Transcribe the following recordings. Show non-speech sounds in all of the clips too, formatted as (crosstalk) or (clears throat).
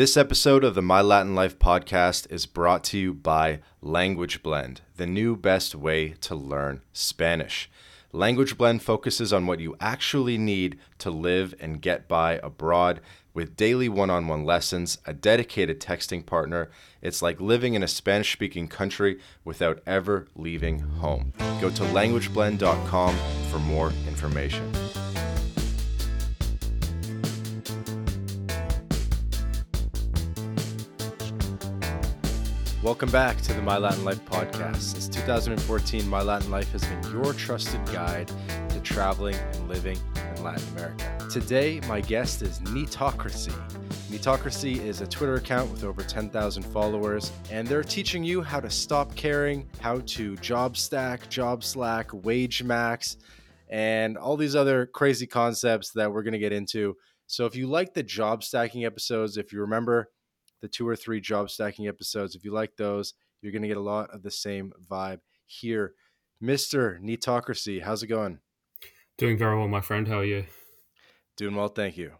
This episode of the My Latin Life podcast is brought to you by Language Blend, the new best way to learn Spanish. Language Blend focuses on what you actually need to live and get by abroad with daily one on one lessons, a dedicated texting partner. It's like living in a Spanish speaking country without ever leaving home. Go to languageblend.com for more information. Welcome back to the My Latin Life podcast. Since 2014, My Latin Life has been your trusted guide to traveling and living in Latin America. Today, my guest is Neetocracy. Neetocracy is a Twitter account with over 10,000 followers, and they're teaching you how to stop caring, how to job stack, job slack, wage max, and all these other crazy concepts that we're going to get into. So, if you like the job stacking episodes, if you remember, the two or three job stacking episodes. If you like those, you're going to get a lot of the same vibe here. Mr. Neetocracy, how's it going? Doing very well, my friend. How are you? Doing well, thank you.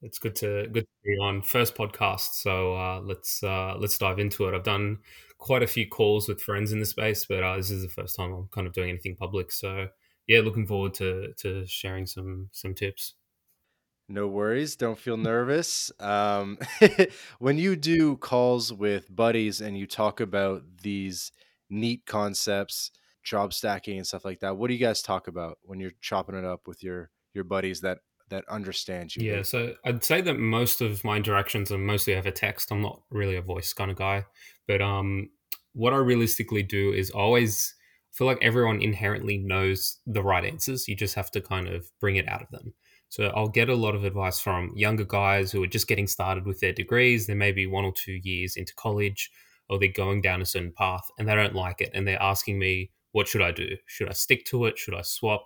It's good to good to be on first podcast. So uh, let's uh, let's dive into it. I've done quite a few calls with friends in the space, but uh, this is the first time I'm kind of doing anything public. So yeah, looking forward to to sharing some some tips. No worries. Don't feel nervous. Um, (laughs) when you do calls with buddies and you talk about these NEET concepts, job stacking and stuff like that, what do you guys talk about when you're chopping it up with your your buddies that that understand you? Yeah, so I'd say that most of my interactions are mostly over text. I'm not really a voice kind of guy, but um, what I realistically do is always feel like everyone inherently knows the right answers. You just have to kind of bring it out of them. So I'll get a lot of advice from younger guys who are just getting started with their degrees. They're maybe one or two years into college, or they're going down a certain path and they don't like it. And they're asking me, what should I do? Should I stick to it? Should I swap?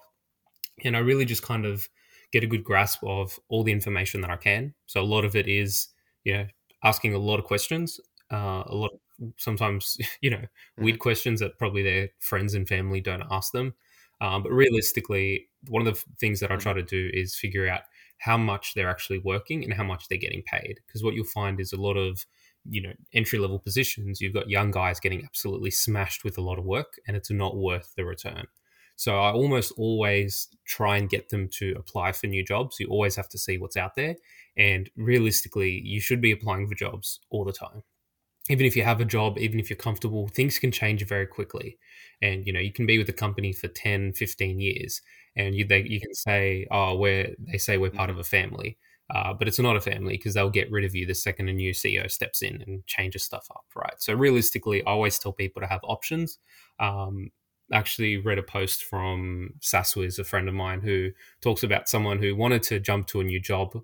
And I really just kind of get a good grasp of all the information that I can. So a lot of it is, you know, asking a lot of questions, uh, a lot of sometimes, (laughs) you know, weird mm-hmm. questions that probably their friends and family don't ask them. Um, but realistically, one of the things that I try mm-hmm. to do is figure out how much they're actually working and how much they're getting paid. Because what you'll find is a lot of you know entry level positions you've got young guys getting absolutely smashed with a lot of work and it's not worth the return so i almost always try and get them to apply for new jobs you always have to see what's out there and realistically you should be applying for jobs all the time even if you have a job, even if you're comfortable, things can change very quickly. And, you know, you can be with a company for 10, 15 years and you, they, you can say, oh, we're, they say we're part of a family. Uh, but it's not a family because they'll get rid of you the second a new CEO steps in and changes stuff up, right? So realistically, I always tell people to have options. Um, actually read a post from Saswiz, a friend of mine, who talks about someone who wanted to jump to a new job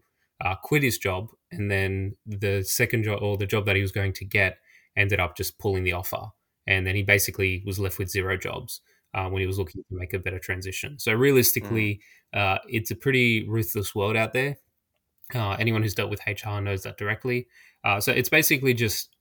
uh, quit his job, and then the second job or the job that he was going to get ended up just pulling the offer, and then he basically was left with zero jobs uh, when he was looking to make a better transition. So realistically, mm. uh, it's a pretty ruthless world out there. Uh, anyone who's dealt with HR knows that directly. Uh, so it's basically just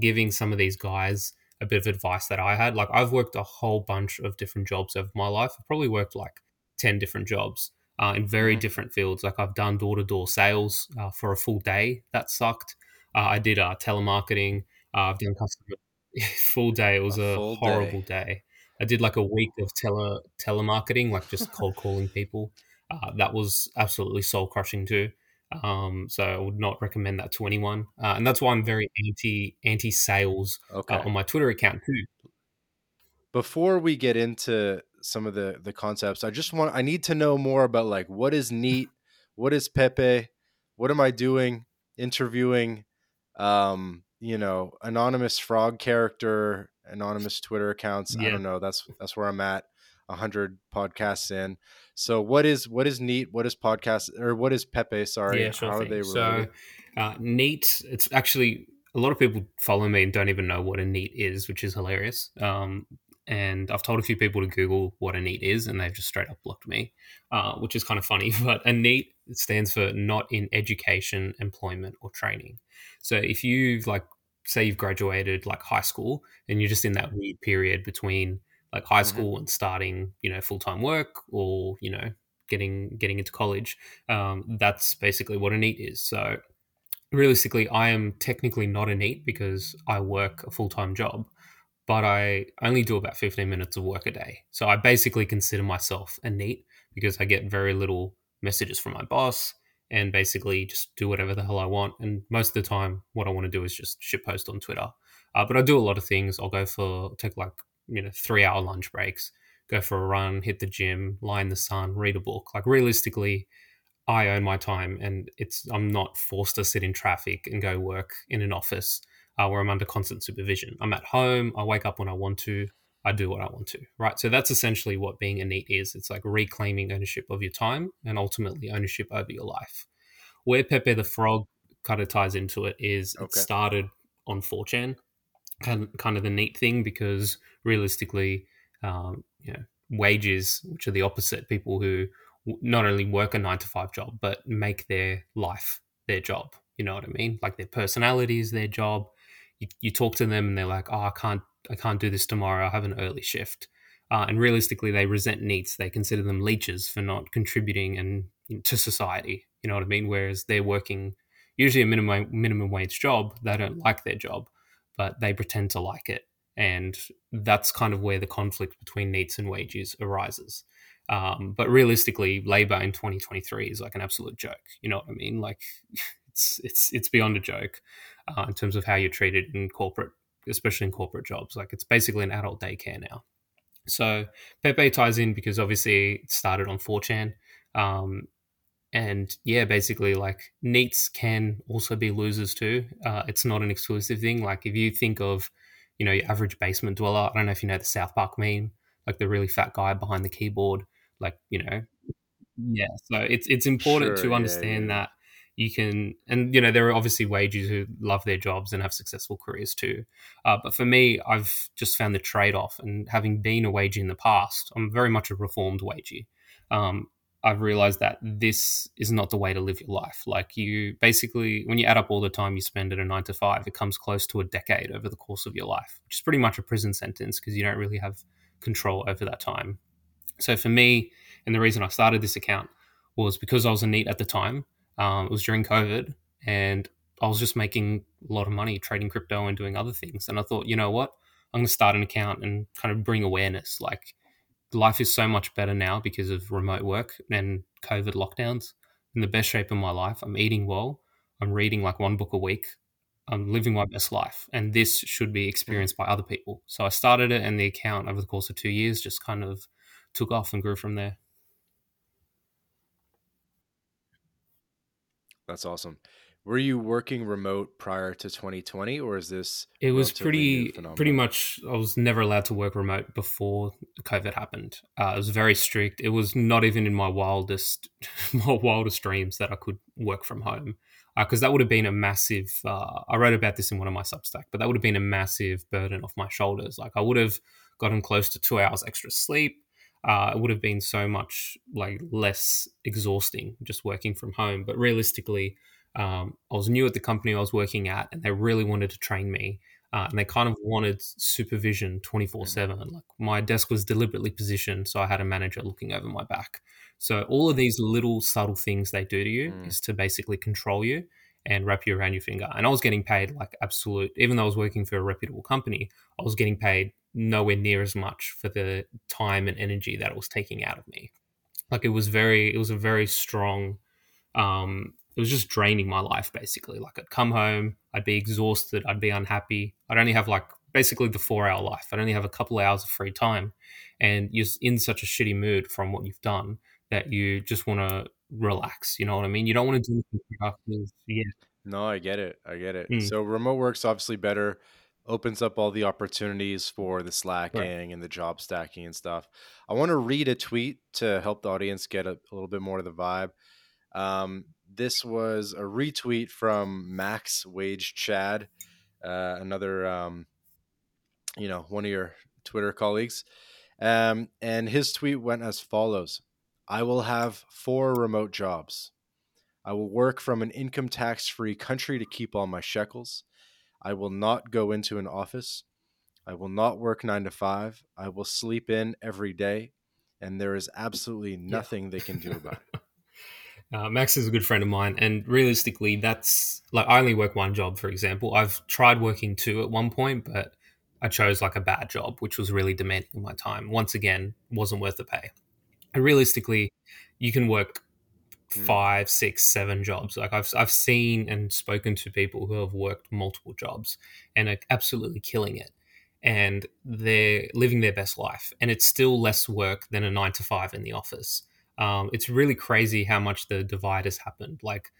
giving some of these guys a bit of advice that I had. Like I've worked a whole bunch of different jobs over my life. I've probably worked like ten different jobs uh, in very mm-hmm. different fields. Like I've done door to door sales uh, for a full day. That sucked. Uh, I did uh, telemarketing. Uh, I've done customer (laughs) full day. It was a, a horrible day. day. I did like a week of tele telemarketing, like just cold (laughs) calling people. Uh, that was absolutely soul crushing too. Um, so I would not recommend that to anyone. and that's why I'm very anti anti sales okay. on my Twitter account too. Before we get into some of the the concepts. I just want I need to know more about like what is NEET, what is Pepe, what am I doing? Interviewing um you know anonymous frog character anonymous twitter accounts. Yeah. i don't know. That's that's where i'm at 100 podcasts in. So what is what is NEET? What is podcast or what is pepe? Sorry. Yeah, sure how thing. are they related? so uh, NEET it's actually a lot of people follow me and don't even know what a NEET is which is hilarious. Um, and I've told a few people to Google what a NEET is, and they've just straight up blocked me, uh, which is kind of funny. (laughs) But a NEET stands for not in education, employment, or training. So if you've like, say you've graduated like high school, and you're just in that weird period between like high mm-hmm. school and starting, you know, full time work, or you know, getting getting into college, um, that's basically what a NEET is. So realistically, I am technically not a NEET because I work a full time job, but I only do about 15 minutes of work a day. So I basically consider myself a NEET because I get very little messages from my boss and basically just do whatever the hell I want. And most of the time, what I want to do is just shit post on Twitter. Uh, but I do a lot of things. I'll go for, take like, you know, three hour lunch breaks, go for a run, hit the gym, lie in the sun, read a book. Like realistically, I own my time and it's I'm not forced to sit in traffic and go work in an office uh, where I'm under constant supervision. I'm at home. I wake up when I want to. I do what I want to, right? So that's essentially what being a NEET is. It's like reclaiming ownership of your time and ultimately ownership over your life. Where Pepe the Frog kind of ties into it is okay. it started on 4chan, kind of, kind of the NEET thing because realistically, um, you know, wagies, which are the opposite, people who not only work a nine to five job, but make their life their job. You know what I mean? Like their personality is their job. You, you talk to them and they're like, oh, I can't, I can't do this tomorrow. I have an early shift. Uh, and realistically, they resent NEETs. They consider them leeches for not contributing and to society. You know what I mean? Whereas they're working usually a minimum minimum wage job. They don't like their job, but they pretend to like it, and that's kind of where the conflict between NEETs and wagies arises. Um, but realistically, labor in 2023 is like an absolute joke. You know what I mean? Like (laughs) it's it's it's beyond a joke uh, in terms of how you're treated in corporate, especially in corporate jobs. Like it's basically an adult daycare now. So Pepe ties in because obviously it started on 4chan. Um, and yeah, basically, like NEETs can also be losers too. Uh, it's not an exclusive thing. Like if you think of, you know, your average basement dweller, I don't know if you know the South Park meme, like the really fat guy behind the keyboard like you know yeah so it's it's important sure, to understand yeah, yeah. that you can and you know there are obviously wagies who love their jobs and have successful careers too. Uh, but for me i've just found the trade-off and having been a wagey in the past i'm very much a reformed wagey um, i've realized that this is not the way to live your life. Like you basically when you add up all the time you spend at a nine to five it comes close to a decade over the course of your life which is pretty much a prison sentence because you don't really have control over that time. So for me, and the reason I started this account was because I was a NEET at the time. Um, it was during COVID, and I was just making a lot of money trading crypto and doing other things. And I thought, you know what? I'm going to start an account and kind of bring awareness. Like life is so much better now because of remote work and COVID lockdowns. In the best shape of my life. I'm eating well. I'm reading like one book a week. I'm living my best life, and this should be experienced by other people. So I started it, and the account over the course of two years just kind of took off and grew from there. That's awesome. Were you working remote prior to 2020 or is this It was pretty pretty much I was never allowed to work remote before COVID happened. Uh, it was very strict. It was not even in my wildest (laughs) my wildest dreams that I could work from home. Because uh, that would have been a massive. Uh, I wrote about this in one of my Substack, but that would have been a massive burden off my shoulders. Like I would have gotten close to two hours extra sleep uh, it would have been so much like less exhausting just working from home. But realistically, um, I was new at the company I was working at, and they really wanted to train me. Uh, and they kind of wanted supervision 24 7 mm-hmm. like my desk was deliberately positioned so i had a manager looking over my back so all of these little subtle things they do to you mm. is to basically control you and wrap you around your finger and i was getting paid like absolute even though i was working for a reputable company i was getting paid nowhere near as much for the time and energy that it was taking out of me. Like it was very, it was a very strong. Um, it was just draining my life basically. Like I'd come home, I'd be exhausted, I'd be unhappy. I'd only have like basically the four hour life. I'd only have a couple of hours of free time, and you're in such a shitty mood from what you've done that you just want to relax. You know what I mean? You don't want to do anything productive. Yeah. No, I get it. I get it. Mm. So remote work's obviously better opens up all the opportunities for the slacking right. and the job stacking and stuff. I want to read a tweet to help the audience get a, a little bit more of the vibe. Um, this was a retweet from Max Wage Chad, uh, another, um, you know, one of your Twitter colleagues. Um, and his tweet went as follows I will have four remote jobs. I will work from an income tax free country to keep all my shekels. I will not go into an office. I will not work nine to five. I will sleep in every day, and there is absolutely nothing yeah. they can do (laughs) about it. Uh, Max is a good friend of mine, and realistically, that's like I only work one job. For example, I've tried working two at one point, but I chose like a bad job, which was really demanding my time. Once again, wasn't worth the pay. And realistically, you can work. Five, six, seven jobs. Like I've I've seen and spoken to people who have worked multiple jobs and are absolutely killing it, and they're living their best life, and it's still less work than a nine to five in the office. Um, it's really crazy how much the divide has happened. Like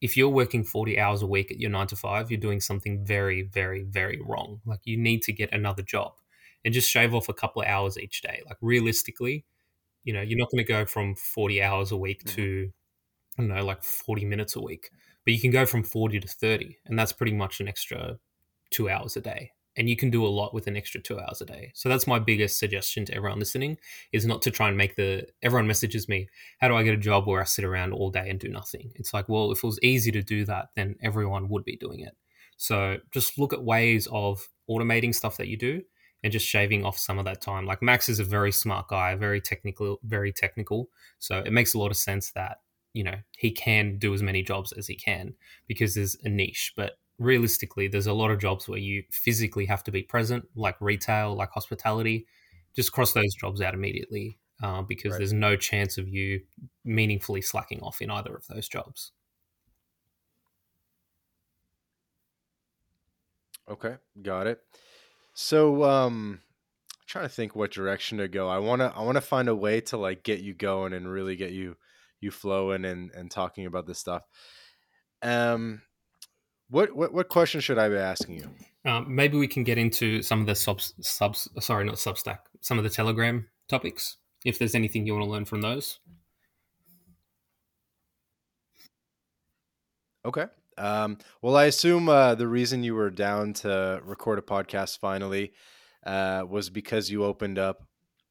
if you're working 40 hours a week at your nine to five, you're doing something very, very, very wrong. Like you need to get another job and just shave off a couple of hours each day. Like realistically, you know, you're not going to go from 40 hours a week Mhm. to, Don't know, like 40 minutes a week, but you can go from 40 to 30. And that's pretty much an extra two hours a day. And you can do a lot with an extra two hours a day. So that's my biggest suggestion to everyone listening is not to try and make the, everyone messages me, how do I get a job where I sit around all day and do nothing? It's like, well, if it was easy to do that, then everyone would be doing it. So just look at ways of automating stuff that you do and just shaving off some of that time. Like Max is a very smart guy, very technical, very technical. So it makes a lot of sense that, you know, he can do as many jobs as he can because there's a niche. But realistically, there's a lot of jobs where you physically have to be present, like retail, like hospitality. Just cross those jobs out immediately uh, because Right. there's no chance of you meaningfully slacking off in either of those jobs. Okay, got it. So, um, trying to think what direction to go. I wanna I wanna find a way to like get you going and really get you you flowing and and talking about this stuff. Um, what what what question should I be asking you? Um, maybe we can get into some of the subs, subs, sorry, not Substack, some of the Telegram topics. If there's anything you want to learn from those. Okay. Um, well, I assume uh, the reason you were down to record a podcast finally uh, was because you opened up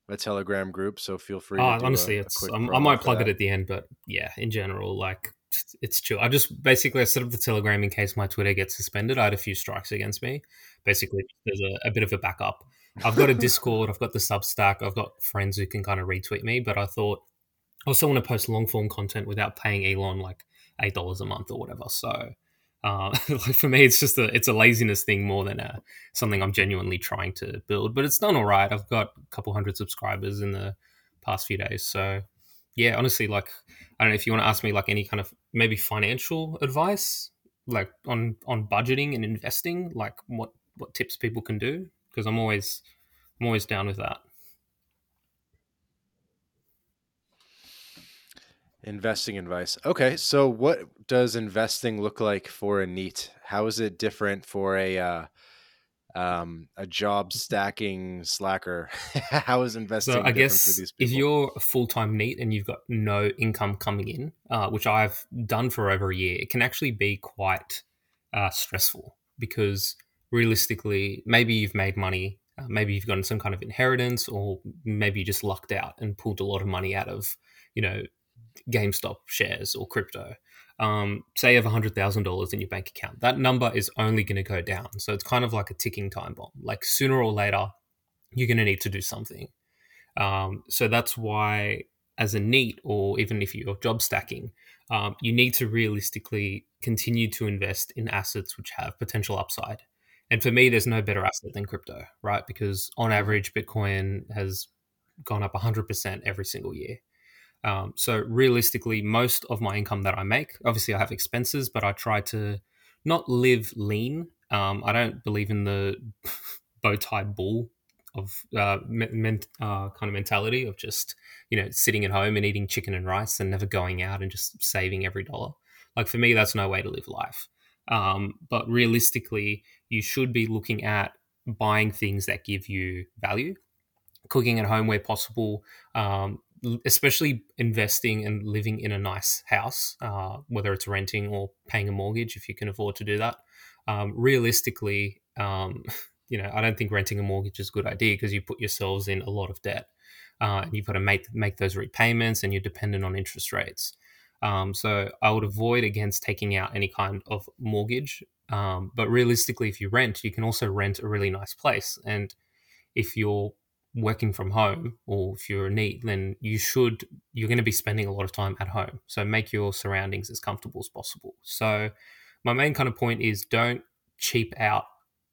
a Telegram group. So feel free. Oh, to honestly, a, it's um, I might plug that. it at the end, but yeah, in general, like it's chill. I just basically I set up the Telegram in case my Twitter gets suspended. I had a few strikes against me. Basically, there's a, a bit of a backup. I've got a (laughs) Discord, I've got the Substack, I've got friends who can kind of retweet me, but I thought I also want to post long form content without paying Elon like eight dollars a month or whatever. So, uh, (laughs) like for me, it's just a it's a laziness thing more than a something I'm genuinely trying to build. But it's done all right. I've got a couple hundred subscribers in the past few days. So, yeah, honestly, like I don't know if you want to ask me like any kind of maybe financial advice, like on on budgeting and investing, like what what tips people can do because I'm always I'm always down with that. Investing advice. Okay, so what does investing look like for a NEET? How is it different for a uh, um, a job stacking slacker? (laughs) How is investing So I different guess for these people? if you're a full time NEET and you've got no income coming in, uh, which I've done for over a year, it can actually be quite uh, stressful because realistically, maybe you've made money, uh, maybe you've gotten some kind of inheritance, or maybe you just lucked out and pulled a lot of money out of, you know, GameStop shares or crypto. Um, say you have $100,000 in your bank account. That number is only going to go down. So it's kind of like a ticking time bomb. Like sooner or later, you're going to need to do something. Um, so that's why, as a NEET, or even if you're job stacking, um, you need to realistically continue to invest in assets which have potential upside. And for me, there's no better asset than crypto, right? Because on average, Bitcoin has gone up 100% every single year. Um, so realistically, most of my income that I make, obviously, I have expenses, but I try to not live lean. Um, I don't believe in the (laughs) bow tie bull of uh, men, uh, kind of mentality of just you know sitting at home and eating chicken and rice and never going out and just saving every dollar. Like for me, that's no way to live life. Um, but realistically, you should be looking at buying things that give you value, cooking at home where possible, um, especially investing and living in a nice house, uh, whether it's renting or paying a mortgage if you can afford to do that. Um, realistically, um, (laughs) you know, I don't think renting a mortgage is a good idea because you put yourselves in a lot of debt, uh, and you've got to make make those repayments, and you're dependent on interest rates. Um, so I would avoid against taking out any kind of mortgage. Um, but realistically, if you rent, you can also rent a really nice place, and if you're working from home or if you're a NEET, then you should you're going to be spending a lot of time at home. So make your surroundings as comfortable as possible. So my main kind of point is don't cheap out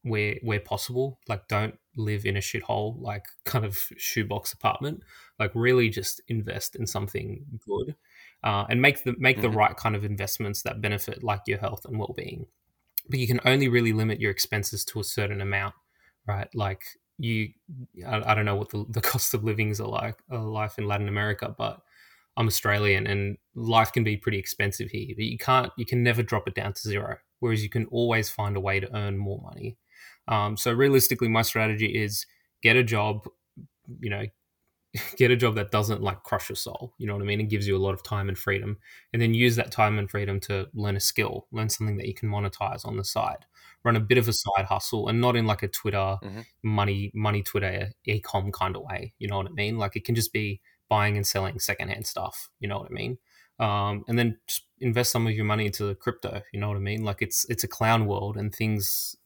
where where possible. Like don't live in a shithole like (laughs) kind of shoebox apartment. Like really just invest in something good. Uh, and make the make mm-hmm. the right kind of investments that benefit like your health and well-being but you can only really limit your expenses to a certain amount right like you I, I, don't know what the, the (laughs) cost of livings are like a life in latin america but i'm australian and life can be pretty expensive here but you can't you can never drop it down to zero whereas you can always find a way to earn more money. Um, so realistically my strategy is get a job you know (laughs) get a job that doesn't like crush your soul you know what i mean it gives you a lot of time and freedom and then use that time and freedom to learn a skill learn something that you can monetize on the side run a bit of a side hustle and not in like a Twitter mm-hmm. money money Twitter e-com kind of way. You know what I mean? Like it can just be buying and selling secondhand stuff. You know what I mean? Um, and then invest some of your money into crypto. You know what I mean? Like it's it's a clown world and things.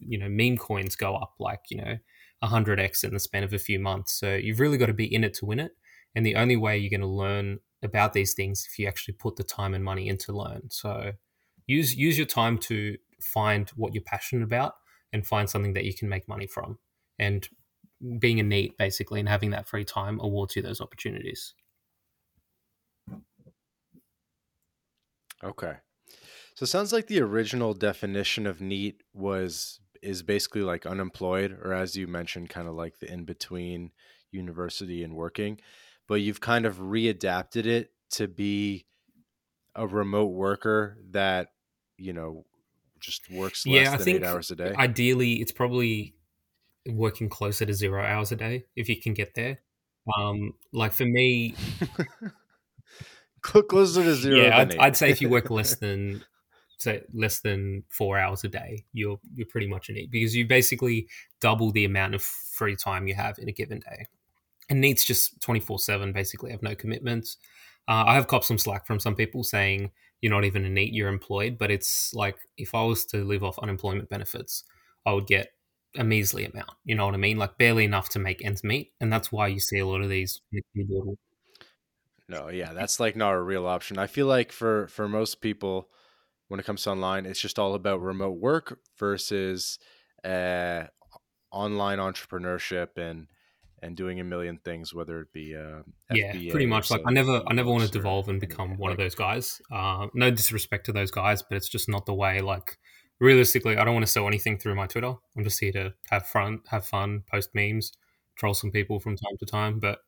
You know, meme coins go up like you know hundred x in the span of a few months. So you've really got to be in it to win it. And the only way you're going to learn about these things if you actually put the time and money into learn. So use use your time to find what you're passionate about and find something that you can make money from. And being a NEET basically and having that free time awards you those opportunities. Okay. So it sounds like the original definition of NEET was is basically like unemployed or as you mentioned kind of like the in between university and working, but you've kind of readapted it to be a remote worker that, you know, just works less yeah, I than think eight hours a day? Ideally, it's probably working closer to zero hours a day if you can get there. Um, like for me, (laughs) closer to (laughs) zero. Yeah, I'd, I'd, say if you work less (laughs) than say less than four hours a day, you're you're pretty much a NEET because you basically double the amount of free time you have in a given day. And NEET's just twenty four seven. Basically, I have no commitments. Uh, I have copped some slack from some people saying you're not even a NEET, you're employed. But it's like if I was to live off unemployment benefits, I would get a measly amount. You know what I mean? Like barely enough to make ends meet. And that's why you see a lot of these No, yeah, that's like not a real option. I feel like for for most people, when it comes to online, it's just all about remote work versus uh, online entrepreneurship and and doing a million things, whether it be uh, yeah, pretty much. Like I never, I never want to devolve and become one like, of those guys. Uh, no disrespect to those guys, but it's just not the way. Like realistically, I don't want to sell anything through my Twitter. I'm just here to have fun, have fun, post memes, troll some people from time to time. But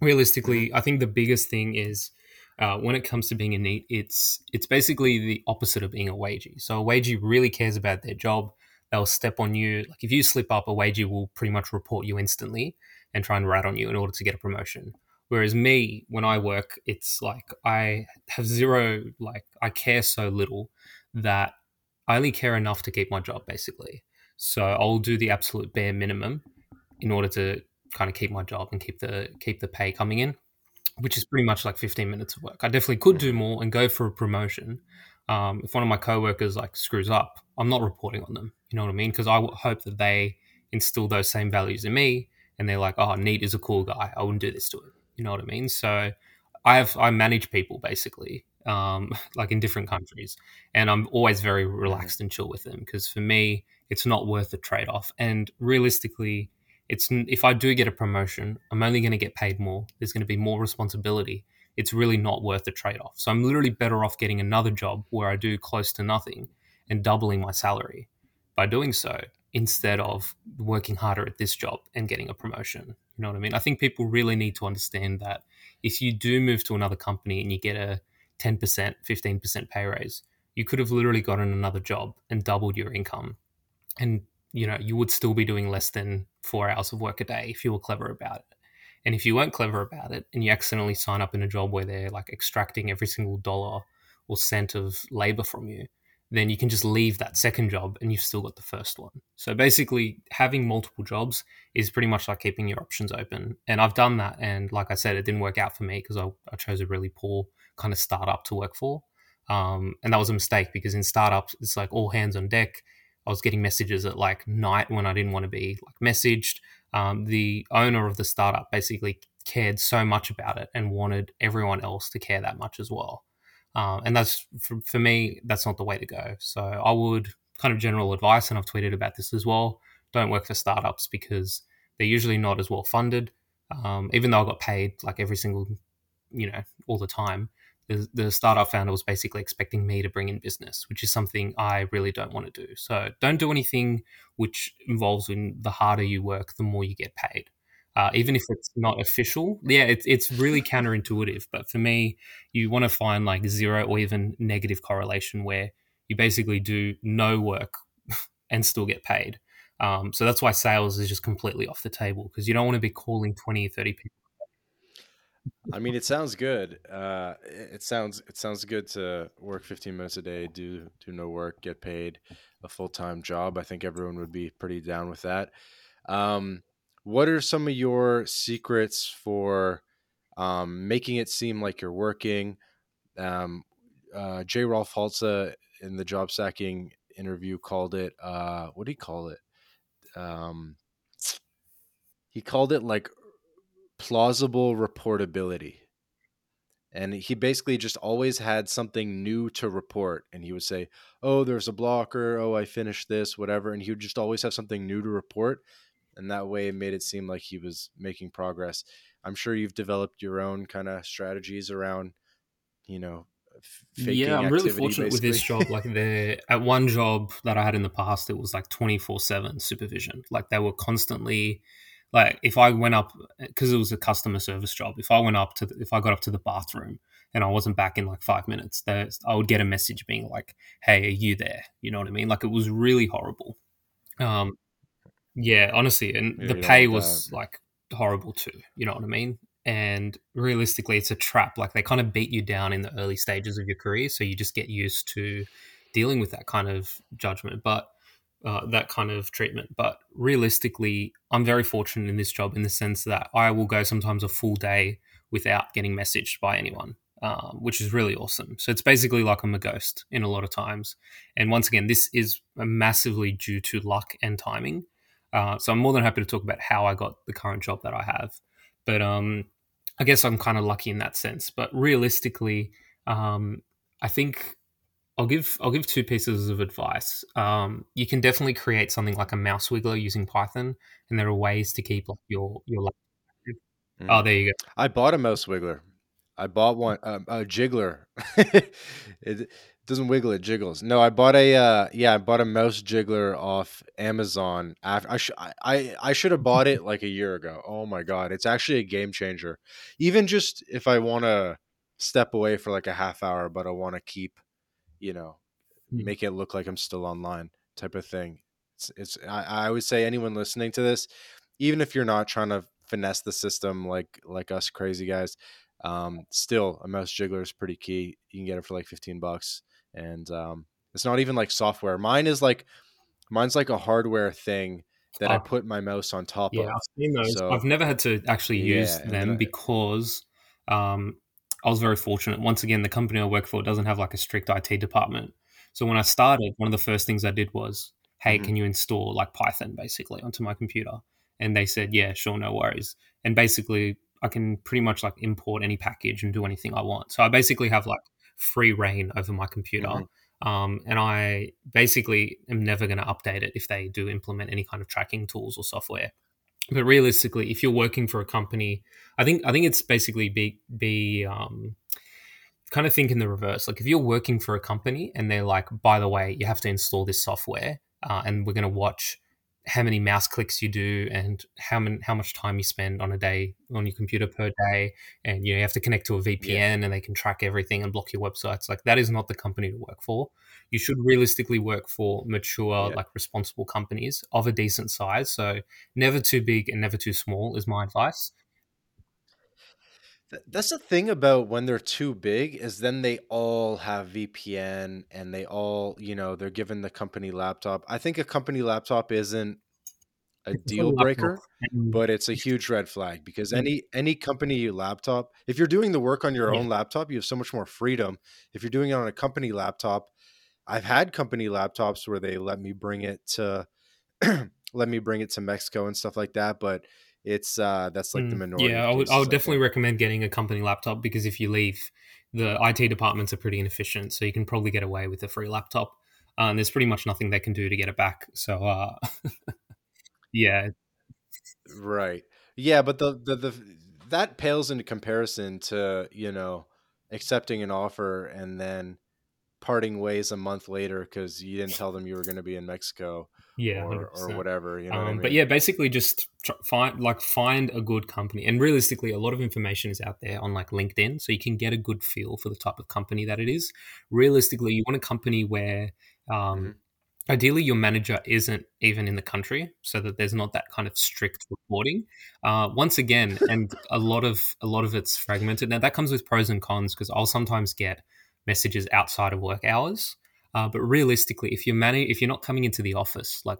realistically, mm-hmm. I think the biggest thing is. Uh, when it comes to being a NEET, it's it's basically the opposite of being a wagey. So a wagey really cares about their job. They'll step on you. Like if you slip up, a wagey will pretty much report you instantly and try and rat on you in order to get a promotion. Whereas me, when I work, it's like I have zero, like I care so little that I only care enough to keep my job, basically. So I'll do the absolute bare minimum in order to kind of keep my job and keep the keep the pay coming in, which is pretty much like 15 minutes of work. I definitely could do more and go for a promotion. Um, if one of my coworkers like screws up, I'm not reporting on them. You know what I mean? Because I hope that they instill those same values in me and they're like, oh, Neat is a cool guy. I wouldn't do this to him. You know what I mean? So I have I manage people basically, um, (laughs) like in different countries, and I'm always very relaxed and chill with them because for me, it's not worth the trade off. And realistically, it's if I do get a promotion, I'm only going to get paid more. There's going to be more responsibility. It's really not worth the trade off. So I'm literally better off getting another job where I do close to nothing and doubling my salary. By doing so, instead of working harder at this job and getting a promotion. You know what I mean? I think people really need to understand that if you do move to another company and you get a 10%, 15% pay raise, you could have literally gotten another job and doubled your income. And, you know, you would still be doing less than four hours of work a day if you were clever about it. And if you weren't clever about it and you accidentally sign up in a job where they're like extracting every single dollar or cent of labor from you, then you can just leave that second job and you've still got the first one. So basically, having multiple jobs is pretty much like keeping your options open. And I've done that. And like I said, it didn't work out for me because I, I, chose a really poor kind of startup to work for. Um, and that was a mistake because in startups, it's like all hands on deck. I was getting messages at like night when I didn't want to be like messaged. um, the owner of the startup basically cared so much about it and wanted everyone else to care that much as well. Um, and that's for, for me, that's not the way to go. So I would kind of general advice, and I've tweeted about this as well. Don't work for startups because they're usually not as well funded. Um, even though I got paid like every single, you know, all the time, the, the startup founder was basically expecting me to bring in business, which is something I really don't want to do. So don't do anything which involves in the harder you work, the more you get paid. Uh, even if it's not official, yeah, it's it's really counterintuitive. But for me, you want to find like zero or even negative correlation where you basically do no work (laughs) and still get paid. Um, so that's why sales is just completely off the table because you don't want to be calling 20 or 30 people I mean, it sounds good. Uh, it sounds it sounds good to work 15 minutes a day, do do no work, get paid a full time job. I think everyone would be pretty down with that. Um, what are some of your secrets for um, making it seem like you're working? Um, uh, J. Rolf Halza in the job stacking interview called it. Uh, what do you call it? Um, he called it like plausible reportability. And he basically just always had something new to report. And he would say, Oh, there's a blocker. Oh, I finished this, whatever. And he would just always have something new to report. And that way it made it seem like he was making progress. I'm sure you've developed your own kind of strategies around, you know, yeah, I'm really fortunate basically. with this job. Like the at one job that I had in the past, it was like 24 seven supervision. Like they were constantly like if I went up because it was a customer service job, if I went up to the, if I got up to the bathroom and I wasn't back in like five minutes, I would get a message being like, "Hey, are you there?" You know what I mean? Like it was really horrible. Um, yeah, honestly, and yeah, the pay was like horrible too. You know what I mean? And realistically, it's a trap. Like they kind of beat you down in the early stages of your career, so you just get used to dealing with that kind of judgment. But uh, that kind of treatment. But realistically, I'm very fortunate in this job in the sense that I will go sometimes a full day without getting messaged by anyone, um, which is really awesome. So it's basically like I'm a ghost in a lot of times. And once again, this is massively due to luck and timing. Uh, so I'm more than happy to talk about how I got the current job that I have. But um, I guess I'm kind of lucky in that sense. But realistically, um, I think I'll give I'll give two pieces of advice. Um, you can definitely create something like a mouse wiggler using Python, and there are ways to keep like your your. Mm. Oh, there you go. I bought a mouse wiggler. I bought one um, a jiggler. (laughs) it doesn't wiggle; it jiggles. No, I bought a uh, yeah, I bought a mouse jiggler off Amazon. After I sh- I I should have bought it like a year ago. Oh my god, it's actually a game changer. Even just if I want to step away for like a half hour, but I want to keep you know, mm. make it look like I'm still online type of thing. It's, it's I, I would say anyone listening to this, even if you're not trying to finesse the system like like us crazy guys, um, still a mouse jiggler is pretty key. You can get it for like 15 bucks, and um, it's not even like software. Mine is like mine's like a hardware thing that I ah. put my mouse on top of. yeah, of. I've seen those. So, I've never had to actually use yeah, them because um, I was very fortunate. Once again, the company I work for doesn't have like a strict IT department. So when I started, one of the first things I did was, hey, mm-hmm. can you install like Python basically onto my computer? And they said, yeah, sure, no worries. And basically, I can pretty much like import any package and do anything I want. So I basically have like free reign over my computer. Mm-hmm. Um, and I basically am never going to update it if they do implement any kind of tracking tools or software but realistically, if you're working for a company, I think I think it's basically be be um, kind of think in the reverse. Like if you're working for a company and they're like, by the way, you have to install this software, uh, and we're going to watch how many mouse clicks you do and how many, how much time you spend on a day on your computer per day. And you, know, you have to connect to a VPN yeah. and they can track everything and block your websites. Like that is not the company to work for. You should realistically work for mature yeah. like responsible companies of a decent size. So never too big and never too small is my advice that's the thing about when they're too big is then they all have VPN and they all, you know, they're given the company laptop. I think a company laptop isn't a deal breaker, but it's a huge red flag because any any company you laptop, if you're doing the work on your own laptop, you have so much more freedom. If you're doing it on a company laptop, I've had company laptops where they let me bring it to (clears throat) let me bring it to Mexico and stuff like that. But it's uh, that's like mm, the minority. Yeah, I would, I would definitely recommend getting a company laptop because if you leave, the IT departments are pretty inefficient, so you can probably get away with a free laptop. Uh, and there's pretty much nothing they can do to get it back. So, uh, (laughs) yeah, right, yeah, but the, the the that pales into comparison to you know accepting an offer and then parting ways a month later because you didn't tell them you were going to be in Mexico yeah, or, or whatever. You know um, I mean? But yeah, basically just find like find a good company. And realistically, a lot of information is out there on like LinkedIn, so you can get a good feel for the type of company that it is. Realistically, you want a company where um, mm-hmm. ideally your manager isn't even in the country, so that there's not that kind of strict reporting. Uh, once again, and a lot of a lot of it's fragmented. Now that comes with pros and cons because I'll sometimes get messages outside of work hours uh, but realistically, if you're if you're not coming into the office, like,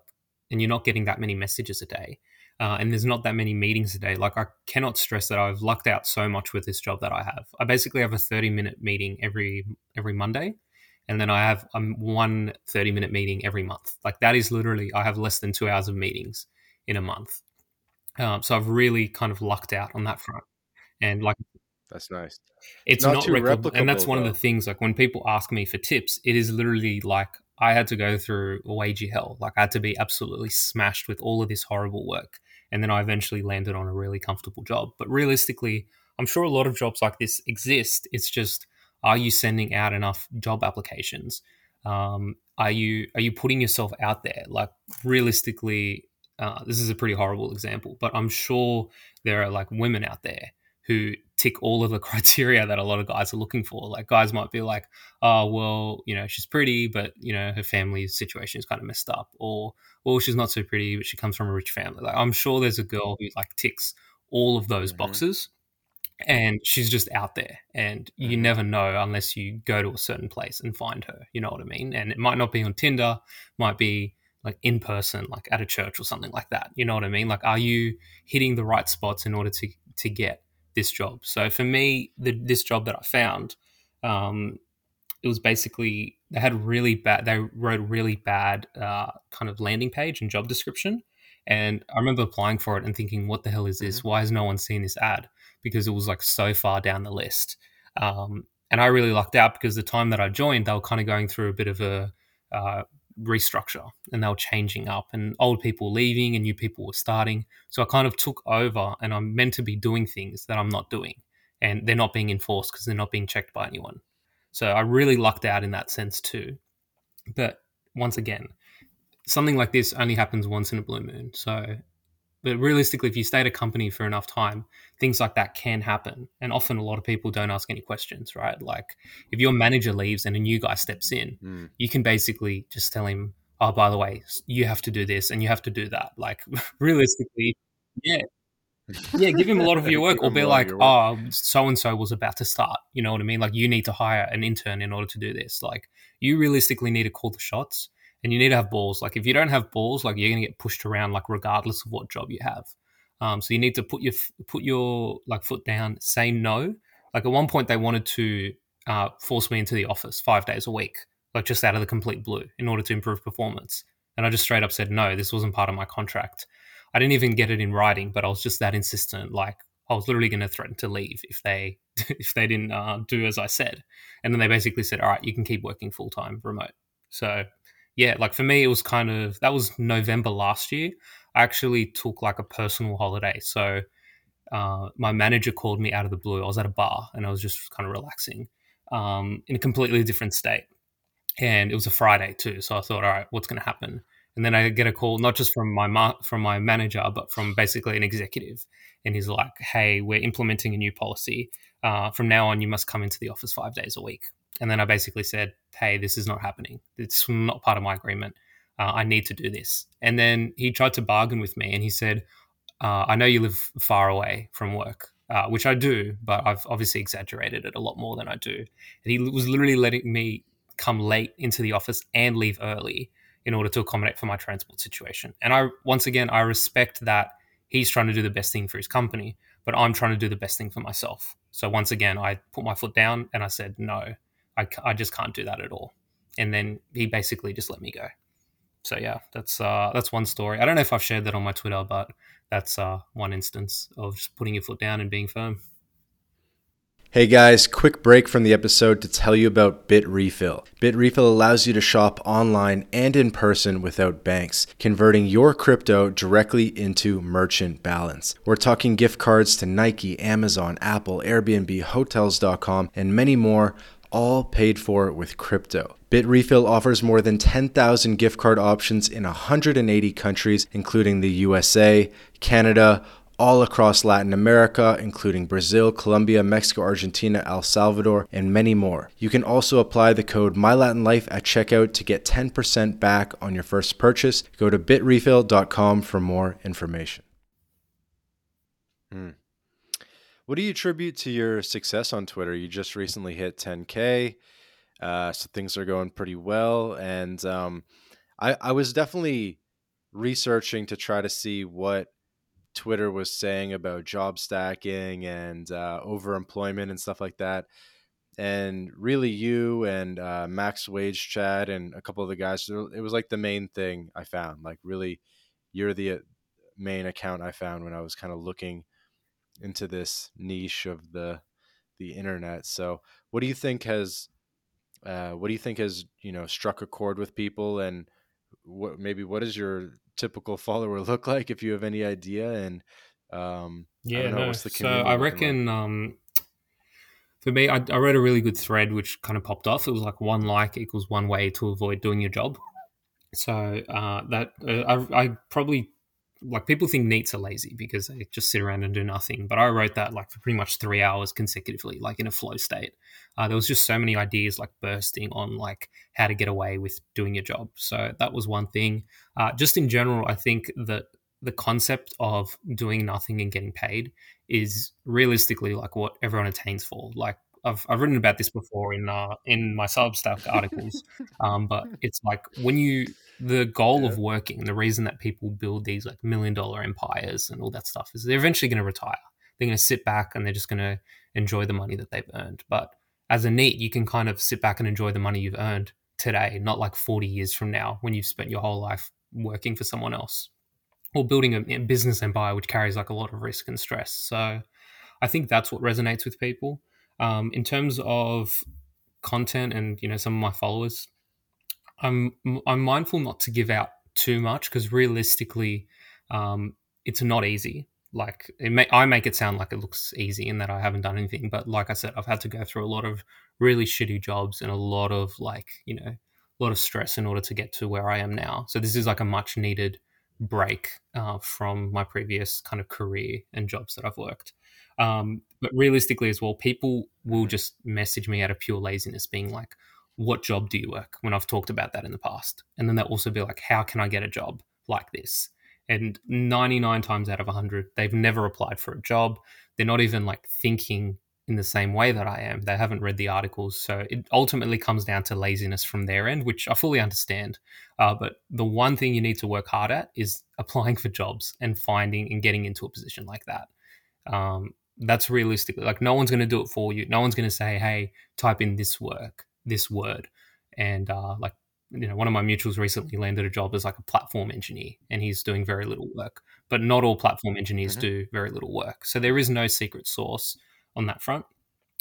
and you're not getting that many messages a day, uh, and there's not that many meetings a day, like I cannot stress that I've lucked out so much with this job that I have. I basically have a 30 minute meeting every every Monday, and then I have um, one 30 minute meeting every month. Like that is literally, I have less than two hours of meetings in a month. Um, so I've really kind of lucked out on that front. And like that's nice. It's not, not replicable, and that's one though. of the things. Like when people ask me for tips, it is literally like I had to go through a wagey hell. Like I had to be absolutely smashed with all of this horrible work, and then I eventually landed on a really comfortable job. But realistically, I'm sure a lot of jobs like this exist. It's just are you sending out enough job applications? Um, are you are you putting yourself out there? Like realistically, uh, this is a pretty horrible example, but I'm sure there are like women out there who tick all of the (laughs) criteria that a lot of guys are looking for. Like guys might be like, oh well, you know, she's pretty, but you know, her family situation is kind of messed up, or well, she's not so pretty, but she comes from a rich family. Like I'm sure there's a girl who like ticks all of those mm-hmm. boxes. And she's just out there, and you mm-hmm. never know unless you go to a certain place and find her. You know what I mean? And it might not be on Tinder, might be like in person, like at a church or something like that. You know what I mean? Like, are you hitting the right spots in order to to get this job. So for me, the, this job that I found, um, it was basically they had really bad. They wrote really bad uh, kind of landing page and job description. And I remember applying for it and thinking, "What the hell is this? Mm-hmm. Why has no one seen this ad?" Because it was like so far down the list. Um, and I really lucked out because the time that I joined, they were kind of going through a bit of a uh, restructure and they were changing up and old people leaving and new people were starting. So I kind of took over and I'm meant to be doing things that I'm not doing and they're not being enforced because they're not being checked by anyone. So I really lucked out in that sense too. But once again, something like this only happens once in a blue moon. So but realistically, if you stay at a company for enough time, things like that can happen. And often a lot of people don't ask any questions, right? Like if your manager leaves and a new guy steps in, mm. you can basically just tell him, oh, by the way, you have to do this and you have to do that. Like (laughs) realistically, yeah. Yeah, give him a lot of your (laughs) work or be like, oh, so and so was about to start. You know what I mean? Like you need to hire an intern in order to do this. Like you realistically need to call the shots and you need to have balls. Like if you don't have balls, like you're gonna get pushed around, like regardless of what job you have. Um, so you need to put your put your like foot down, say no. Like at one point, they wanted to uh, force me into the office five days a week, like just out of the complete blue, in order to improve performance. And I just straight up said no. This wasn't part of my contract. I didn't even get it in writing, but I was just that insistent. Like I was literally going to threaten to leave if they (laughs) if they didn't uh, do as I said. And then they basically said, "All right, you can keep working full time remote." So yeah, like for me, it was kind of that was November last year. I actually took like a personal holiday. So uh, my manager called me out of the blue. I was at a bar and I was just kind of relaxing um, in a completely different state. And it was a Friday too. So I thought, all right, what's going to happen? And then I get a call, not just from my ma- from my manager, but from basically an executive. And he's like, hey, we're implementing a new policy. Uh, from now on, you must come into the office five days a week. And then I basically said, hey, this is not happening. It's not part of my agreement. Uh, I need to do this. And then he tried to bargain with me and he said, uh, I know you live far away from work, uh, which I do, but I've obviously exaggerated it a lot more than I do. And he was literally letting me come late into the office and leave early in order to accommodate for my transport situation. And I, once again, I respect that he's trying to do the best thing for his company, but I'm trying to do the best thing for myself. So once again, I put my foot down and I said, no, I, I just can't do that at all. And then he basically just let me go. so yeah, that's uh, that's one story. I don't know if I've shared that on my Twitter, but that's uh, one instance of just putting your foot down and being firm. Hey guys, quick break from the episode to tell you about Bitrefill. Bit Refill allows you to shop online and in person without banks, converting your crypto directly into merchant balance. We're talking gift cards to Nike, Amazon, Apple, Airbnb, Hotels.com, and many more all paid for with crypto. Bitrefill offers more than 10,000 gift card options in 180 countries, including the USA, Canada, all across Latin America, including Brazil, Colombia, Mexico, Argentina, El Salvador, and many more. You can also apply the code MyLatinLife at checkout to get 10% back on your first purchase. Go to bitrefill.com for more information. Hmm. What do you attribute to your success on Twitter? You just recently hit 10K, uh, so things are going pretty well. And um, I, I was definitely researching to try to see what Twitter was saying about job stacking and uh, overemployment and stuff like that. And really, you and uh, Max Wage Chad and a couple of the guys, it was like the main thing I found. Like, really, you're the uh, main account I found when I was kind of looking into this niche of the the internet. So, what do you think has uh, what do you think has you know struck a chord with people, and what maybe what does your typical (laughs) follower look like if you have any idea? And um, yeah, I know, no. so I reckon like? um, for me, I, I read a really good thread which kind of popped off. It was like one like equals one way to avoid doing your job. So uh, that uh, I, I probably like people think NEETs are lazy because they just sit around and do nothing. But I wrote that like for pretty much three hours consecutively, like in a flow state. Uh, there was just so many ideas like bursting on like how to get away with doing your job. So that was one thing. Uh, just in general, I think that the concept of doing nothing and getting paid is realistically like what everyone attains for. Like I've, I've written about this before in uh, in my Substack articles, (laughs) um, but it's like when you the goal yeah. of working, the reason that people build these like million dollar empires and all that stuff is they're eventually going to retire. They're going to sit back and they're just going to enjoy the money that they've earned. But as a NEET, you can kind of sit back and enjoy the money you've earned today, not like 40 years from now when you've spent your whole life working for someone else or building a business empire, which carries like a lot of risk and stress. So I think that's what resonates with people. Um, in terms of content and you know some of my followers, I'm I'm mindful not to give out too much because realistically, um, it's not easy. Like may, I make it sound like it looks easy and that I haven't done anything, but like I said, I've had to go through a lot of really shitty jobs and a lot of like you know a lot of stress in order to get to where I am now. So this is like a much needed break uh, from my previous kind of career and jobs that I've worked. Um, but realistically, as well, people will just message me out of pure laziness, being like, "What job do you work?" When I've talked about that in the past, and then they'll also be like, "How can I get a job like this?" And 99 times out of 100, they've never applied for a job. They're not even like thinking in the same way that I am. They haven't read the articles. So it ultimately comes down to laziness from their end, which I fully understand. Uh, but the one thing you need to work hard at is applying (laughs) for jobs and finding and getting into a position like that. Um, that's realistically like no one's going to do it for you. No one's going to say, "Hey, type in this work, this word," and uh, like you know, one of my mutuals recently landed a job as like a platform engineer, and he's doing very little work. But not all platform engineers mm-hmm. do very little work, so there is no secret source on that front.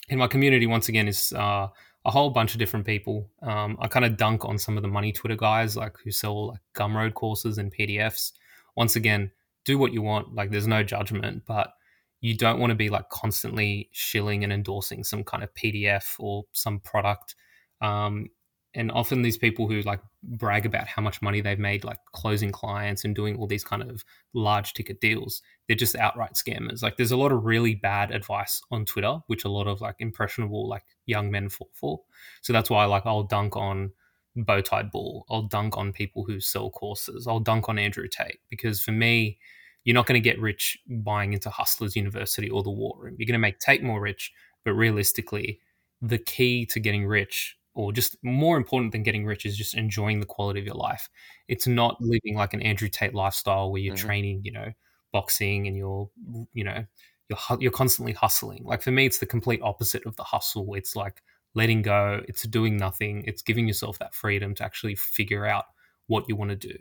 And my community, once again, is uh, a whole bunch of different people. Um, I kind of dunk on some of the money Twitter guys, like who sell like Gumroad courses and PDFs. Once again, do what you want. Like, there's no judgment, but you don't want to be like constantly shilling and endorsing some kind of PDF or some product. Um, and often these people who like brag about how much money they've made, like closing clients and doing all these kind of large ticket deals, they're just outright scammers. Like there's a lot of really bad advice on Twitter, which a lot of like impressionable like young men fall for. So that's why like I'll dunk on BowTiedBull, I'll dunk on people who sell courses, I'll dunk on Andrew Tate because for me, you're not going to get rich buying into Hustlers University or the War Room. You're going to make Tate more rich, but realistically, the key to getting rich, or just more important than getting rich, is just enjoying the quality of your life. It's not living like an Andrew Tate lifestyle where you're mm-hmm. training, you know, boxing and you're, you know, you're you're constantly hustling. Like for me, it's the complete opposite of the hustle. It's like letting go. It's doing nothing. It's giving yourself that freedom to actually figure out what you want to do.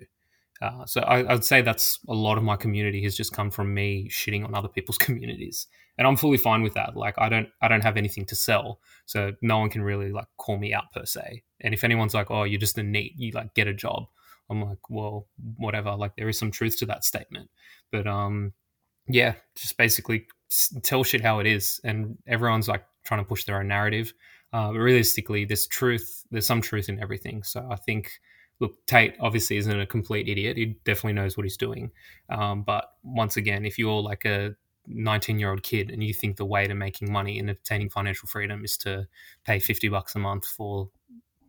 Uh, so I, would say that's a lot of my community has just come from me shitting on other people's (laughs) communities, and I'm fully fine with that. Like I don't I don't have anything to sell, so no one can really like call me out per se. And if anyone's like, "Oh, you're just a NEET, you like get a job," I'm like, "Well, whatever." Like there is some truth to that statement, but um, yeah, just basically tell shit how it is, and everyone's like trying to push their own narrative. Uh, but realistically, there's truth. There's some truth in everything. So I think look, Tate obviously isn't a complete idiot. He definitely knows what he's doing. Um, but once again, if you're like a 19 year old kid and you think the way to making money and obtaining financial freedom is to pay 50 bucks a month for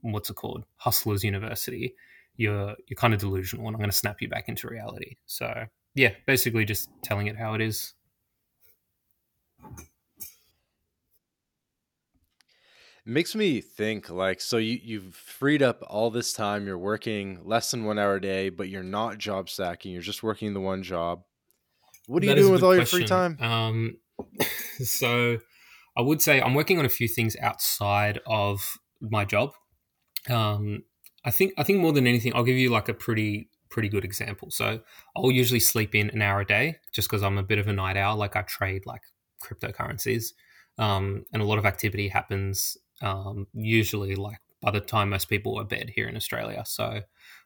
what's it called, Hustlers University, you're you're kind of delusional, and I'm going to snap you back into reality. So yeah, basically just telling it how it is. Makes me think like so you you've freed up all this time you're working less than one hour a day but you're not job stacking you're just working the one job. What are that you doing with all question. your free time? Um (laughs) so i would say i'm working on a few things outside of my job. Um i think i think more than anything i'll give you like a pretty pretty good example. So i'll usually sleep in an hour a day just because i'm a bit of a night owl like i trade like cryptocurrencies. Um, and a lot of activity happens um, usually like by the time most people are bed here in Australia. So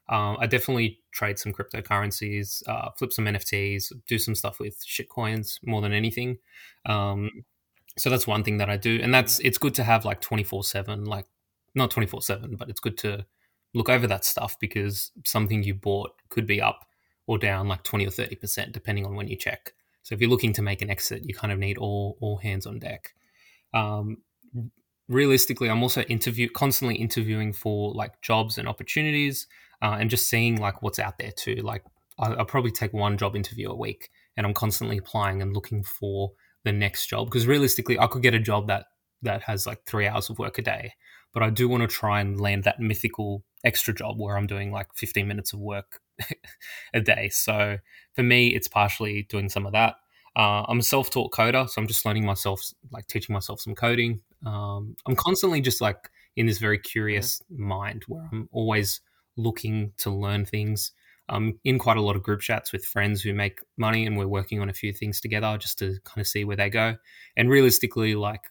um, I definitely trade some cryptocurrencies, uh, flip some NFTs, do some stuff with shitcoins more than anything. Um, so that's one thing that I do, and that's it's good to have like twenty four seven, like not twenty four seven, but it's good to look over that stuff because something you bought could be up or down like twenty or thirty percent depending on when you check. So if you're looking to make an exit, you kind of need all all hands on deck. Um, realistically, I'm also interview constantly interviewing for like jobs and opportunities, uh, and just seeing like what's out there too. Like I, will probably take one job interview a week, and I'm constantly applying and looking for the next job because realistically, I could get a job that that has like three hours of work a day, but I do want to try and land that mythical extra job where I'm doing like 15 minutes of work (laughs) a day. So for me, it's partially doing some of that. Uh, I'm a self-taught coder, so I'm just learning myself, like teaching myself some coding. Um, I'm constantly just like in this very curious mm-hmm. mind where I'm always looking to learn things. I'm in quite a lot of group chats with friends who make money, and we're working on a few things together just to kind of see where they go. And realistically, like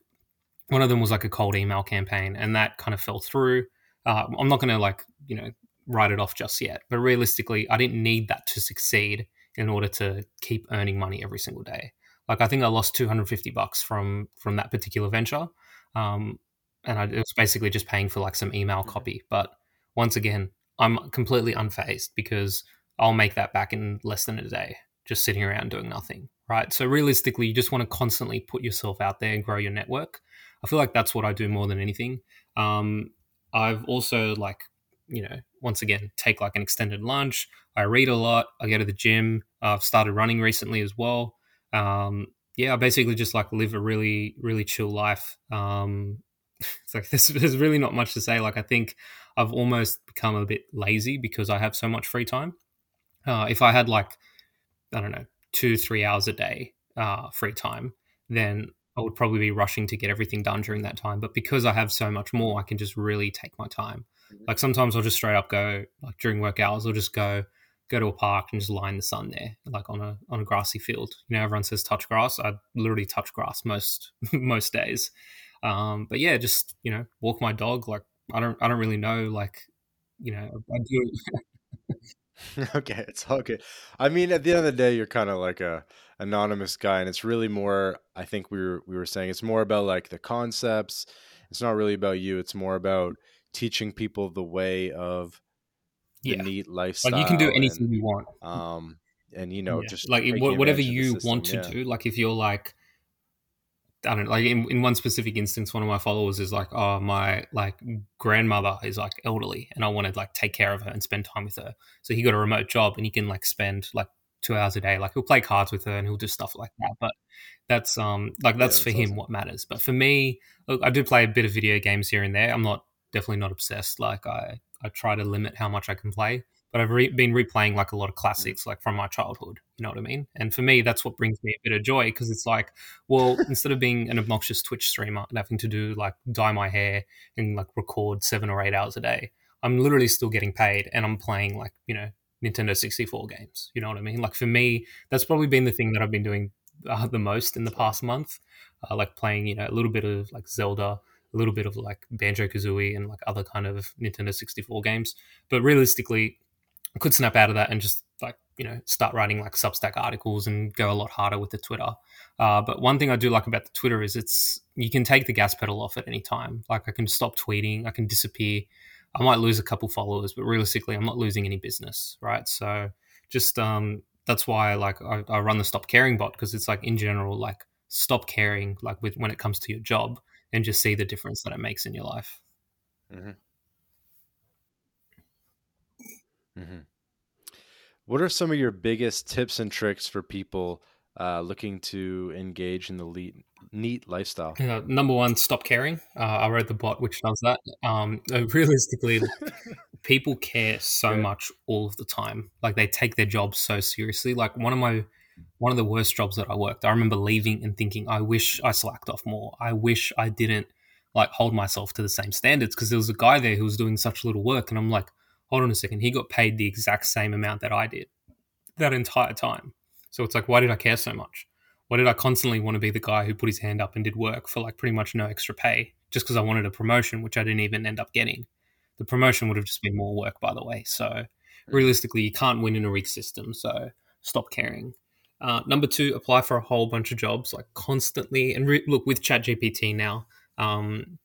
one of them was like a cold email campaign, and that kind of fell through. Uh, I'm not going to like you know write it off just yet, but realistically, I didn't need that to succeed in order to keep earning money every single day. Like I think I lost 250 bucks from from that particular venture, um, and I, it was basically just paying for like some email mm-hmm. copy. But once again, I'm completely unfazed because I'll make that back in less than a day, just sitting around doing nothing. Right. So realistically, you just want to constantly put yourself out there and grow your network. I feel like that's what I do more than anything. Um, I've also like, you know, once again, take like an extended lunch. I read a lot. I go to the gym. I've started running recently as well. Um, yeah, I basically just like live a really, really chill life. Um, (laughs) it's like there's, there's really not much to say. Like I think I've almost become a bit lazy because I have so much free time. Uh, if I had like, I don't know, two, three hours a day uh, free time, then I would probably be rushing to get everything done during that time. But because I have so much more, I can just really take my time. Like sometimes I'll just straight up go, like during work hours, I'll just go, go to a park and just lie in the sun there, like on a on a grassy field. You know, everyone says touch grass. I literally touch grass most (laughs) most days. Um, but yeah, just you know, walk my dog. Like I don't I don't really know. Like you know, I do. (laughs) (laughs) okay, it's good. I mean, at the end of the day, you're kind of like a anonymous guy, and it's really more. I think we were we were saying it's more about like the concepts. It's not really about you. It's more about teaching people the way of yeah. NEET lifestyle. Like you can do anything and, you want. Um, and you know, yeah. just like whatever you want to yeah. do. Like if you're like, I don't know, like in, in one specific instance, one of my followers is like, oh, my like grandmother is like elderly, and I want to like take care of her and spend time with her. So he got a remote job, and he can like spend like two hours a day. Like he'll play cards with her, and he'll do stuff like that. But that's um like that's, yeah, that's for awesome. him what matters. But for me, look, I do play a bit of video games here and there. I'm not definitely not obsessed. Like I I try to limit how much I can play. But I've re- been replaying like a lot of classics, like from my childhood. You know what I mean? And for me, that's what brings me a bit of joy because it's like, well, instead of being an obnoxious Twitch streamer and having to do like dye my hair and like record seven or eight hours a day, I'm literally still getting paid and I'm playing like, you know, Nintendo 64 games. You know what I mean? Like for me, that's probably been the thing that I've been doing uh, the most in the past month. Uh, like playing, you know, a little bit of like Zelda, a little bit of like Banjo Kazooie and like other kind of Nintendo 64 games. But realistically, I could snap out of that and just like, you know, start writing like Substack articles and go a lot harder with the Twitter. Uh, but one thing I do like about the Twitter is it's, you can take the gas pedal off at any time. Like I can stop tweeting, I can disappear. I might lose a couple followers, but realistically, I'm not losing any business, right? So just, um, that's why like I, I run the stop caring bot because it's like in general, like stop caring like with when it comes to your job and just see the difference that it makes in your life. Mm-hmm. Mm-hmm. What are some of your biggest tips and tricks for people uh, looking to engage in the lead, NEET lifestyle? Uh, number one, stop caring. Uh, I wrote the bot which does that. Um, (laughs) realistically, people care so yeah. much all of the time. Like they take their job so seriously. Like one of my one of the worst jobs that I worked. I remember leaving and thinking, I wish I slacked off more. I wish I didn't like hold myself to the same standards because there was a guy there who was doing such little work, and I'm like, hold on a second, he got paid the exact same amount that I did that entire time. So it's like, why did I care so much? Why did I constantly want to be the guy who put his hand up and did work for like pretty much no extra pay just because I wanted a promotion, which I didn't even end up getting? The promotion would have just been more work, by the way. So hmm. realistically, you can't win in a rig system. So stop caring. Uh, number two, apply for a whole bunch of jobs like constantly. And re- look with ChatGPT now, um,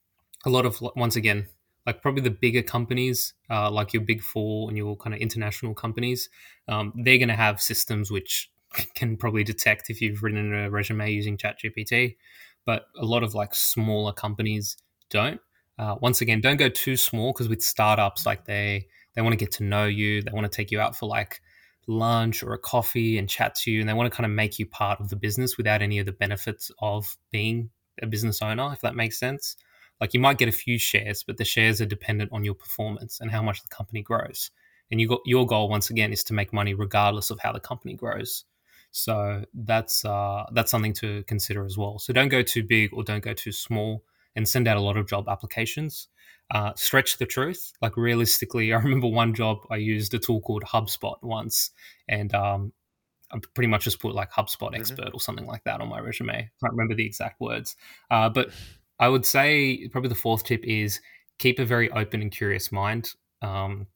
a lot of once again, like probably the bigger companies, uh, like your big four and your kind of international companies, um, they're going to have systems which (laughs) can probably detect if you've written a resume using ChatGPT. But a lot of like smaller companies don't. Uh, once again, don't go too small because with startups, like they they want to get to know you, they want to take you out for like lunch or a coffee and chat to you and they want to kind of make you part of the business without any of the benefits of being a business owner if that makes sense. Like you might get a few shares but the shares are dependent on your performance and how much the company grows. And you got your goal once again is to make money regardless of how the company grows. So that's uh, that's something to consider as well. So don't go too big or don't go too small and send out a lot of job applications uh, stretch the truth. Like realistically, (laughs) I remember one job I used a tool called HubSpot once, and um, I pretty much just put like HubSpot mm-hmm. expert mm-hmm. or something like that on my resume. I can't remember the exact words, uh, but I would say probably the fourth tip is keep a very open and curious mind. Um,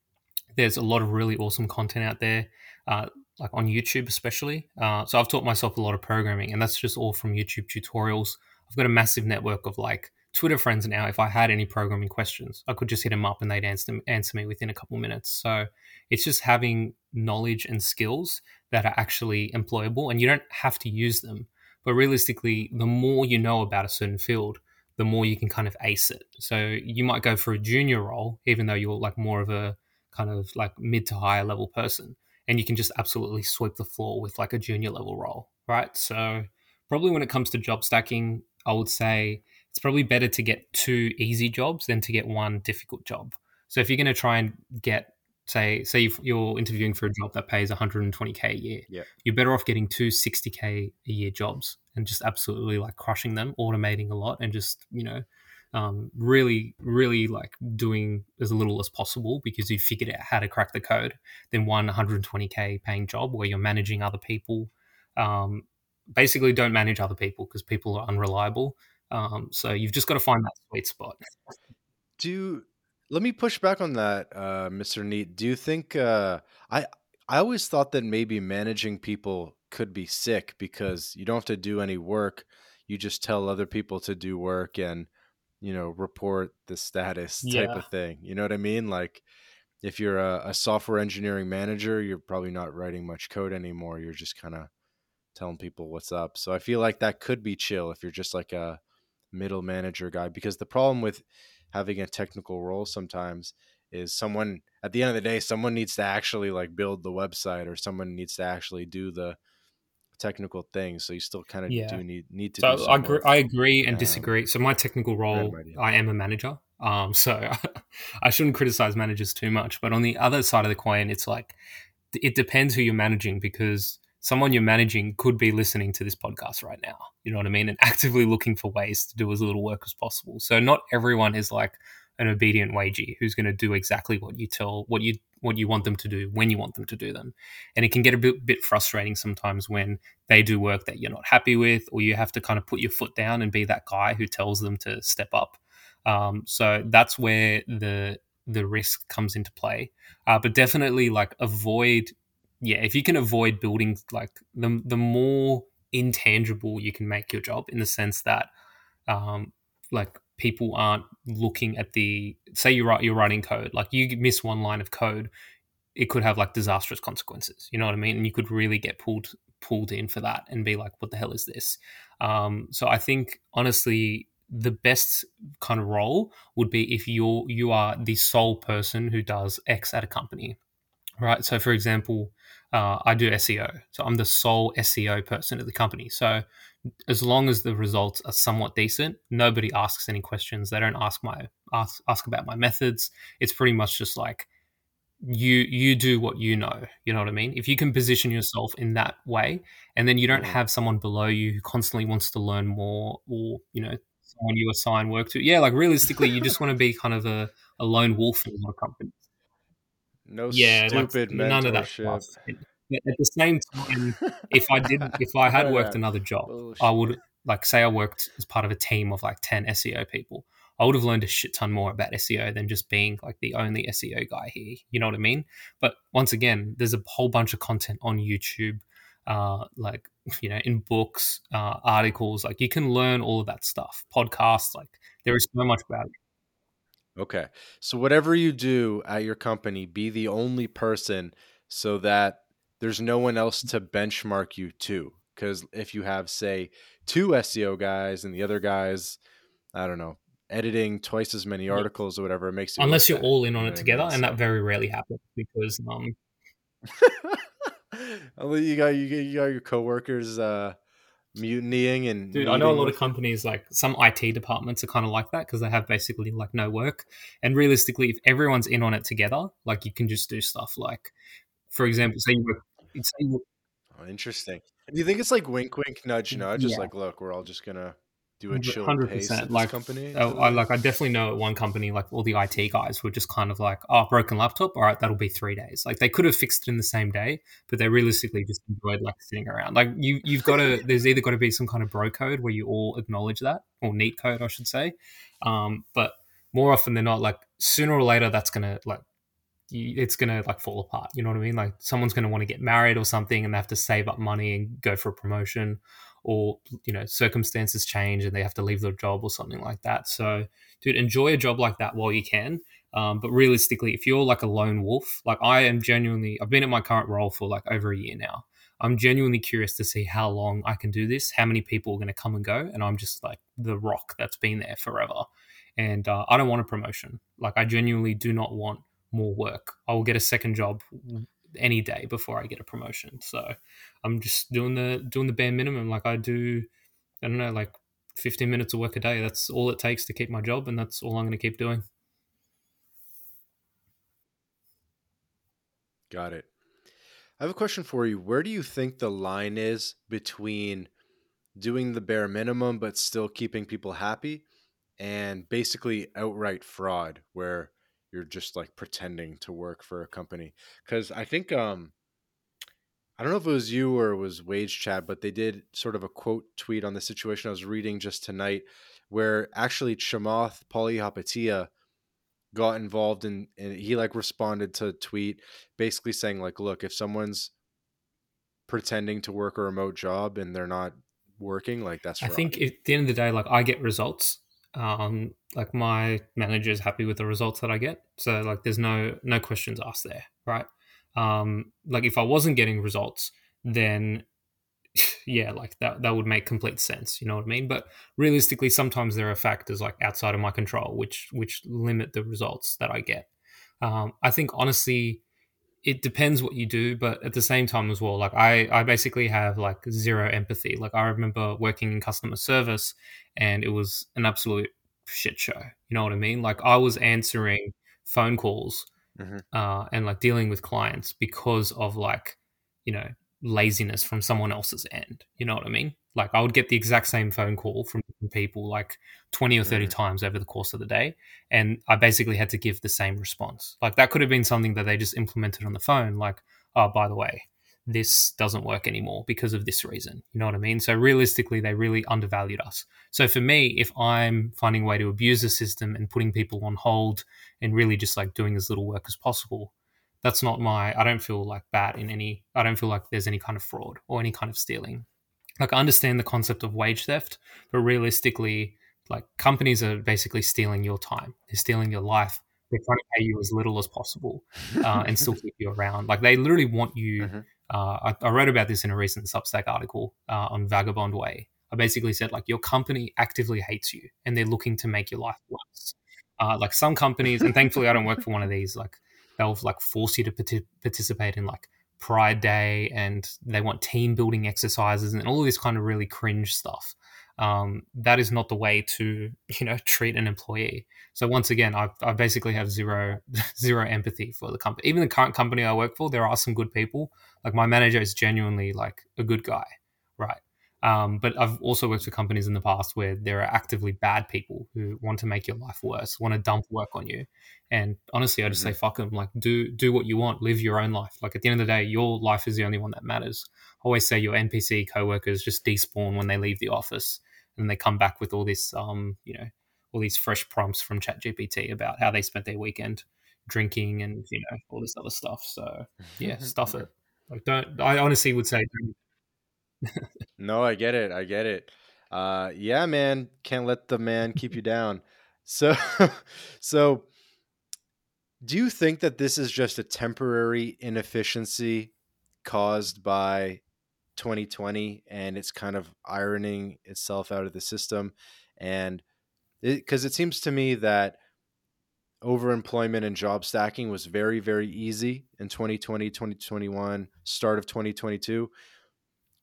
there's a lot of really awesome content out there, uh, like on YouTube especially. Uh, so I've taught myself a lot of programming, and that's just all from YouTube tutorials. I've got a massive network of like Twitter friends now, if I had any programming questions, I could just hit them up and they'd answer, answer me within a couple minutes. So it's just having knowledge and skills that are actually employable and you don't have to use them. But realistically, the more you know about a certain field, the more you can kind of ace it. So you might go for a junior role, even though you're like more of a kind of like mid to higher level person, and you can just absolutely sweep the floor with like a junior level role, right? So probably when it comes to job stacking, I would say it's probably better to get two easy jobs than to get one difficult job. So if you're going to try and get, say, say you're interviewing for a job that pays 120k a year, yeah. you're better off getting two 60k a year jobs and just absolutely like crushing them, automating a lot, and just you know, um, really, really like doing as little as possible because you figured out how to crack the code. Than one 120k paying job where you're managing other people. Um, basically, don't manage other people because people are unreliable um, so you've just got to find that sweet spot. Do let me push back on that, uh, Mr. NEET. Do you think uh, I I always thought that maybe managing people could be sick because you don't have to do any work. You just tell other people to do work and you know report the status type yeah. of thing. You know what I mean? Like if you're a, a software engineering manager, you're probably not writing much code anymore. You're just kind of telling people what's up. So I feel like that could be chill if you're just like a middle manager guy because the problem with having a technical role sometimes is someone at the end of the day someone needs to actually like build the website or someone needs to actually do the technical things so you still kind of yeah. do need need to so I agree, I agree and um, disagree. So my technical role I am a manager um so (laughs) I shouldn't criticize managers too much but on the other side of the coin it's like it depends who you're managing because someone you're managing could be listening to this podcast right now. You know what I mean? And actively looking for ways to do as little work as possible. So not everyone is like, an obedient wagey who's going to do exactly what you tell what you what you want them to do when you want them to do them. And it can get a bit, bit frustrating sometimes when they do work that you're not happy with, or you have to kind of put your foot down and be that guy who tells them to step up. Um, so that's where the the risk comes into play. Uh, but definitely like avoid, yeah, if you can avoid building like the the more intangible you can make your job in the sense that um, like people aren't looking at the say you write you're writing code like you miss one line of code it could have like disastrous consequences you know what i mean? And you could really get pulled pulled in for that and be like what the hell is this? Um, so i think honestly the best kind of role would be if you're you are the sole person who does x at a company right? So for example uh, i do seo so i'm the sole seo person at the company so as long as the results are somewhat decent, nobody asks any questions. They don't ask my ask ask about my methods. It's pretty much just like you you do what you know. You know what I mean? If you can position yourself in that way, and then you don't have someone below you who constantly wants to learn more, or you know someone you assign work to. Yeah, like realistically, you just want to be kind of a, a lone wolf in a lot of companies. No yeah, stupid like, none of that stuff at the same time, if I did, if I had (laughs) worked another job, Bullshit. I would like say I worked as part of a team of like ten SEO people. I would have learned a shit ton more about SEO than just being like the only SEO guy here. You know what I mean? But once again, there's a whole bunch of content on YouTube, uh, like (laughs) you know, in books, uh, articles. Like you can learn all of that stuff. Podcasts, like there is so much about it. Okay, so whatever you do at your company, be the only person so that there's no one else to benchmark you to. Because if you have, say, two SEO guys and the other guys, I don't know, editing twice as many articles or whatever, it makes you unless you're bad. all in on it together, and that very rarely happens because um. (laughs) you got you, you got your coworkers uh mutinying and dude i know a lot of companies like some it departments are kind of like that because they have basically like no work and realistically if everyone's in on it together like you can just do stuff like for example say you work Oh, interesting. Do you think it's like wink, wink, nudge, nudge? Just like, look, we're all just gonna do a chill 100%. pace at like, company. I, I, like, I definitely know at one company, like all the IT guys were just kind of like, oh, broken laptop. All right, that'll be three days. Like they could have fixed it in the same day, but they realistically just enjoyed like sitting around. Like you, you've got to. (laughs) There's either got to be some kind of bro code where you all acknowledge that, or NEET code, I should say. Um, but more often than not, like sooner or later, that's gonna like it's gonna like fall apart. You know what I mean? Like someone's gonna want to get married or something, and they have to save up money and go for a promotion, or you know circumstances change and they have to leave their job or something like that. So, dude, enjoy a job like that while you can. Um, but realistically, if you're like a lone wolf, like I am genuinely, I've been in my current role for like over a year now. I'm genuinely curious to see how long I can do this, how many people are going to come and go, and I'm just like the rock that's been there forever. And uh, I don't want a promotion. Like I genuinely do not want more work. I will get a second job any day before I get a promotion. So I'm just doing the doing the bare minimum. Like I do, I don't know, like 15 minutes of work a day. That's all it takes to keep my job, and that's all I'm going to keep doing. Got it. I have a question for you. Where do you think the line is between doing the bare minimum but still keeping people happy and basically outright fraud where you're just like pretending to work for a company because i think um i don't know if it was you or it was Wage Chad but they did sort of a quote tweet on the situation i was reading just tonight where actually chamath palihapitiya got involved in and he like responded to a tweet basically saying like look if someone's pretending to work a remote job and they're not working like that's i think at the end of the day like i get results um, like my manager is happy with the results that I get. So like there's no no questions asked there, right? Um, like if I wasn't getting results, then (laughs) yeah, like that that would make complete sense. You know what I mean? But realistically, sometimes there are factors like outside of my control which which limit the results that I get. Um, I think honestly, it depends what you do, but at the same time as well, like I, I basically have like zero empathy. Like I remember working in customer service and it was an absolute shit show. You know what I mean? Like I was answering phone calls mm-hmm. uh, and like dealing with clients because of like, you know, laziness from someone else's end. You know what I mean? Like I would get the exact same phone call from people like 20 or 30 mm. times over the course of the day. And I basically had to give the same response. Like that could have been something that they just implemented on the phone, like, oh, by the way, this doesn't work anymore because of this reason. You know what I mean? So realistically, they really undervalued us. So for me, if I'm finding a way to abuse the system and putting people on hold and really just like doing as little work as possible, that's not my i don't feel like that in any i don't feel like there's any kind of fraud or any kind of stealing like i understand the concept of wage theft but realistically like companies are basically stealing your time they're stealing your life they're trying to pay you as little as possible uh, and still keep you around like they literally want you (laughs) mm-hmm. Uh, I, I, wrote about this in a recent substack article uh, on vagabond way i basically said like your company actively hates you and they're looking to make your life worse uh, like some companies and thankfully i don't work for one of these like they'll like force you to partic- participate in like Pride Day and they want team building exercises and all this kind of really cringe stuff. Um, that is not the way to (laughs) you know treat an employee. So once again, I, I basically have zero (laughs) zero empathy for the company. Even the current company I work for, there are some good people. Like my manager is genuinely like a good guy, right? Um, but I've also worked for companies in the past where there are actively bad people who want to make your life worse, want to dump work on you. And honestly, I just mm-hmm. say fuck them. Like, do do what you want, live your own life. Like at the end of the day, your life is the only one that matters. Always say your NPC coworkers just despawn when they leave the office, and they come back with all this, um, you know, all these fresh prompts from ChatGPT about how they spent their weekend drinking and you know all this other stuff. So (laughs) yeah, stuff it. Like, don't. I honestly would say (laughs) no, I get it. I get it. Uh, yeah, man, can't let the man keep you down. So, (laughs) so do you think that this is just a temporary inefficiency caused by 2020 and it's kind of ironing itself out of the system? And because it, it seems to me that overemployment and job stacking was very, very easy in 2020, 2021, start of 2022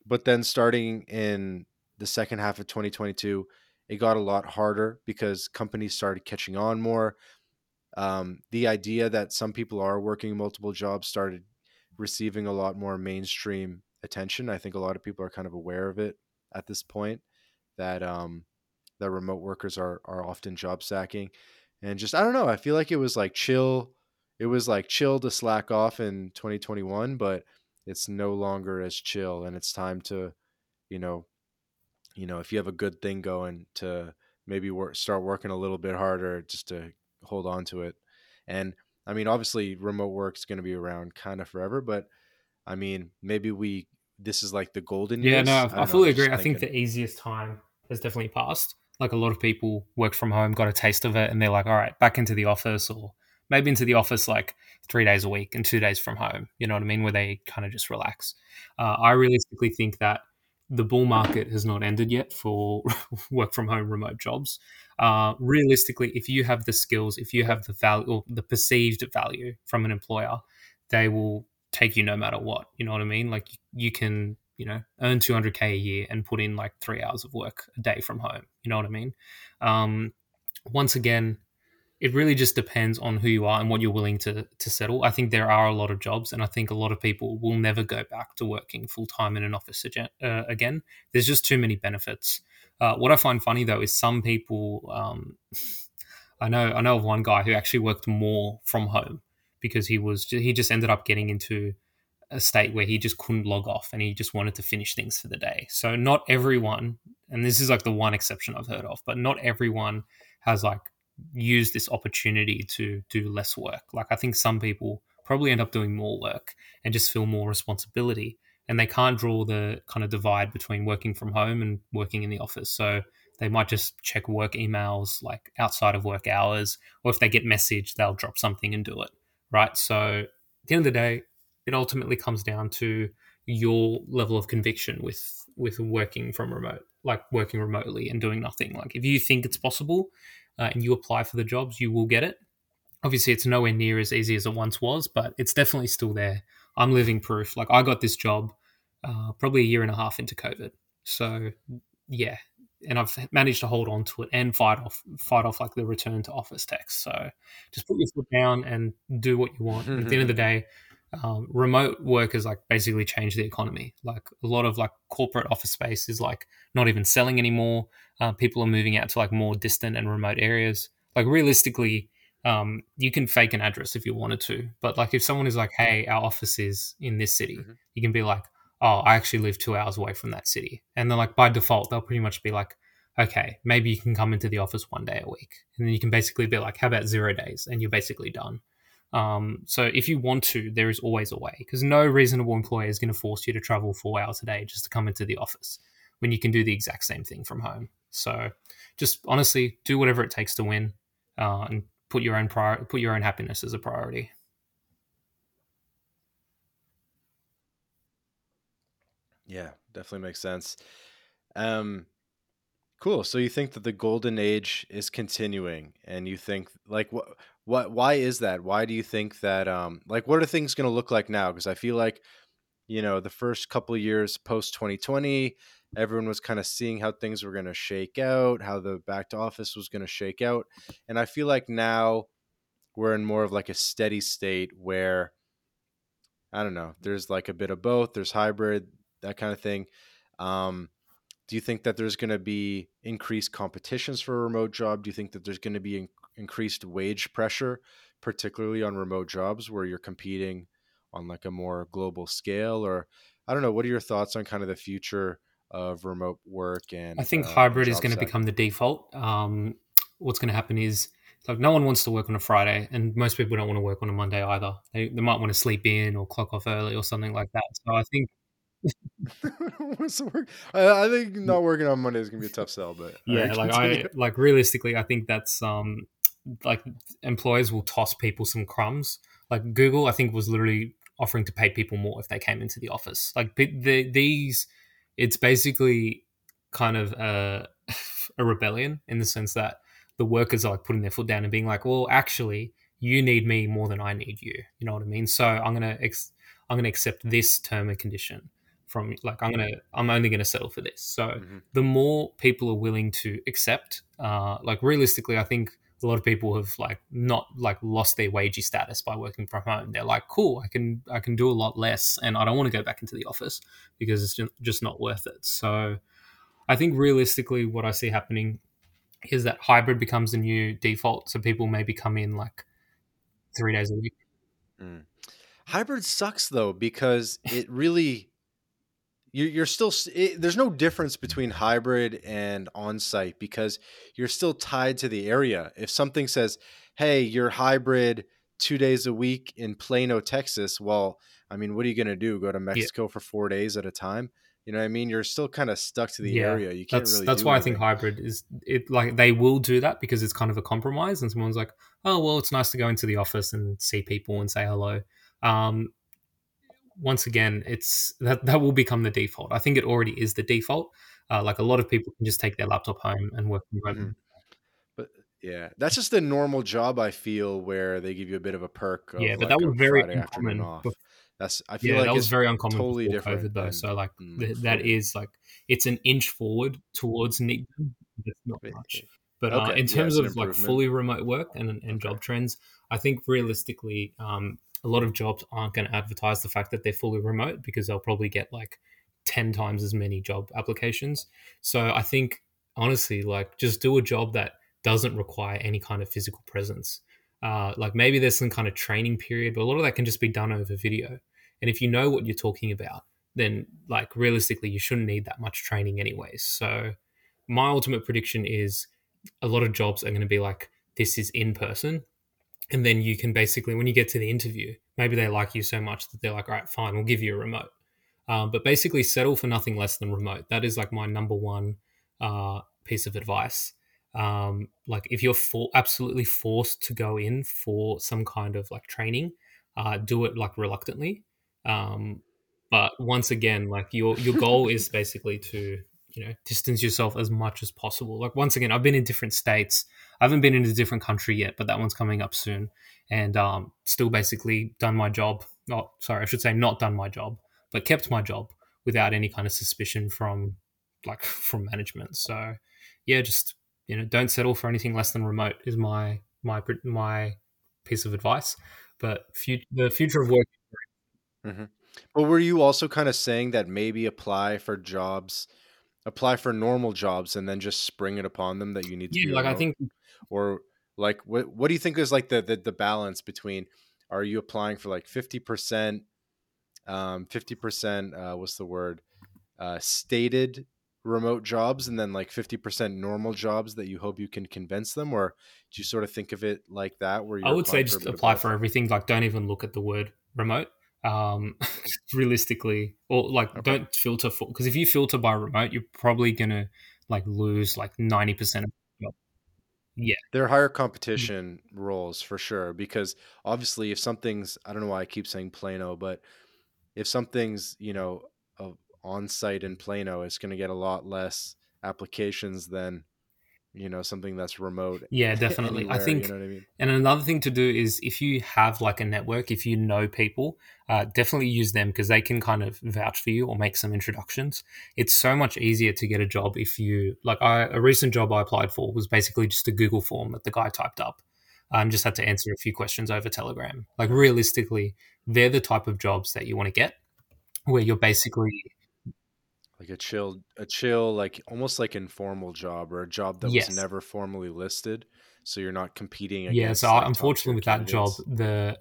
but then starting in the second half of 2022, it got a lot harder because companies started catching on more. Um, the idea that some people are working multiple jobs started receiving a lot more mainstream attention. I think a lot of people are kind of aware of it at this point that um, that remote workers are are often job stacking, and just I don't know. I feel like it was like chill. It was like chill to slack off in 2021, but it's no longer as chill and it's time to you know you know if you have a good thing going to maybe work start working a little bit harder just to hold on to it and i mean obviously remote work is going to be around kind of forever but i mean maybe we this is like the golden yeah years. no i, I fully know, agree i think the easiest time has definitely passed like a lot of people work from home got a taste of it and they're like all right back into the office or maybe into the office like three days a week and two days from home. You know what I mean? Where they kind of just relax. Uh, I realistically think that the bull market has not ended yet for (laughs) work from home remote jobs. Uh, realistically, if you have the skills, if you have the value or the perceived value from an employer, they will take you no matter what. You know what I mean? Like you can, you know, earn 200k a year and put in like three hours of work a day from home. You know what I mean? Um, once again, it really just depends on who you are and what you're willing to to settle. I think there are a lot of jobs, and I think a lot of people will never go back to working full time in an office uh, again. There's just too many benefits. Uh, what I find funny though is some people. Um, (laughs) I know I know of one guy who actually worked more from home because he was he just ended up getting into a state where he just couldn't log off and he just wanted to finish things for the day. So not everyone, and this is like the one exception I've heard of, but not everyone has like use this opportunity to do less work. Like I think some people probably end up doing more work and just feel more responsibility and they can't draw the kind of divide between working from home and working in the office. So they might just check work emails like outside of work hours or if they get message they'll drop something and do it, right? So at the end of the day, it ultimately comes down to your level of conviction with with working from remote like working remotely and doing nothing like if you think it's possible uh, and you apply for the jobs, you will get it. Obviously, it's nowhere near as easy as it once was, but it's definitely still there. I'm living proof. Like I got this job uh, probably a year and a half into COVID, so yeah, and I've managed to hold on to it and fight off fight off like the return to office tax. So just put your foot down and do what you want. at the end of the (laughs) day, um, remote work has like basically changed the economy. Like a lot of like corporate office space is like not even selling anymore. Uh, people are moving out to like more distant and remote areas. Like realistically, um, you can fake an address if you wanted to, but like if someone is like, "Hey, our office is in this city," mm-hmm. you can be like, "Oh, I actually live two hours away from that city," and then like by default, they'll pretty much be like, "Okay, maybe you can come into the office one day a week," and then you can basically be like, "How about zero days?" and you're basically done. Um, so if you want to, there is always a way because no reasonable employer is going to force you to travel four hours a day just to come into the office when you can do the exact same thing from home. So just honestly, do whatever it takes to win uh, and put your own prior- put your own happiness as a priority. Yeah, definitely makes sense. Um, cool. So you think that the golden age is continuing, and you think like what what why is that? Why do you think that um like what are things going to look like now? Because I feel like you know the first couple years post 2020 everyone was kind of seeing how things were going to shake out how the back to office was going to shake out and i feel like now we're in more of like a steady state where i don't know there's like a bit of both there's hybrid that kind of thing um, do you think that there's going to be increased competitions for a remote job? Do you think that there's going to be in- increased wage pressure particularly on remote jobs where you're competing on like a more global scale? Or i don't know what are your thoughts on kind of the future of remote work and i think uh, hybrid is going to become the default um, what's going to happen is like no one wants to work on a friday and most people don't want to work on a monday either. They, they might want to sleep in or clock off early or something like that. So i think (laughs) I think not working on Monday is gonna be a tough sell, but yeah, right, (laughs) like I like realistically, I think that's um like employers will toss people some crumbs. Like Google, I think was literally offering to pay people more if they came into the office. Like the, these, it's basically kind of a, (laughs) a rebellion in the sense that the workers are like putting their foot down and being like, well, actually, you need me more than I need you. You know what I mean? So I'm gonna ex- I'm gonna accept this term and condition from like I'm gonna I'm only gonna settle for this. So mm-hmm. the more people are willing to accept, uh, like realistically, I think a lot of people have like not like lost their wagey status by working from home. They're like, cool, I can I can do a lot less, and I don't want to go back into the office because it's just not worth it. So, I think realistically, what I see happening is that hybrid becomes the new default. So people maybe come in like three days a week. Mm. Hybrid sucks though because it really you're still it, there's no difference between hybrid and on-site because you're still tied to the area. If something says hey you're hybrid two days a week in plano texas well i mean what are you going to do? Go to mexico yeah. for four days at a time? You know what i mean? You're still kind of stuck to the yeah, area. You can't that's, really that's why anything. i think hybrid is it like they will do that because it's kind of a compromise and someone's like oh well it's nice to go into the office and see people and say hello. Um, once again, it's that that will become the default. I think it already is the default. Uh, like a lot of people can just take their laptop home and work from home. Mm-hmm. But yeah, that's just the normal job. I feel where they give you a bit of a perk. yeah, but like that was very uncommon. Off. That's I feel yeah, like that was very uncommon. Totally different COVID, though. So like th- that is like it's an inch forward towards Nick. It's not much. But uh, okay. uh, in terms yeah, of like fully remote work and, and okay. job trends, I think realistically, um, a lot of jobs aren't going to advertise the fact that they're fully remote because they'll probably get like 10 times as many job applications. So I think honestly, like just do a job that doesn't require any kind of physical presence. Uh, like maybe there's some kind of training period, but a lot of that can just be done over video. And if you know what you're talking about, then like realistically, you shouldn't need that much training anyways. So my ultimate prediction is a lot of jobs are going to be like, this is in person and then you can basically when you get to the interview maybe they like you so much that they're like all right fine we'll give you a remote. Um, but basically settle for nothing less than remote. That is like my number one uh, piece of advice. Um, like if you're for, absolutely forced to go in for some kind of like training uh, do it like reluctantly. Um, but once again like your your goal is (laughs) basically to you know distance yourself as much as possible. Like once again i've been in different states. I haven't been in a different country yet but that one's coming up soon. And um, still basically done my job not sorry i should say not done my job but kept my job without any kind of suspicion from like (laughs) from management. So yeah just you know don't settle for anything less than remote is my my my piece of advice. But the future of work Mm-hmm. But were you also kind of saying that maybe apply for jobs, apply for normal jobs, and then just spring it upon them that you need to Yeah, like I remote? think or like what what do you think is like the the, the balance between are you applying for like 50% um 50% uh what's the word uh stated remote jobs and then like 50% normal jobs that you hope you can convince them or do you sort of think of it like that where I you're would say applying for a just apply for everything. Like, don't even look at the word remote. Um, (laughs) realistically, or like, okay. don't filter for because if you filter by remote, you're probably gonna like lose like ninety percent of. Yeah, They're higher yeah, competition roles for sure because obviously if something's I don't know why I keep saying Plano, but if something's, you know, on site in Plano, it's going to get a lot less applications than, you know, something that's remote yeah, (laughs) definitely. I anywhere, you know think, what I mean? and another thing to do is if you have like a network, if you know people, uh, definitely use them because they can kind of vouch for you or make some introductions. It's so much easier to get a job if you like. I, a recent job I applied for was basically just a Google form that the guy typed up. Um, just had to answer a few questions over Telegram. Like realistically, they're the type of jobs that you want to get, where you're basically Like a chill a chill like almost like informal job or a job that was never formally listed, so you're not competing against. yeah. So like unfortunately, with that job, the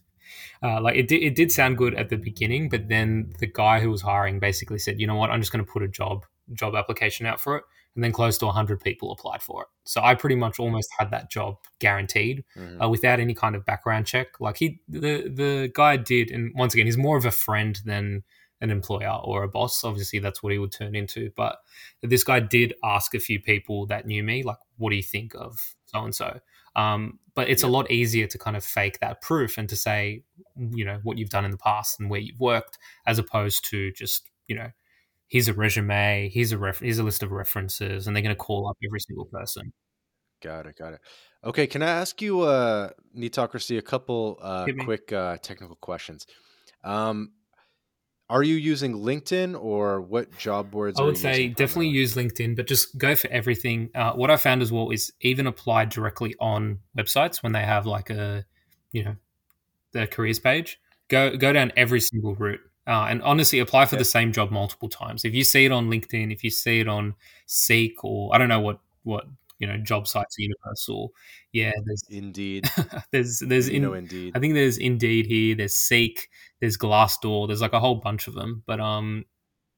(laughs) uh, like it did, it did sound good at the beginning, but then the guy who was hiring basically said, "You know what? I'm just going to put a job job application out for it." And then close to 100 people applied for it. So I pretty much almost had that job guaranteed hmm uh, without any kind of background check. Like he, the the guy did, and once again, he's more of a friend than an employer or a boss. Obviously, that's what he would turn into. But this guy did ask a few people that knew me, like, "What do you think of so and so?" Um, but it's a lot easier to kind of fake that proof and to say, you know, what you've done in the past and where you've worked, as opposed to just, you know, here's a resume, here's a ref- here's a list of references, and they're going to call up every single person. Got it, got it. Okay, can I ask you uh Neetocracy a couple uh quick uh technical questions? Um Are you using LinkedIn or what job boards I would say definitely use LinkedIn, but just go for everything. Uh, what I found as well is even apply directly on websites when they have like a, you know, the careers page. Go go down every single route, uh, and honestly apply for Okay. the same job multiple times. If you see it on LinkedIn, if you see it on Seek, or I don't know what what you know job sites are universal. Yeah, there's Indeed. (laughs) there's there's You know Indeed. I think there's Indeed here. There's Seek. There's Glassdoor. There's like a whole bunch of them. But um,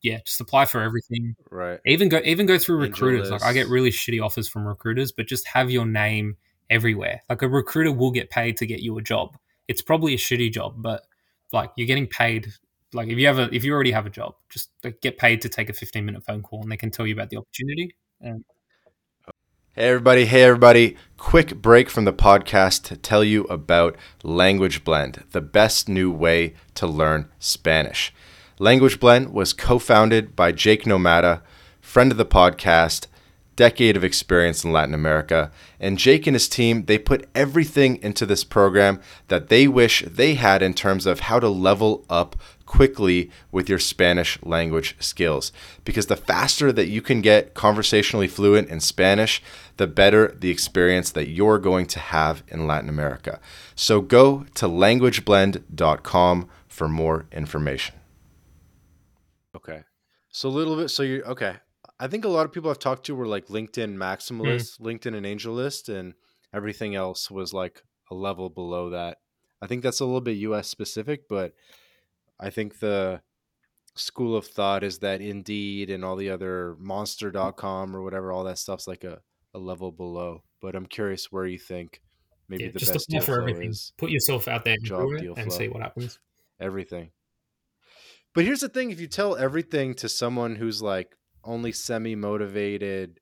yeah, just apply for everything. Right. Even go even go through recruiters. Like I get really shitty offers from recruiters, but just have your name everywhere. Like a recruiter will get paid to get you a job. It's probably a shitty job, but like you're getting paid. Like if you have a if you already have a job, just like, get paid to take a 15 minute phone call and they can tell you about the opportunity. And Hey everybody, hey everybody. Quick break from the podcast to tell you about Language Blend, the best new way to learn Spanish. Language Blend was co-founded by Jake Nomada, friend of the podcast, decade of experience in Latin America, and Jake and his team, they put everything into this program that they wish they had in terms of how to level up quickly with your Spanish language skills. Because the faster that you can get conversationally fluent in Spanish, the better the experience that you're going to have in Latin America. So go to languageblend.com for more information. Okay. So a little bit. So you okay? I think a lot of people I've talked to were like LinkedIn mm, maximalists, LinkedIn and AngelList, and everything else was like a level below that. I think that's a little bit U.S. specific, but I think the school of thought is that Indeed and all the other Monster.com or whatever, all that stuff's like a, a level below. But I'm curious where you think maybe yeah, the just best deal for everything. is, Put yourself out there job deal and see what happens. everything. But here's the thing if you tell everything to someone who's like only semi motivated,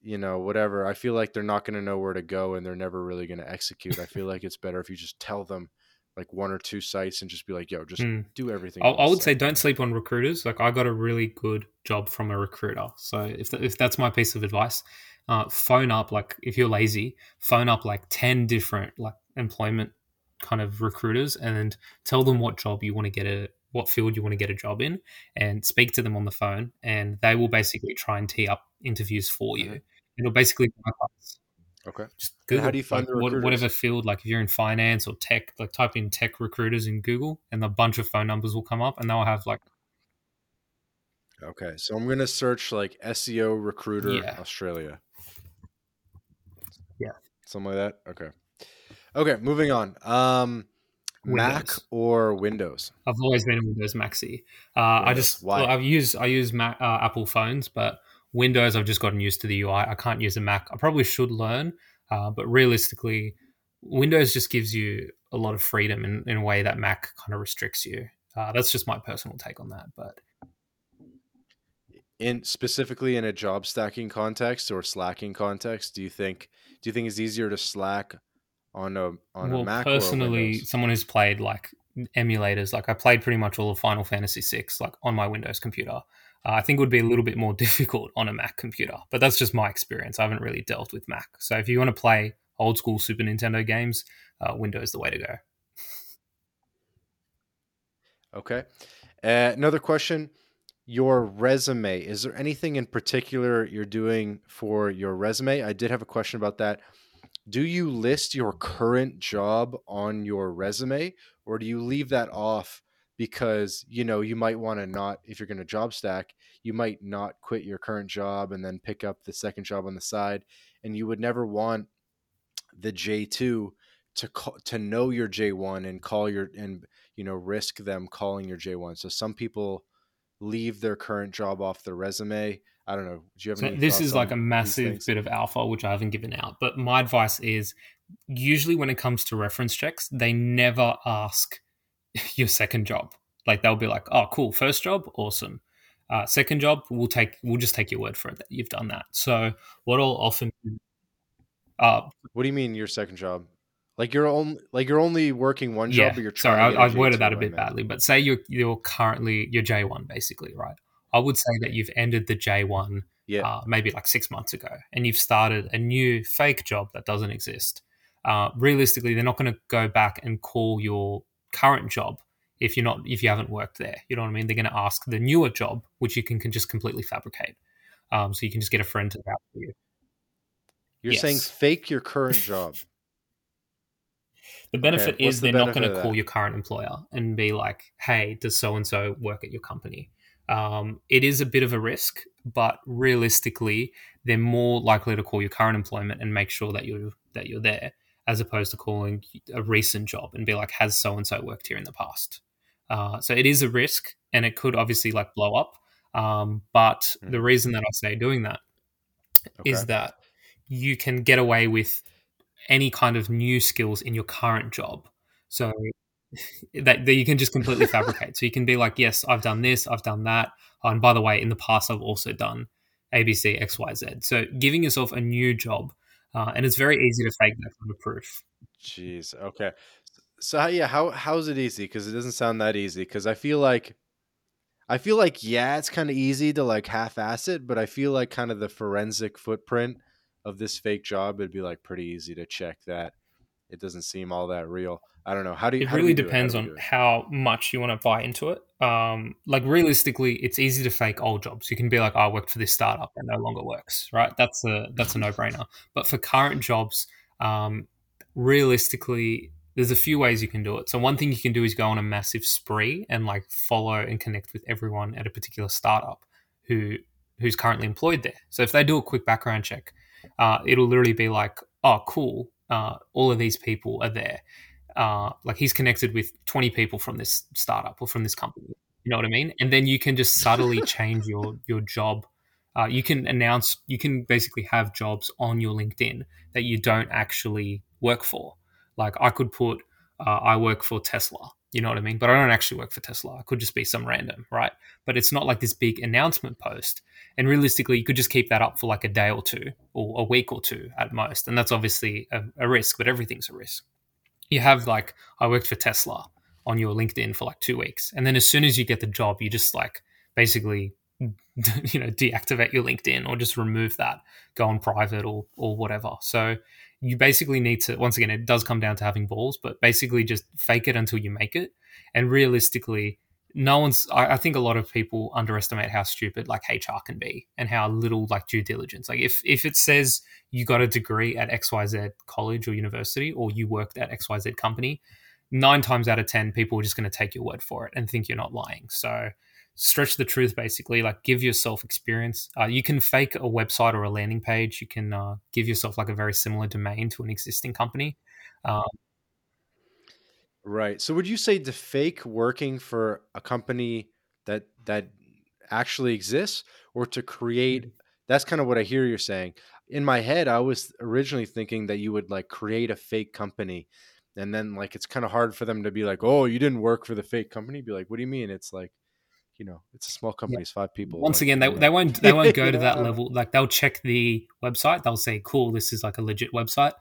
you know, whatever, I feel like they're not going to know where to go and they're never really going to execute. I feel like it's better if you just tell them like one or two sites and just be like, yo, just Mm. do everything I, I would say don't sleep on recruiters. Like I got a really good job from a recruiter. So if th- if that's my piece of advice, uh, phone up. Like if you're lazy, phone up like ten different like employment kind of recruiters and tell them what job you want to get a what field you want to get a job in, and speak to them on the phone, and they will basically try and tee up interviews for you. Mhm. It'll basically Okay. Just And Google how do you find like, the recruiters? whatever field, like if you're in finance or tech, like type in tech recruiters in Google, and a bunch of phone numbers will come up, and they'll have like Okay. So I'm gonna search like SEO recruiter Yeah. Australia. Yeah. Something like that. Okay. Okay. Moving on. Um, Mac or Windows. I've always been a Windows Maxi. Uh, I just Why? well, I've used I use Mac, uh, Apple phones, but Windows I've just gotten used to the UI. I can't use a Mac. I probably should learn, uh, but realistically, Windows just gives you a lot of freedom in, in a way that Mac kind of restricts you. Uh, that's just my personal take on that. But in specifically in a job stacking context or slacking context do you think do you think it's easier to slack on a on well, a mac or a personally, someone who's played like emulators, like I played pretty much all of Final Fantasy VI, like on my Windows computer. Uh, I think it would be a little bit more (laughs) difficult on a Mac computer, but that's just my experience. I haven't really dealt with Mac. So if you want to play old school Super Nintendo games, uh, Windows is the way to go. okay uh, another question your resume is there anything in particular you're doing for your resume i did have a question about that do you list your current job on your resume or do you leave that off because you know you might want to not if you're going to job stack you might not quit your current job and then pick up the second job on the side and you would never want the J2 to call, to know your J1 and call your and you know risk them calling your J1 so some people leave their current job off their resume i don't know do you have So any this is like a massive bit of alpha, which I haven't given out. But my advice is usually when it comes to reference checks, they never ask (laughs) your second job. Like they'll be like, "Oh, cool, first job, awesome. Uh, second job, we'll take, we'll just take your word for it that you've done that." So what I'll often, uh, what do you mean your second job like you're only like you're only working one job yeah, but you're trying sorry, to I, I worded J2, that a bit badly. But say you're you're currently your J one basically, right? I would say that you've ended the J one yeah uh, maybe like six months ago, and you've started a new fake job that doesn't exist. Uh, realistically, they're not going to go back and call your current job if you're not if you haven't worked there. You know what I mean? They're going to ask the newer job, which you can, can just completely fabricate. Um, so you can just get a friend to vouch for you. you're saying fake your current job (laughs) The benefit what's is the they're not going to call your current employer and be like, "Hey, does so and so work at your company?" Um, it is a bit of a risk, but realistically, they're more likely to call your current employment and make sure that you're that you're there, as opposed to calling a recent job and be like, "Has so and so worked here in the past?" Uh, so it is a risk, and it could obviously like blow up. Um, but Mhm. the reason that I say doing that is Okay. that you can get away with any kind of new skills in your current job. So (laughs) that, that you can just completely (laughs) fabricate. So you can be like, yes, I've done this, I've done that. Oh, and by the way, in the past, I've also done ABC, XYZ. So giving yourself a new job, uh, and it's very easy to fake that kind of proof. Jeez. Okay. So yeah, how how's it easy? Because it doesn't sound that easy. Because I feel like, I feel like yeah, it's kind of easy to like half-ass it, but I feel like kind of the forensic footprint of this fake job, it'd be like pretty easy to check that it doesn't seem all that real. I don't know. How do you? It really do depends do on do it? how much you want to buy into it. Um, like realistically, it's easy to fake old jobs. You can be like, oh, "I worked for this startup that no longer works," right? That's a that's a no brainer. But for current jobs, um, realistically, there's a few ways you can do it. So one thing you can do is go on a massive spree and like follow and connect with everyone at a particular startup who who's currently employed there. So if they do a quick background check, uh, it'll literally be like, "Oh, cool, uh, all of these people are there." uh, like he's connected with 20 people from this startup or from this company you know what i mean? And then you can just (laughs) subtly change your your job. Uh, you can announce you can basically have jobs on your linkedin that you don't actually work for. Like i could put uh, i work for tesla you know what i mean? But i don't actually work for tesla. I could just be some random right? But it's not like this big announcement post. And realistically you could just keep that up for like a day or two or a week or two at most. And that's obviously a, a risk but everything's a risk. You have like I worked for Tesla on your LinkedIn for like two weeks, and then as soon as you get the job, you just like basically (laughs) you know deactivate your LinkedIn or just remove that, go on private or or whatever. So you basically need to once again it does come down to having balls, but basically just fake it until you make it, and realistically. no one's I, I, think a lot of people underestimate how stupid like hr can be and how little like due diligence like if if it says you got a degree at xyz college or university or you worked at xyz company nine times out of ten people are just going to take your word for it and think you're not lying so stretch the truth basically like give yourself experience uh, you can fake a website or a landing page you can uh, give yourself like a very similar domain to an existing company um, Right. So would you say to fake working for a company that that actually exists or to create Mm. that's kind of what I hear you're saying. In my head, I was originally thinking that you would like create a fake company and then like it's kind of hard for them to be like, "Oh, you didn't work for the fake company." Be like, "What do you mean?" It's like, you know, it's a small company, it's five people. once like, again they, you they won't they won't go You to (laughs) that level like they'll check the website they'll say cool this is like a legit website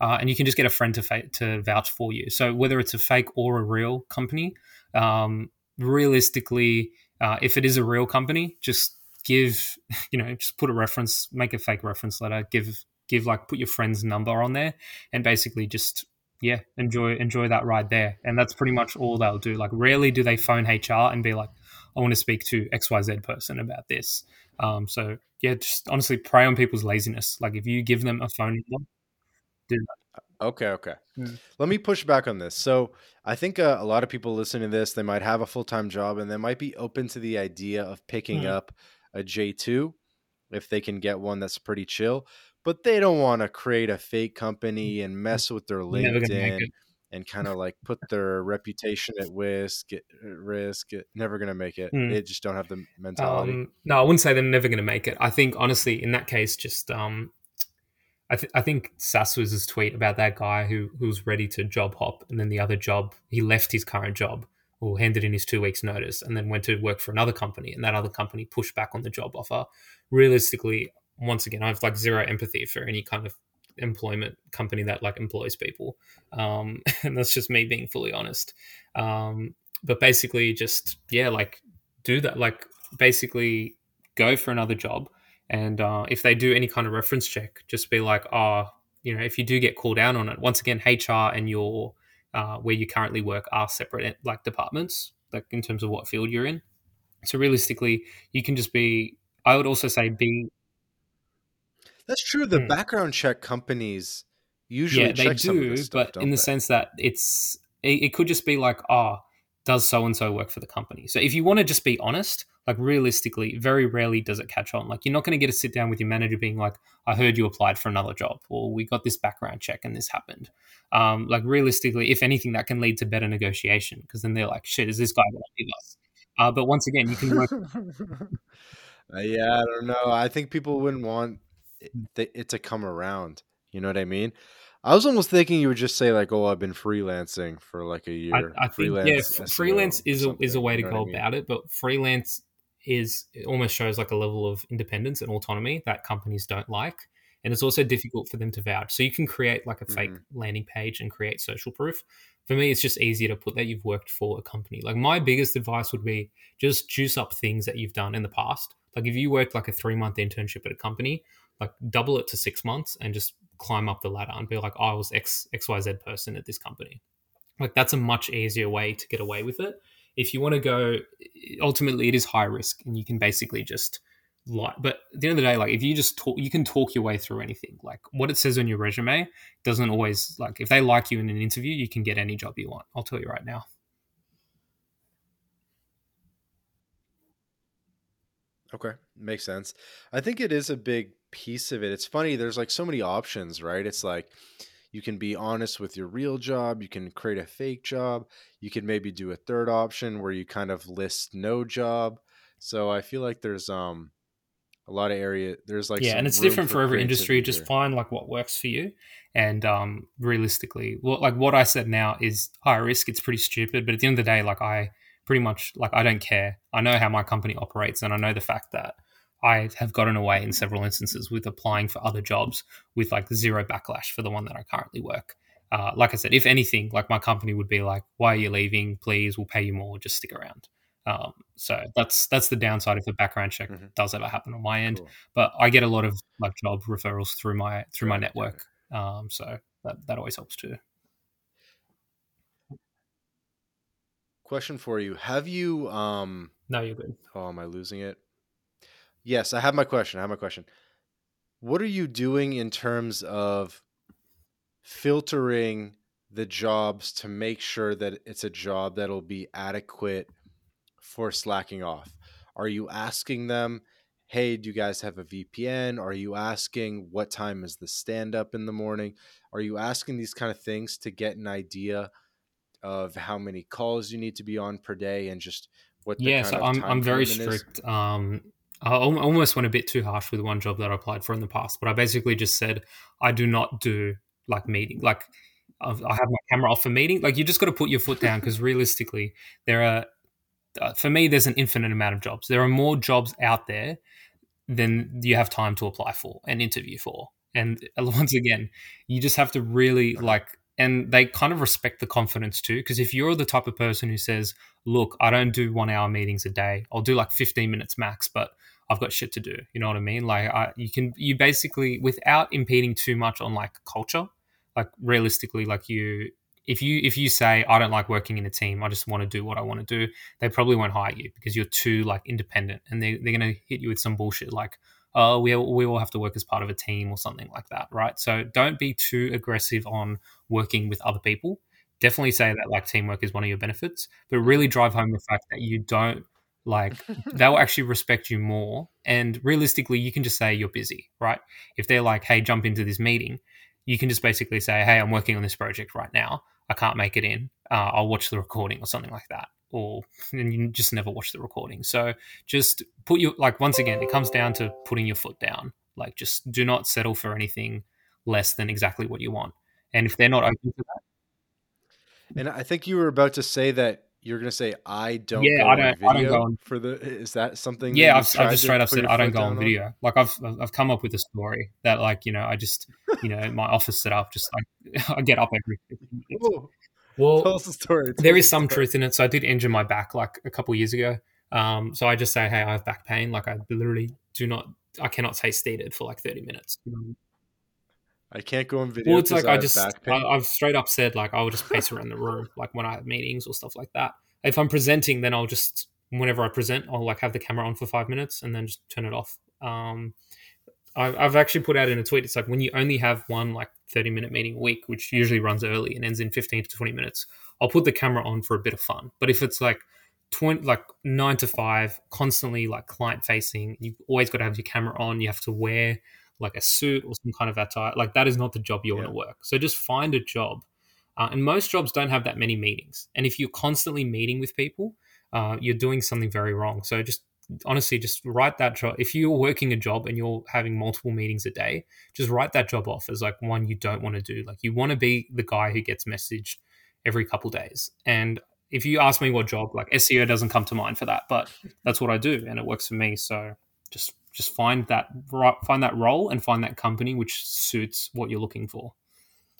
uh, and you can just get a friend to fa- to vouch for you. So whether it's a fake or a real company um, realistically uh, if it is a real company just give (laughs) you know just put a reference make a fake reference letter give give like put your friend's number on there and basically just yeah enjoy enjoy that ride there. And that's pretty much all they'll do. Like rarely do they phone hr and be like I want to speak to XYZ person about this. Um, so yeah, just honestly prey on people's laziness. Like if you give them a phone number, do that. Okay, okay. Mm. Let me push back on this. So, I think uh, a lot of people listening to this, they might have a full time job and they might be open to the idea of picking Mhm. up a J2 if they can get one that's pretty chill, but they don't want to create a fake company and mess with their You're never gonna make LinkedIn it. And kind of like put their reputation at risk, at risk. Never going to make it. Mm. They just don't have the mentality. Um, no, I wouldn't say they're never going to make it. I think honestly, in that case, just um, I, th- I think Sass was his tweet about that guy who who was ready to job hop, and then the other job he left his current job or handed in his two weeks notice, and then went to work for another company, and that other company pushed back on the job offer. Realistically, once again, I have like zero empathy for any kind of employment company that like employs people, um, (laughs) and that's just me being fully honest. Um, but basically, just yeah, like do that, like basically go for another job and uh, if they do any kind of reference check, just be like, oh, you know, if you do get called down on it, once again, HR and your uh, where you currently work are separate like departments, like in terms of what field you're in. So realistically, you can just be. I would also say be. That's true. The Hmm. background check companies usually Yeah, they check some of do, this stuff, but in the they? sense that it's it, it could just be like, oh, does so and so work for the company? So if you want to just be honest, like realistically, very rarely does it catch on. Like you're not going to get a sit down with your manager being like, I heard you applied for another job, or we got this background check and this happened. Um, like realistically, if anything, that can lead to better negotiation because then they're like, shit, is this guy going to leave us? Uh, but once again, you can work. (laughs) Uh, yeah, I don't know. I think people wouldn't want it, th- it to come around. You know what I mean? I was almost thinking you would just say like, "Oh, I've been freelancing for like a year." I think freelance yeah, SEO freelance is a, is a way you to know go I mean? about it, but freelance is it almost shows like a level of independence and autonomy that companies don't like, and it's also difficult for them to vouch. So you can create like a fake Mhm. landing page and create social proof. For me, it's just easier to put that you've worked for a company. Like my biggest advice would be just juice up things that you've done in the past. Like if you worked like a three month internship at a company, like double it to six months and just climb up the ladder and be like, oh, I was X XYZ person at this company. Like that's a much easier way to get away with it. If you want to go, ultimately it is high risk, and you can basically just lie. But at the end of the day, like if you just talk, you can talk your way through anything. Like what it says on your resume doesn't always like if they like you in an interview, you can get any job you want. I'll tell you right now. Okay, makes sense. I think it is a big piece of it. It's funny. There's like so many options, right? It's like you can be honest with your real job. You can create a fake job. You can maybe do a third option where you kind of list no job. So I feel like there's um a lot of area. There's like yeah, and it's different for every industry. creativity Just find like what works for you, and um, realistically, what like what I said now is high risk. It's pretty stupid, but at the end of the day, like I pretty much like I don't care. I know how my company operates, and I know the fact that I have gotten away in several instances with applying for other jobs with like zero backlash for the one that I currently work. Uh, like I said, if anything, like my company would be like, "Why are you leaving? Please, we'll pay you more. Just stick around." Um, so that's that's the downside if a background check Mhm. does ever happen on my end Cool. but I get a lot of like job referrals through my through my right. network. Um, so that that always helps too. question for you. Have you um No, you're good. oh am I losing it? Yes, I have my question. I have my question. What are you doing in terms of filtering the jobs to make sure that it's a job that'll be adequate for slacking off? Are you asking them, hey, do you guys have a VPN? Are you asking what time is the stand up in the morning? Are you asking these kind of things to get an idea of how many calls you need to be on per day and just what the yeah kind so i'm, I'm very strict um I almost went a bit too harsh with one job that I applied for in the past, but I basically just said I do not do like meeting. Like I've- my camera off for meeting. Like you just got to put your foot down because realistically, there are uh, for me there's an infinite amount of jobs. There are more jobs out there than you have time to apply for and interview for. And (laughs) once again, you just have to really like, and they kind of respect the confidence too. Because if you're the type of person who says, look, I don't do one hour meetings a day, I'll do like 15 minutes max, but I've got shit to do. You know what I mean? Like, I, you can, you basically, without impeding too much on like culture, like realistically, like you, if you if you say I don't like working in a team, I just want to do what I want to do, they probably won't hire you because you're too like independent, and they they're gonna hit you with some bullshit like, oh, we we all have to work as part of a team or something like that, right? So don't be too aggressive on working with other people. Definitely say that like teamwork is one of your benefits, but really drive home the fact that you don't like (laughs) they'll actually respect you more. And realistically, you can just say you're busy, right? If they're like, hey, jump into this meeting, you can just basically say, hey, I'm working on this project right now. I can't make it in. Uh, I'll watch the recording or something like that. Or and you just never watch the recording. So just put your like once again, it comes down to putting your foot down. Like just do not settle for anything less than exactly what you want. And if they're not open to that, And I think you were about to say that you're going to say I don't Yeah, go I don't- I don't go on- for the is that something yeah, that I've, I've just straight up said I don't go on video. Like I've I've come up with a story that like you know I just you know my office set up just like (laughs) I get up every. 15. Well, tell us the story. Tell there the some truth in it. So I did injure my back like a couple years ago. Um, so I just say, hey, I have back pain. Like I literally do not, I cannot stay seated for like thirty minutes. I can't go on video. Well, it's like I have just I, I've straight up said like I will just pace around the room, like when I have meetings or stuff like that. If I'm presenting, then I'll just whenever I present, I'll like have the camera on for five minutes and then just turn it off. Um, I've, I've actually put out in a tweet. It's like when you only have one like 30 minute meeting a week, which usually runs early and ends in 15 to 20 minutes, I'll put the camera on for a bit of fun. But if it's like 20, like nine to five, constantly like client facing, you've always got to have your camera on. You have to wear like a suit or some kind of attire. Like that is not the job you want to work. So just find a job. Uh, and most jobs don't have that many meetings. And if you're constantly meeting with people, uh, you're doing something very wrong. So just honestly, just write that job. If you're working a job and you're having multiple meetings a day, just write that job off as like one you don't want to do. Like you want to be the guy who gets messaged every couple days. And if you ask me what job, like SEO doesn't come to mind for that, but that's what I do and it works for me. So just just find that right find that role and find that company which suits what you're looking for.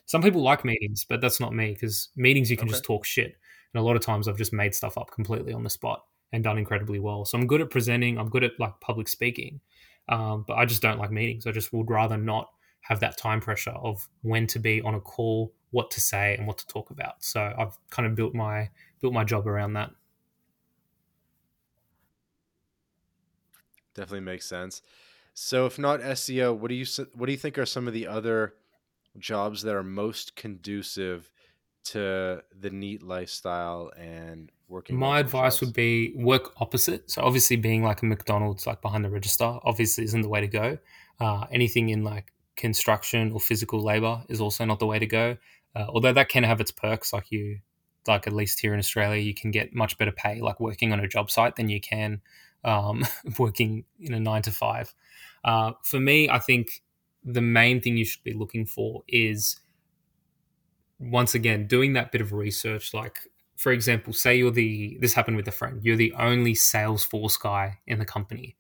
Some people like meetings, but that's not me because meetings you can Okay. just talk shit. And a lot of times I've just made stuff up completely on the spot and done incredibly well. So I'm good at presenting. I'm good at like public speaking, um, but I just don't like meetings. I just would rather not have that time pressure of when to be on a call, what to say, and what to talk about. So I've kind of built my built my job around that. Definitely makes sense. So, if not SEO, what do you what do you think are some of the other jobs that are most conducive to the NEET lifestyle and working? My advice jobs? would be work opposite. So obviously, being like a McDonald's, like behind the register, obviously isn't the way to go. Uh, anything in like construction or physical labor is also not the way to go. Uh, although that can have its perks, like you, like at least here in Australia, you can get much better pay, like working on a job site than you can um, (laughs) working in a nine to five. Uh, for me, I think the main thing you should be looking for is once again doing that bit of research. Like for example say you're the this happened with a friend you're the only salesforce guy in the company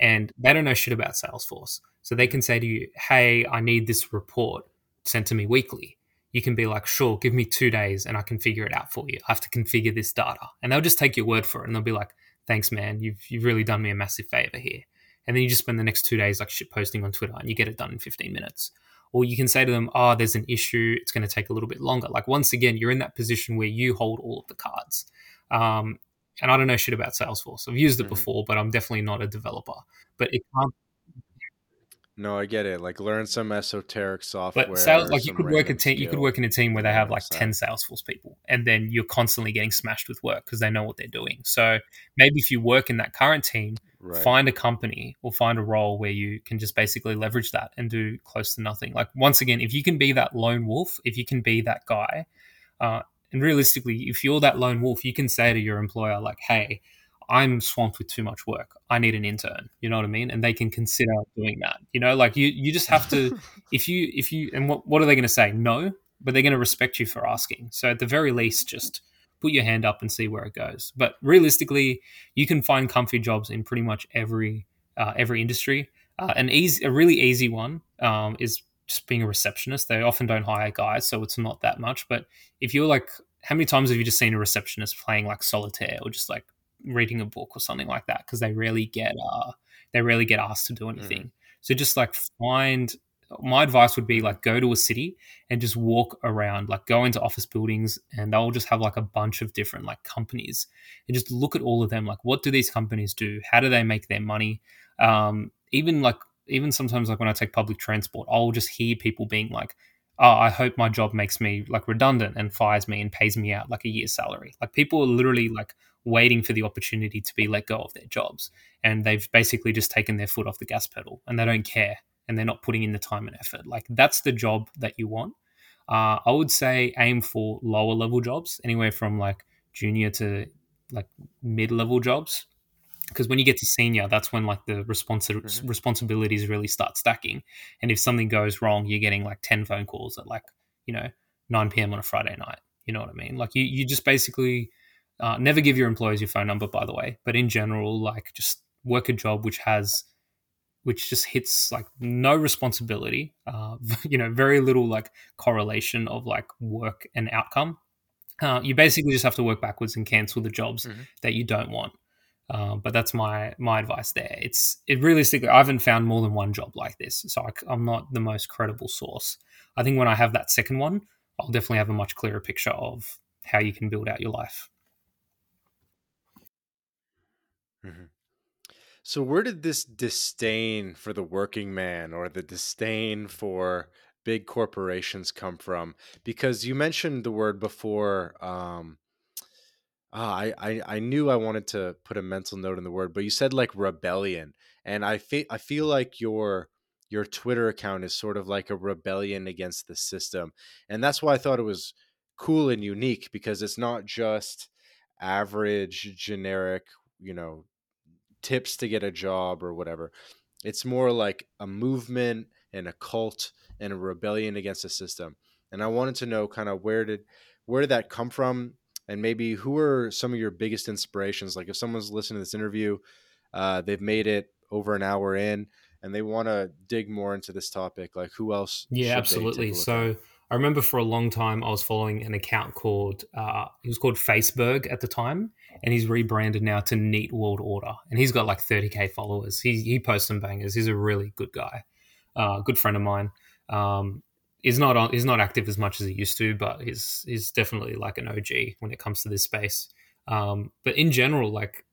and they don't know shit about salesforce. So they can say to you hey i need this report sent to me weekly. You can be like sure give me two days and i can figure it out for you. I have to configure this data. And they'll just take your word for it and they'll be like thanks man you've, you've really done me a massive favor here and then you just spend the next two days like shit posting on twitter and you get it done in 15 minutes or you can say to them, "Oh, there's an issue. It's going to take a little bit longer." Like once again, you're in that position where you hold all of the cards. Um, and I don't know shit about Salesforce. I've used it Mhm. before, but I'm definitely not a developer. But it can't. No, I get it. Like learn some esoteric software. But sales, like you could work a team, you could work in a team where they have like ten Salesforce people, and then you're constantly getting smashed with work because they know what they're doing. So maybe if you work in that current team, Right. find a company or find a role where you can just basically leverage that and do close to nothing. Like once again, if you can be that lone wolf, if you can be that guy, uh, and realistically, if you're that lone wolf, you can say to your employer like, "Hey, I'm swamped with too much work. I need an intern." You know what I mean? And they can consider doing that. You know, like you you just have to (laughs) if you if you and what what are they going to say? No, but they're going to respect you for asking. So at the very least, just put your hand up and see where it goes. But realistically, you can find comfy jobs in pretty much every uh, every industry. Uh, an easy, a really easy one um, is just being a receptionist. They often don't hire guys, so it's not that much. But if you're like, how many times have you just seen a receptionist playing like solitaire or just like reading a book or something like that? Because they rarely get uh, they rarely get asked to do anything. So just like find. My advice would be like go to a city and just walk around, like go into office buildings, and they'll just have like a bunch of different like companies, and just look at all of them. Like, what do these companies do? How do they make their money? Um, even like even sometimes like when I take public transport, I'll just hear people being like, "Oh, I hope my job makes me like redundant and fires me and pays me out like a year's salary." Like people are literally like waiting for the opportunity to be let go of their jobs, and they've basically just taken their foot off the gas pedal, and they don't care, and they're not putting in the time and effort. Like that's the job that you want. Uh, I would say aim for lower level jobs, anywhere from like junior to like mid level jobs because when you get to senior that's when like the responsi- Mhm. responsibilities really start stacking and if something goes wrong you're getting like 10 phone calls at like you know 9 p.m on a friday night you know what i mean like you, you just basically uh, never give your employees your phone number by the way but in general like just work a job which has which just hits like no responsibility uh, (laughs) you know very little like correlation of like work and outcome uh, you basically just have to work backwards and cancel the jobs Mhm. that you don't want um, but that's my my advice there. It's it realistically, I haven't found more than one job like this, so I, am not the most credible source. I think when I have that second one, I'll definitely have a much clearer picture of how you can build out your life. So, where did this disdain for the working man or the disdain for big corporations come from? Because you mentioned the word before. Um, ah, I, I I knew I wanted to put a mental note in the word, but you said like rebellion, and I fe- I feel like your your Twitter account is sort of like a rebellion against the system, and that's why I thought it was cool and unique because it's not just average generic, you know, tips to get a job or whatever. It's more like a movement and a cult and a rebellion against the system. And I wanted to know kind of where did where did that come from and maybe who are some of your biggest inspirations like if someone's listening to this interview uh, they've made it over an hour in and they want to dig more into this topic like who else Yeah, absolutely. So at? I remember for a long time I was following an account called uh, he was called Faceberg at the time, and he's rebranded now to NEET World Order, and he's got like 30k followers. He he posts some bangers. He's a really good guy, uh, good friend of mine. Um, he's not on, he's not active as much as he used to, but he's he's definitely like an OG when it comes to this space. Um, but in general, like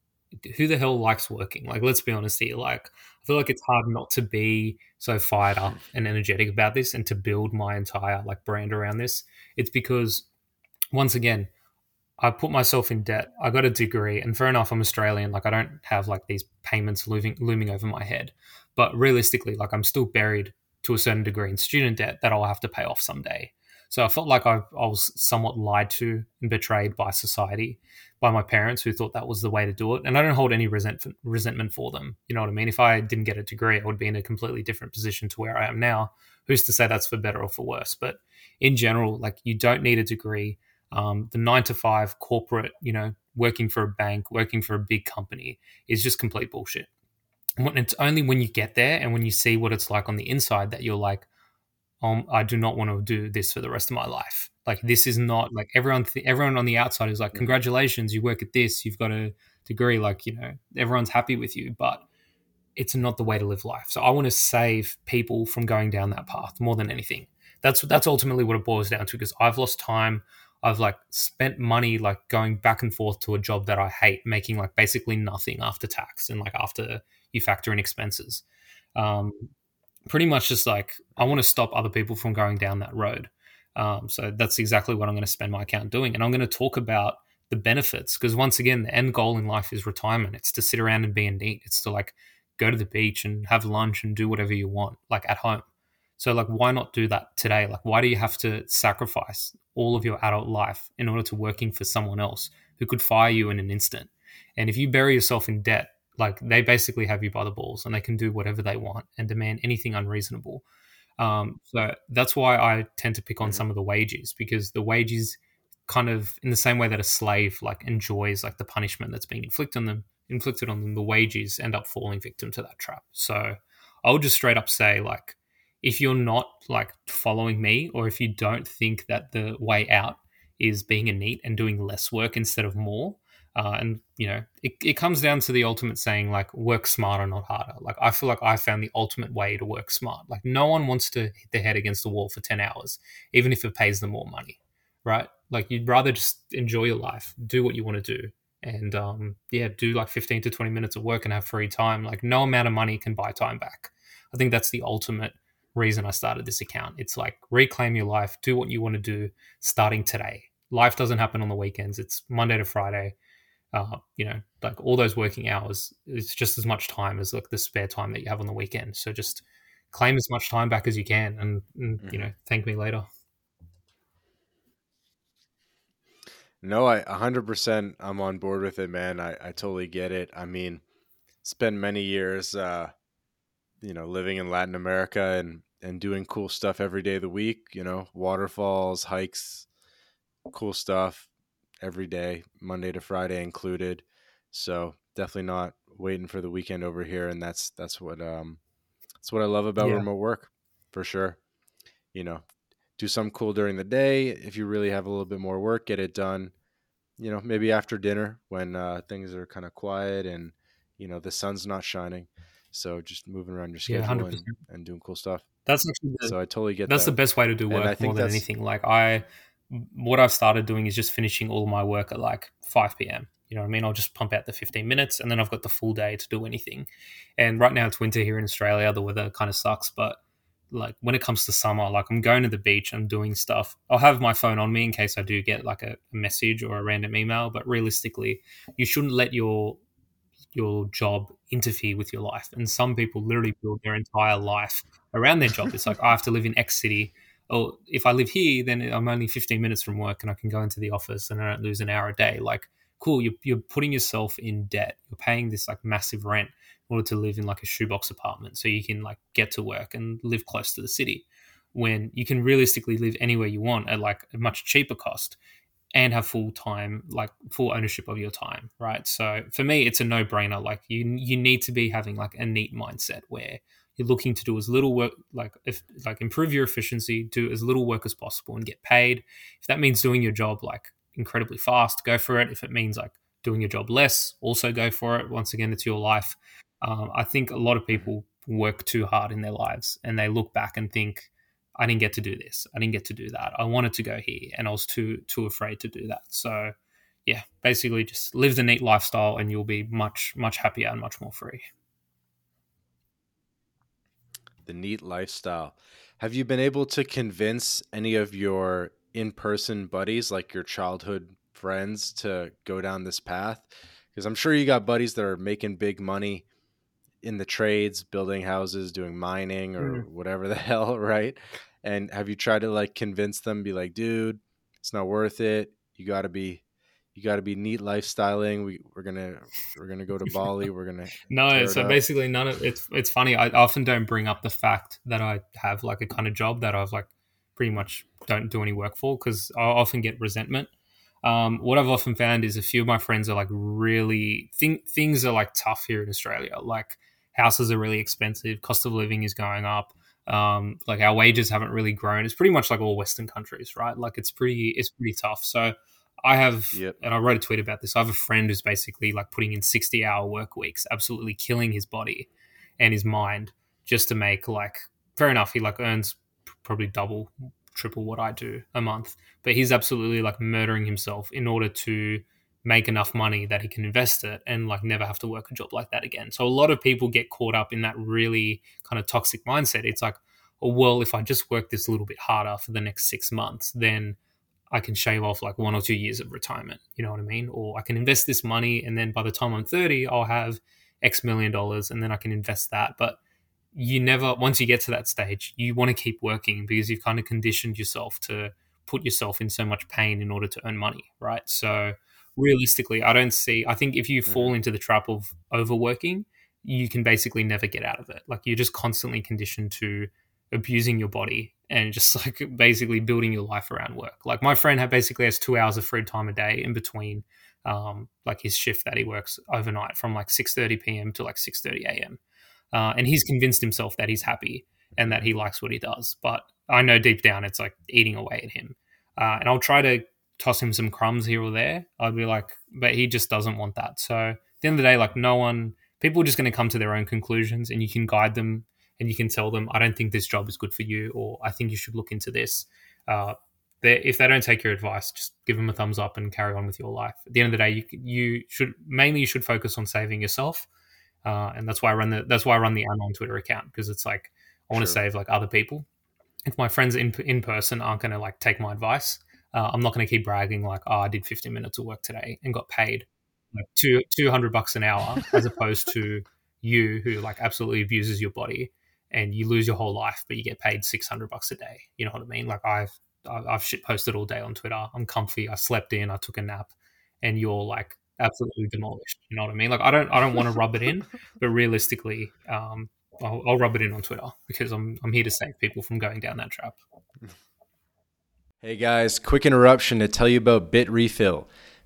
who the hell likes working? Like, let's be honest here. Like, I feel like it's hard not to be so fired up and energetic about this and to build my entire like brand around this. It's because once again, I put myself in debt. I got a degree, and fair enough, I'm Australian. Like, I don't have like these payments looming looming over my head. But realistically, like, I'm still buried to a certain degree in student debt that I'll have to pay off someday. So I felt like I, I was somewhat lied to and betrayed by society, by my parents who thought that was the way to do it. And I don't hold any resentment resentment for them. You know what I mean? If I didn't get a degree, I would be in a completely different position to where I am now. Who's to say that's for better or for worse? But in general, like you don't need a degree. Um, the nine to five corporate, you know, working for a bank, working for a big company is just complete bullshit. When it's only when you get there and when you see what it's like on the inside that you're like, um, I do not want to do this for the rest of my life. Like this is not like everyone. Th- everyone on the outside is like, Mhm. congratulations, you work at this, you've got a degree. Like you know, everyone's happy with you, but it's not the way to live life. So I want to save people from going down that path more than anything. That's that's ultimately what it boils down to because I've lost time. I've like spent money like going back and forth to a job that I hate, making like basically nothing after tax and like after you factor in expenses. Um, pretty much just like I want to stop other people from going down that road. Um, so that's exactly what I'm going to spend my account doing, and I'm going to talk about the benefits because once again, the end goal in life is retirement. It's to sit around and be a NEET. It's to like go to the beach and have lunch and do whatever you want, like at home. So, like, why not do that today? Like, why do you have to sacrifice all of your adult life in order to working for someone else who could fire you in an instant? And if you bury yourself in debt, like, they basically have you by the balls and they can do whatever they want and demand anything unreasonable. Um, so that's why I tend to pick on mm-hmm. some of the wagies because the wagies kind of in the same way that a slave like enjoys like the punishment that's being inflicted on them inflicted on them the wagies end up falling victim to that trap so i'll just straight up say like if you're not like following me or if you don't think that the way out is being a NEET and doing less work instead of more uh, and you know it, it comes down to the ultimate saying like work smarter not harder like i feel like i found the ultimate way to work smart like no one wants to hit their head against the wall for 10 hours even if it pays them more money right like you'd rather just enjoy your life do what you want to do and um, yeah do like 15 to 20 minutes of work and have free time like no amount of money can buy time back i think that's the ultimate reason I started this account. It's like reclaim your life, do what you want to do starting today. Life doesn't happen on the weekends. It's Monday to Friday. Uh, you know, like all those working hours, it's just as much time as like the spare time that you have on the weekend. So just claim as much time back as you can, and, and mm-hmm. you know, thank me later. No, I 100% I'm on board with it, man. I, I totally get it. I mean, spend many years, uh, you know, living in Latin America and and doing cool stuff every day of the week, you know, waterfalls, hikes, cool stuff every day, Monday to Friday included. So definitely not waiting for the weekend over here. And that's, that's what, um, that's what I love about yeah. remote work for sure. You know, do some cool during the day. If you really have a little bit more work, get it done, you know, maybe after dinner when uh, things are kind of quiet and, you know, the sun's not shining. So just moving around your schedule yeah, and, and, doing cool stuff. That's the, so I totally get that's that. the best way to do work more than anything. Like I, what I've started doing is just finishing all my work at like 5 p.m. You know what I mean? I'll just pump out the 15 minutes and then I've got the full day to do anything. And right now it's winter here in Australia. The weather kind of sucks, but like when it comes to summer, like I'm going to the beach, I'm doing stuff. I'll have my phone on me in case I do get like a, a message or a random email. But realistically, you shouldn't let your your job interfere with your life. And some people literally build their entire life around their job. It's like (laughs) I have to live in X city. Or if I live here, then I'm only 15 minutes from work and I can go into the office and I don't lose an hour a day. Like, cool, you're, you're putting yourself in debt. You're paying this like massive rent in order to live in like a shoebox apartment so you can like get to work and live close to the city when you can realistically live anywhere you want at like a much cheaper cost and have full time like full ownership of your time right so for me it's a no brainer like you you need to be having like a NEET mindset where you're looking to do as little work like if like improve your efficiency do as little work as possible and get paid if that means doing your job like incredibly fast go for it if it means like doing your job less also go for it once again it's your life um, i think a lot of people work too hard in their lives and they look back and think I didn't get to do this. I didn't get to do that. I wanted to go here and I was too too afraid to do that. So yeah, basically just live the NEET lifestyle and you'll be much much happier and much more free. The NEET lifestyle. Have you been able to convince any of your in-person buddies like your childhood friends to go down this path? Because I'm sure you got buddies that are making big money in the trades, building houses, doing mining or mm. whatever (laughs) the hell, right? And have you tried to like convince them, be like, dude, it's not worth it. You got to be, you got to be NEET lifestyling. We we're gonna we're gonna go to (laughs) Bali. We're gonna no. So basically, none of it's it's funny. I often don't bring up the fact that I have like a kind of job that I've like pretty much don't do any work for because I often get resentment. Um, what I've often found is a few of my friends are like really think things are like tough here in Australia. Like houses are really expensive, cost of living is going up. Um, like our wages haven't really grown. It's pretty much like all Western countries, right? Like it's pretty, it's pretty tough. So I have, yep. and I wrote a tweet about this. I have a friend who's basically like putting in sixty-hour work weeks, absolutely killing his body and his mind just to make like fair enough. He like earns probably double triple what I do a month. But he's absolutely like murdering himself in order to make enough money that he can invest it and like never have to work a job like that again. So a lot of people get caught up in that really kind of toxic mindset. It's like, oh, well, if I just work this a little bit harder for the next six months, then I can shave off like one or two years of retirement. You know what I mean? Or I can invest this money and then by the time I'm 30, I'll have X million dollars and then I can invest that. But you never, once you get to that stage, you want to keep working because you've kind of conditioned yourself to put yourself in so much pain in order to earn money, right? So realistically, I don't see, I think if you fall mm-hmm. into the trap of overworking, you can basically never get out of it. Like you're just constantly conditioned to abusing your body and just (laughs) like basically building your life around work. Like my friend had basically has two hours of free time a day in between um, like his shift that he works overnight from like 6.30 p.m. to like 6.30 a.m. Uh, and he's convinced himself that he's happy and that he likes what he does. But I know deep down it's like eating away at him. Uh, and I'll try to toss him some crumbs here or there. I'd be like, but he just doesn't want that. So at the end of the day, like no one, people are just going to come to their own conclusions and you can guide them and you can tell them, I don't think this job is good for you, or I think you should look into this. Uh, if they don't take your advice, just give them a thumbs up and carry on with your life. At the end of the day, you, you should mainly you should focus on saving yourself, uh, and that's why I run the that's why I run the Anon Twitter account because it's like I want to sure. save like other people. If my friends in in person aren't going to like take my advice, uh, I'm not going to keep bragging like, oh, I did 15 minutes of work today and got paid like two 200 bucks an hour, as opposed to you who like absolutely abuses your body and you lose your whole life, but you get paid 600 bucks a day. You know what I mean? Like I've I've shit posted all day on Twitter. I'm comfy. I slept in. I took a nap, and you're like absolutely demolished. You know what I mean? Like I don't I don't want to rub it in, (laughs) but realistically, um, I'll, I'll rub it in on Twitter because I'm I'm here to save people from going down that trap. Hey guys, quick interruption to tell you about Bitrefill.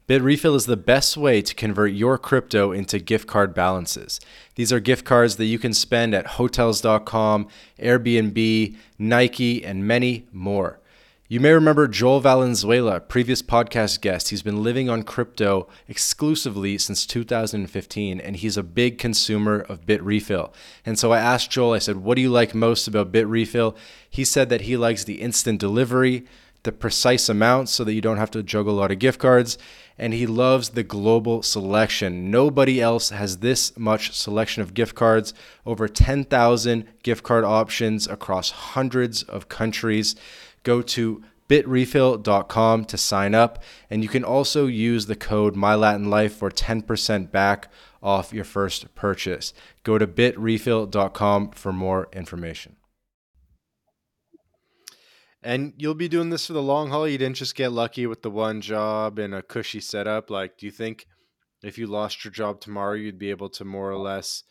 Bitrefill is the best way to convert your crypto into gift card balances. These are gift cards that you can spend at hotels.com, Airbnb, Nike, and many more. You may remember Joel Valenzuela, previous podcast guest. He's been living on crypto exclusively since 2015, and he's a big consumer of Bitrefill. And so I asked Joel, I said, What do you like most about Bitrefill? He said that he likes the instant delivery, the precise amount so that you don't have to juggle a lot of gift cards, and he loves the global selection. Nobody else has this much selection of gift cards, over 10,000 gift card options across hundreds of countries go to bitrefill.com to sign up. And you can also use the code MyLatinLife for 10% back off your first purchase. Go to bitrefill.com for more information. And you'll be doing this for the long haul. You didn't just get lucky with the one job and a cushy setup. Like, do you think if you lost your job tomorrow, you'd be able to more or less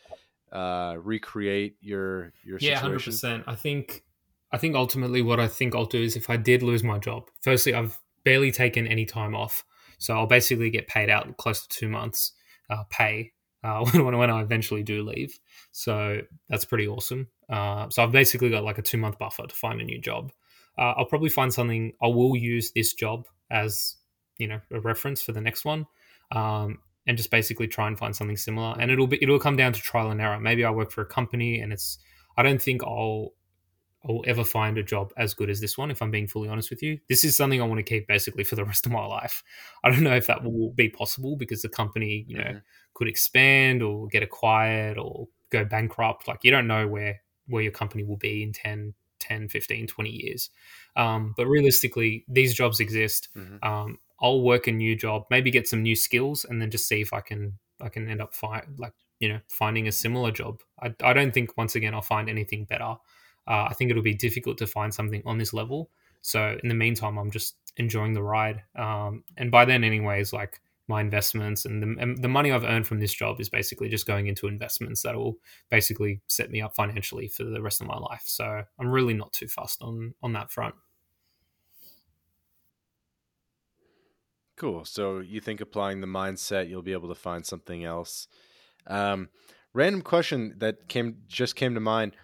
uh, recreate your your situation? Yeah, hundred percent. I think I think ultimately what I think I'll do is if I did lose my job, firstly, I've barely taken any time off. So I'll basically get paid out close to two months uh, pay uh, (laughs) when, when I eventually do leave. So that's pretty awesome. Uh, so I've basically got like a two month buffer to find a new job. Uh, I'll probably find something, I will use this job as, you know, a reference for the next one. Um, and just basically try and find something similar. And it'll be it'll come down to trial and error. Maybe I work for a company and it's I don't think I'll I will ever find a job as good as this one, if I'm being fully honest with you. This is something I want to keep basically for the rest of my life. (laughs) I don't know if that will be possible because the company, you know, mm-hmm. could expand or get acquired or go bankrupt. Like you don't know where where your company will be in 10, 10 15, 20 years. Um, but realistically, these jobs exist. Mm-hmm. Um, I'll work a new job, maybe get some new skills, and then just see if I can I can end up fi- like you know finding a similar job. I, I don't think once again I'll find anything better uh, I think it'll be difficult to find something on this level. So in the meantime, I'm just enjoying the ride. Um, and by then, anyways, like my investments and the, and the money I've earned from this job is basically just going into investments that will basically set me up financially for the rest of my life. So I'm really not too fussed on on that front. Cool. So you think applying the mindset, you'll be able to find something else. Um, random question that came just came to mind.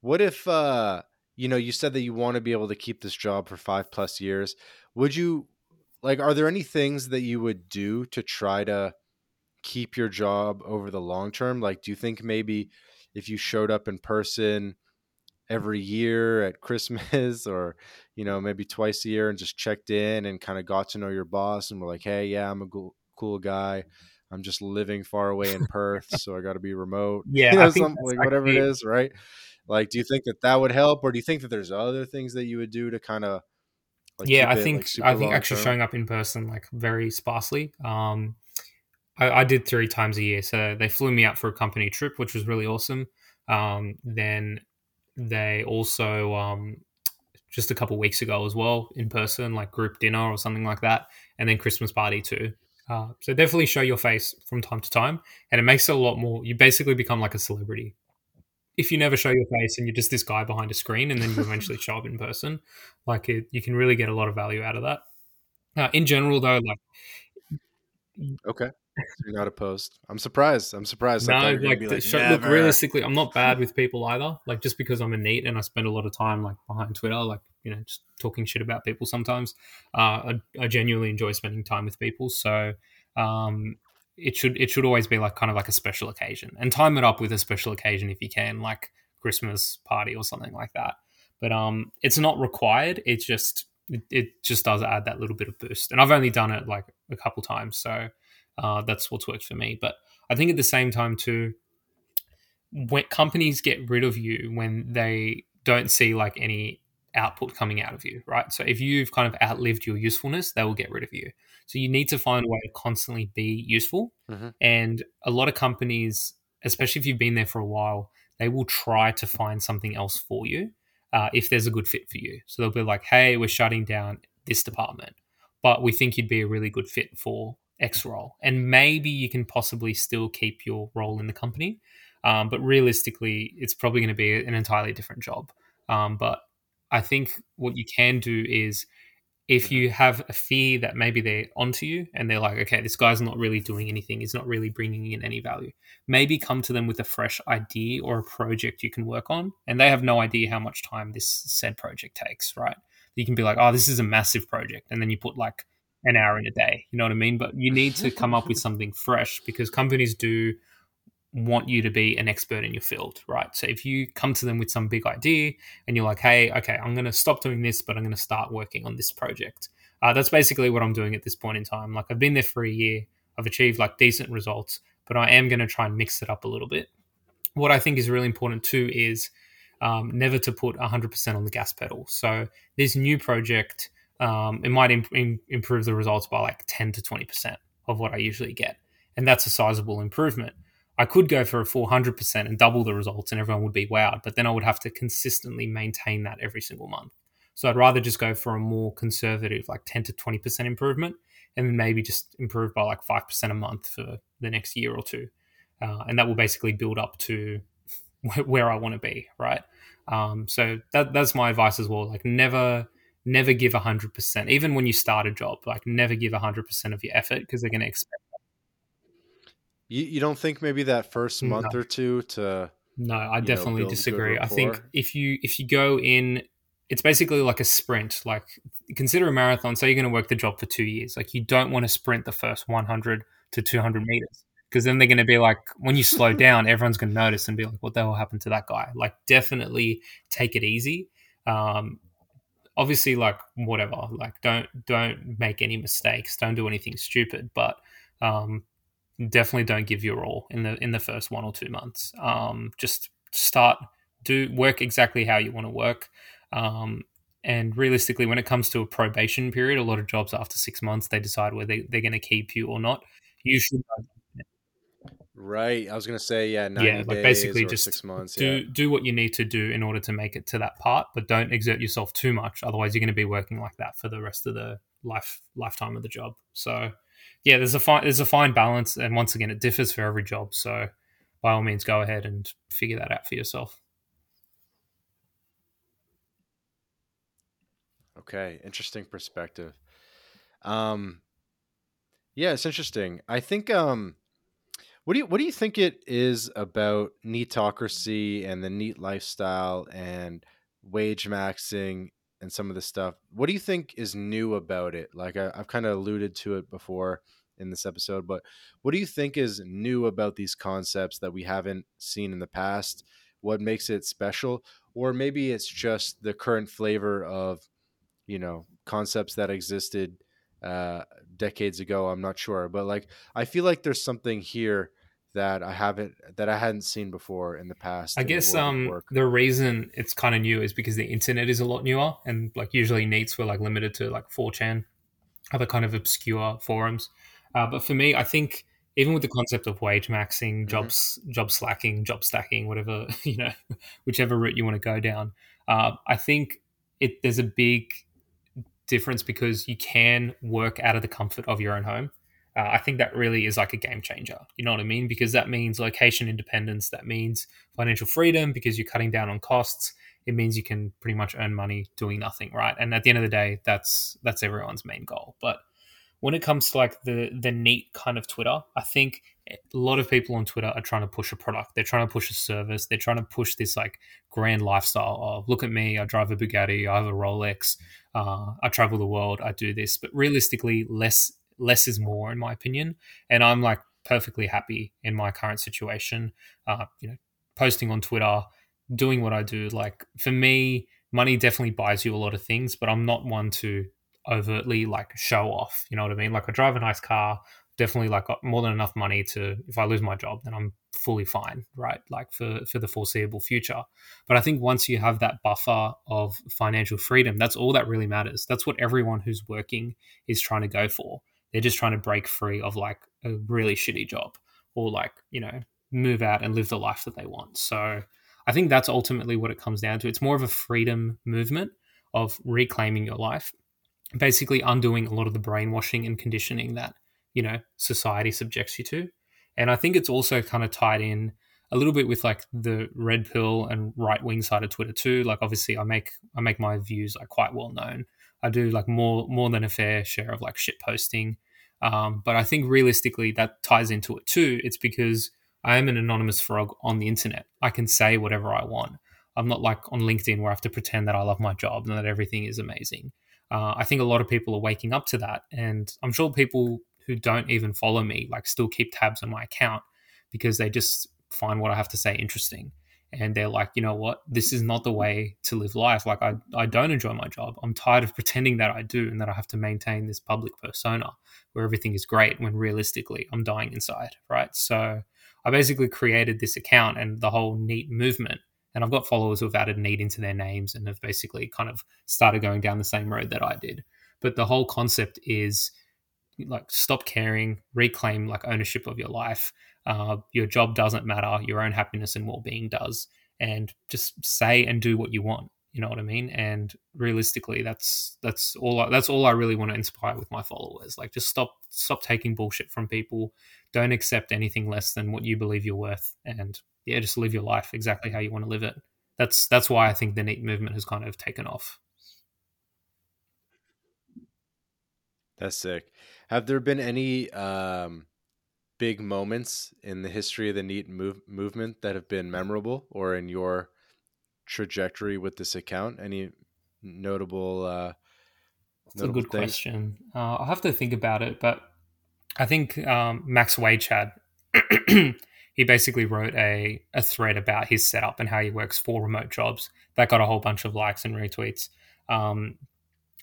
What if uh you know, you said that you want to be able to keep this job for 5 plus years. Would you like are there any things that you would do to try to keep your job over the long term? Like do you think maybe if you showed up in person every year at (laughs) Christmas or, you know, maybe twice a year and just checked in and kind of got to know your boss and were like, hey, yeah, I'm a cool, cool guy. I'm just living far away in Perth, (laughs) so I got to be remote. (laughs) Yeah, you know, something like whatever it is right? Like, do you think that that would help, or do you think that there's other things that you would do to kind of like yeah, I think like I think actually term? showing up in person like very sparsely. Um, I, I did three times a year, so they flew me out for a company trip, which was really awesome. Um, then they also um, just a couple weeks ago as well in person, like group dinner or something like that, and then Christmas party too. Uh, so definitely show your face from time to time, and it makes it a lot more. You basically become like a celebrity if you never show your face and you're just this guy behind a screen, and then you eventually (laughs) show up in person. Like it, you can really get a lot of value out of that. Uh, in general, though, like Okay, so you're not opposed. I'm surprised. I'm surprised. No, you like, the like, show, look, realistically, I'm not bad (laughs) with people either. Like, just because I'm a NEET and I spend a lot of time like behind Twitter, like you know, just talking shit about people. Sometimes, uh, I, I genuinely enjoy spending time with people. So, um, it should it should always be like kind of like a special occasion, and time it up with a special occasion if you can, like Christmas party or something like that. But um, it's not required. It's just it, it just does add that little bit of boost, and I've only done it like a couple times, so uh, that's what's worked for me. But I think at the same time too, when companies get rid of you when they don't see like any output coming out of you, right? So if you've kind of outlived your usefulness, they will get rid of you. So you need to find a way to constantly be useful. Mhm. And a lot of companies, especially if you've been there for a while, they will try to find something else for you uh, if there's a good fit for you. So they'll be like, hey, we're shutting down this department, but we think you'd be a really good fit for X role. And maybe you can possibly still keep your role in the company. Um, but realistically, it's probably going to be an entirely different job. Um, but I think what you can do is if you have a fear that maybe they're onto you and they're like, okay, this guy's not really doing anything, he's not really bringing in any value, maybe come to them with a fresh idea or a project you can work on. And they have no idea how much time this said project takes, right? You can be like, oh, this is a massive project. And then you put like an hour in a day, you know what I mean? But you need to come up with (laughs) something fresh because companies do want you to be an expert in your field, right? So if you come to them with some big idea and you're like, hey, okay, I'm going to stop doing this, but I'm going to start working on this project. Uh, that's basically what I'm doing at this point in time. Like I've been there for a year, I've achieved like decent results, but I am going to try and mix it up a little bit. What I think is really important too is um, never to put 100% on the gas pedal. So this new project, um, it might imp- im- improve the results by like 10 to 20% of what I usually get. And that's a sizable improvement. I could go for a 400% and double the results and everyone would be wowed, but then I would have to consistently maintain that every single month. So I'd rather just go for a more conservative, like 10 to 20% improvement, and then maybe just improve by like 5% a month for the next year or two. Uh, and that will basically build up to (laughs) where I want to be, right? Um, so that, that's my advice as well. Like never, never give 100%, even when you start a job, like never give 100% of your effort because they're going to expect You, you don't think maybe that first No. month or two to No, I you know, definitely disagree. I think if you if you go in, it's basically like a sprint. Like consider a marathon. Say you're going to work the job for two years. Like you don't want to sprint the first 100 to 200 meters because then they're going to be like, when you slow (laughs) down, everyone's going to notice and be like, what the hell happened to that guy? Like definitely take it easy. Um, obviously, like whatever. Like don't don't make any mistakes. Don't do anything stupid. But um, definitely don't give your all in the in the first one or two months. Um, just start do work exactly how you want to work. Um, and realistically, when it comes to a probation period, a lot of jobs after six months they decide whether they, they're going to keep you or not. You should right. I was gonna say yeah, yeah, like basically just six months. do yeah. do what you need to do in order to make it to that part, but don't exert yourself too much. Otherwise, you're going to be working like that for the rest of the life lifetime of the job. So, yeah, there's a fine there's a fine balance, and once again, it differs for every job. So, by all means, go ahead and figure that out for yourself. Okay, interesting perspective. Um, yeah, it's interesting. I think. Um, what do you what do you think it is about Neetocracy and the NEET lifestyle and wage maxing and some of the stuff? What do you think is new about it? Like I, I've kind of alluded to it before in this episode, but what do you think is new about these concepts that we haven't seen in the past? What makes it special? or maybe it's just the current flavor of you know concepts that existed uh, decades ago. I'm not sure, but like I feel like there's something here that I haven't that I hadn't seen before in the past. I guess um the reason it's kind of new is because the internet is a lot newer, and like usually NEETs were like limited to like 4chan, other kind of obscure forums. Uh, but for me, I think even with the concept of wage maxing, mm-hmm. jobs, job slacking, job stacking, whatever (laughs) you know, whichever route you want to go down, uh, I think it there's a big difference because you can work out of the comfort of your own home. Uh, I think that really is like a game changer. You know what I mean? Because that means location independence. That means financial freedom because you're cutting down on costs. It means you can pretty much earn money doing nothing, right? And at the end of the day, that's that's everyone's main goal. But when it comes to like the the NEET kind of Twitter, I think a lot of people on Twitter are trying to push a product. They're trying to push a service. They're trying to push this like grand lifestyle of look at me, I drive a Bugatti, I have a Rolex, uh, I travel the world, I do this. But realistically, less less is more, in my opinion. And I'm like perfectly happy in my current situation. Uh, you know, posting on Twitter, doing what I do. Like for me, money definitely buys you a lot of things, but I'm not one to overtly like show off. You know what I mean? Like I drive a nice car, definitely like got more than enough money to if I lose my job, then I'm fully fine, right? Like for for the foreseeable future. But I think once you have that buffer of financial freedom, that's all that really matters. That's what everyone who's working is trying to go for. They're just trying to break free of like a really shitty job or like, you know, move out and live the life that they want. So I think that's ultimately what it comes down to. It's more of a freedom movement of reclaiming your life basically undoing a lot of the brainwashing and conditioning that you know society subjects you to. And i think it's also kind of tied in a little bit with like the red pill and right wing side of twitter too. Like obviously i make i make my views like quite well known. I do like more more than a fair share of like shit posting. Um, but i think realistically that ties into it too. It's because i am an anonymous frog on the internet. I can say whatever i want. I'm not like on linkedin where i have to pretend that i love my job and that everything is amazing uh, I think a lot of people are waking up to that, and I'm sure people who don't even follow me like still keep tabs on my account because they just find what I have to say interesting. And they're like, you know what, this is not the way to live life. Like, I, I don't enjoy my job. I'm tired of pretending that I do and that I have to maintain this public persona where everything is great when realistically I'm dying inside. Right. So I basically created this account and the whole NEET movement and I've got followers who've added NEET into their names and have basically kind of started going down the same road that I did. But the whole concept is like stop caring, reclaim like ownership of your life. Uh, your job doesn't matter, your own happiness and well being does, and just say and do what you want. You know what I mean? And realistically, that's that's all. I, that's all I really want to inspire with my followers. Like, just stop stop taking bullshit from people. Don't accept anything less than what you believe you're worth, and yeah, just live your life exactly how you want to live it. That's that's why I think the NEET movement has kind of taken off. That's sick. Have there been any um, big moments in the history of the NEET move- movement that have been memorable, or in your trajectory with this account? Any notable? Uh, That's notable a good things? question. Uh, I'll have to think about it, but I think um, Max Wage had (clears throat) he basically wrote a, a thread about his setup and how he works for remote jobs. That got a whole bunch of likes and retweets. Um,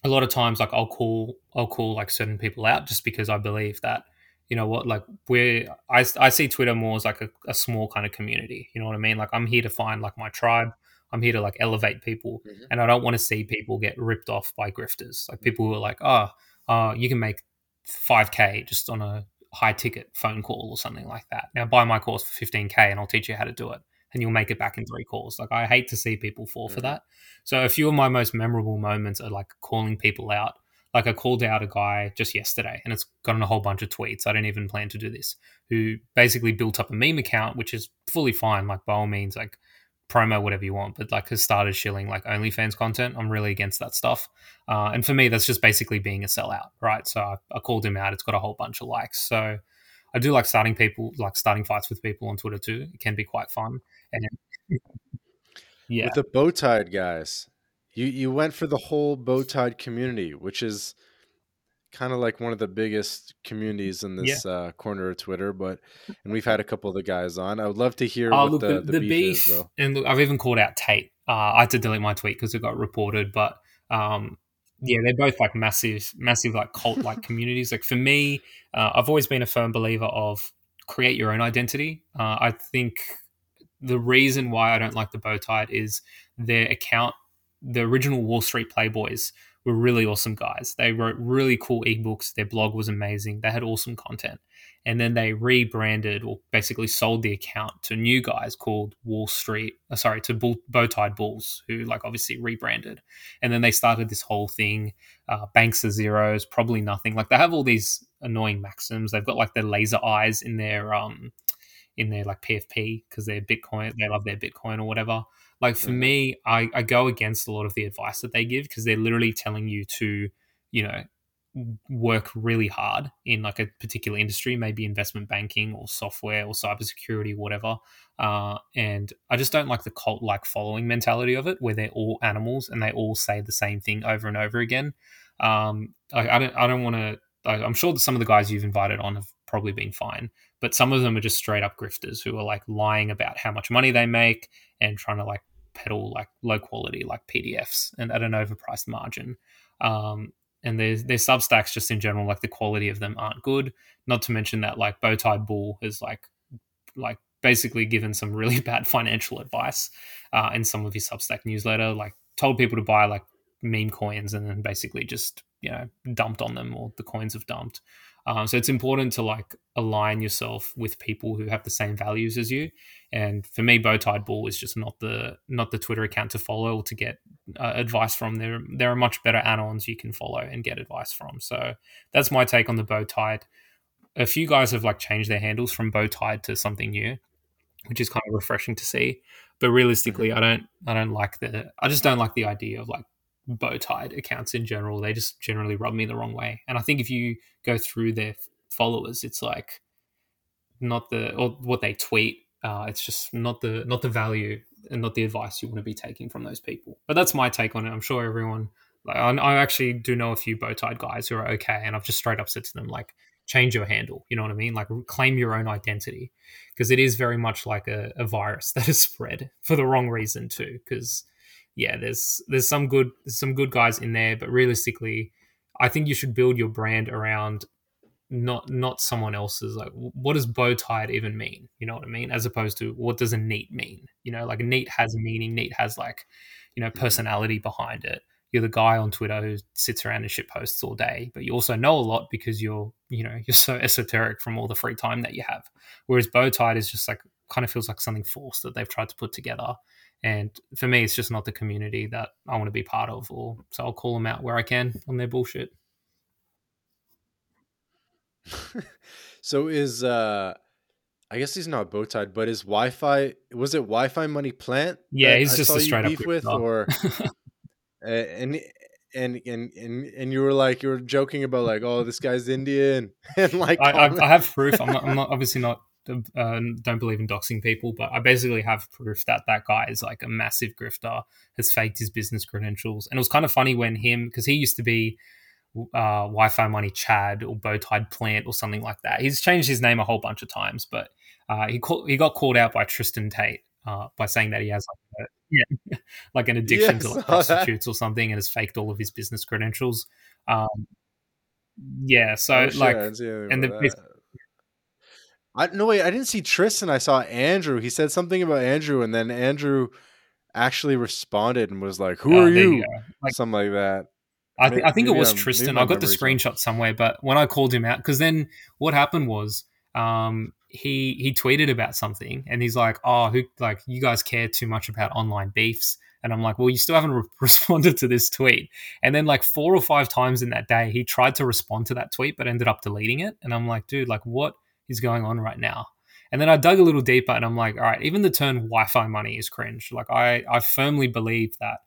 a lot of times, like I'll call I'll call like certain people out just because I believe that you know what like we're I, I see Twitter more as like a, a small kind of community. You know what I mean? Like I'm here to find like my tribe. I'm here to like elevate people, mm-hmm. and I don't want to see people get ripped off by grifters. Like people who are like, oh, uh, you can make 5k just on a high ticket phone call or something like that. Now buy my course for 15k and I'll teach you how to do it and you'll make it back in three calls. Like I hate to see people fall for mm-hmm. that. So a few of my most memorable moments are like calling people out. Like I called out a guy just yesterday and it's gotten a whole bunch of tweets. I don't even plan to do this. Who basically built up a meme account, which is fully fine. Like by all means, like promo whatever you want, but like has started shilling like OnlyFans content. I'm really against that stuff. Uh, and for me, that's just basically being a sellout, right? So I, I, called him out. It's got a whole bunch of likes. So I do like starting people, like starting fights with people on Twitter too. It can be quite fun. And (laughs) yeah, with the BowTied guys, you you went for the whole BowTied community, which is kind of like one of the biggest communities in this yeah. uh, corner of Twitter. But (laughs) and we've had a couple of the guys on. I would love to hear oh, what look, the, the, the, beef, beef is, though. And look, I've even called out Tate uh, I had to delete my tweet because it got reported. But um, yeah, they're both like massive, massive like cult like (laughs) communities. Like for me, uh, I've always been a firm believer of create your own identity. Uh, I think the reason why I don't like the BowTied is their account, the original Wall Street Playboys were really awesome guys. They wrote really cool ebooks. Their blog was amazing. They had awesome content and then they rebranded or basically sold the account to new guys called Wall Street, uh, sorry, to Bull, BowTied Bulls, who like obviously rebranded, and then they started this whole thing. Uh, banks are zeros, probably nothing. Like they have all these annoying maxims. They've got like their laser eyes in their um in their like PFP because they're Bitcoin. They love their Bitcoin or whatever. Like for me, I, I go against a lot of the advice that they give because they're literally telling you to, you know, work really hard in like a particular industry, maybe investment banking or software or cybersecurity, whatever. Uh, and I just don't like the cult like following mentality of it, where they're all animals and they all say the same thing over and over again. Um, I, I don't I don't want to. I'm sure that some of the guys you've invited on have probably been fine, but some of them are just straight up grifters who are like lying about how much money they make and trying to like peddle like low quality like PDFs and at an overpriced margin. Um, and their their Substacks just in general, like the quality of them aren't good. Not to mention that like BowTiedBull has like like basically given some really (laughs) bad financial advice uh, in some of his Substack newsletter, like told people to buy like meme coins and then basically just you know dumped on them or the coins have dumped. Um, so it's important to like align yourself with people who have the same values as you. And for me, BowTiedBull is just not the not the Twitter account to follow or to get uh, advice from. There there are much better anons you can follow and get advice from. So that's my take on the BowTied. A few guys have like changed their handles from BowTied to something new, which is kind of refreshing to see. But realistically, I don't I don't like the I just don't like the idea of like BowTied accounts in general. They just generally rub me the wrong way. And I think if you go through their followers, it's like not the or what they tweet. Uh, it's just not the not the value and not the advice you want to be taking from those people. But that's my take on it. I'm sure everyone. Like, I, I actually do know a few BowTied guys who are okay, and I've just straight up said to them like, change your handle. You know what I mean? Like claim your own identity because it is very much like a, a virus (laughs) that is spread for the wrong reason too. Because yeah, there's there's some good some good guys in there, but realistically, I think you should build your brand around not not someone else's like what does BowTied even mean? You know what i mean? As opposed to what does a NEET mean? You know like a NEET has a meaning. NEET has like you know mm-hmm. personality behind it. You're the guy on twitter who sits around and shit posts all day but you also know a lot because you're you know you're so (laughs) esoteric from all the free time that you have. Whereas BowTied is just like kind of feels like something forced that they've tried to put together and for me, it's just not the community that I want to be part of. Or so I'll call them out where I can on their bullshit. (laughs) so is uh I guess he's not BowTied, but is Wi-Fi was it Wi-Fi money plant? Yeah, he's just a straight up with, or (laughs) and and and and and you were like you were joking about like oh this guy's Indian (laughs) and like I, I, I have proof. I'm not, I'm not obviously not uh, don't believe in doxing people, but I basically have proof that that guy is like a massive grifter, has faked his business credentials. And it was kind of funny when him, because he used to be uh, Wi Fi Money Chad or Bowtied Plant or something like that. He's changed his name a whole bunch of times, but uh, he call, he got called out by Tristan Tate uh, by saying that he has like, a, yeah, (laughs) like an addiction yes, to like (laughs) prostitutes or something and has faked all of his business credentials. Um, yeah, so like, and the, I no wait, I didn't see Tristan. I saw Andrew. He said something about Andrew, and then Andrew actually responded and was like, "Who are you?" you like, something like that. I, th- I think it was I'm, Tristan. I got the screenshot somewhere, but when I called him out, because then what happened was um, he he tweeted about something, and he's like, "Oh, who like you guys care too much about online beefs." And I'm like, well, you still haven't re- (laughs) responded to this tweet. And then, like, four or five times in that day, he tried to respond to that tweet, but ended up deleting it. And I'm like, dude, like, what? Is going on right now. And then I dug a little deeper and I'm like, all right, even the term Wi Fi money is cringe. Like, I, I firmly believe that,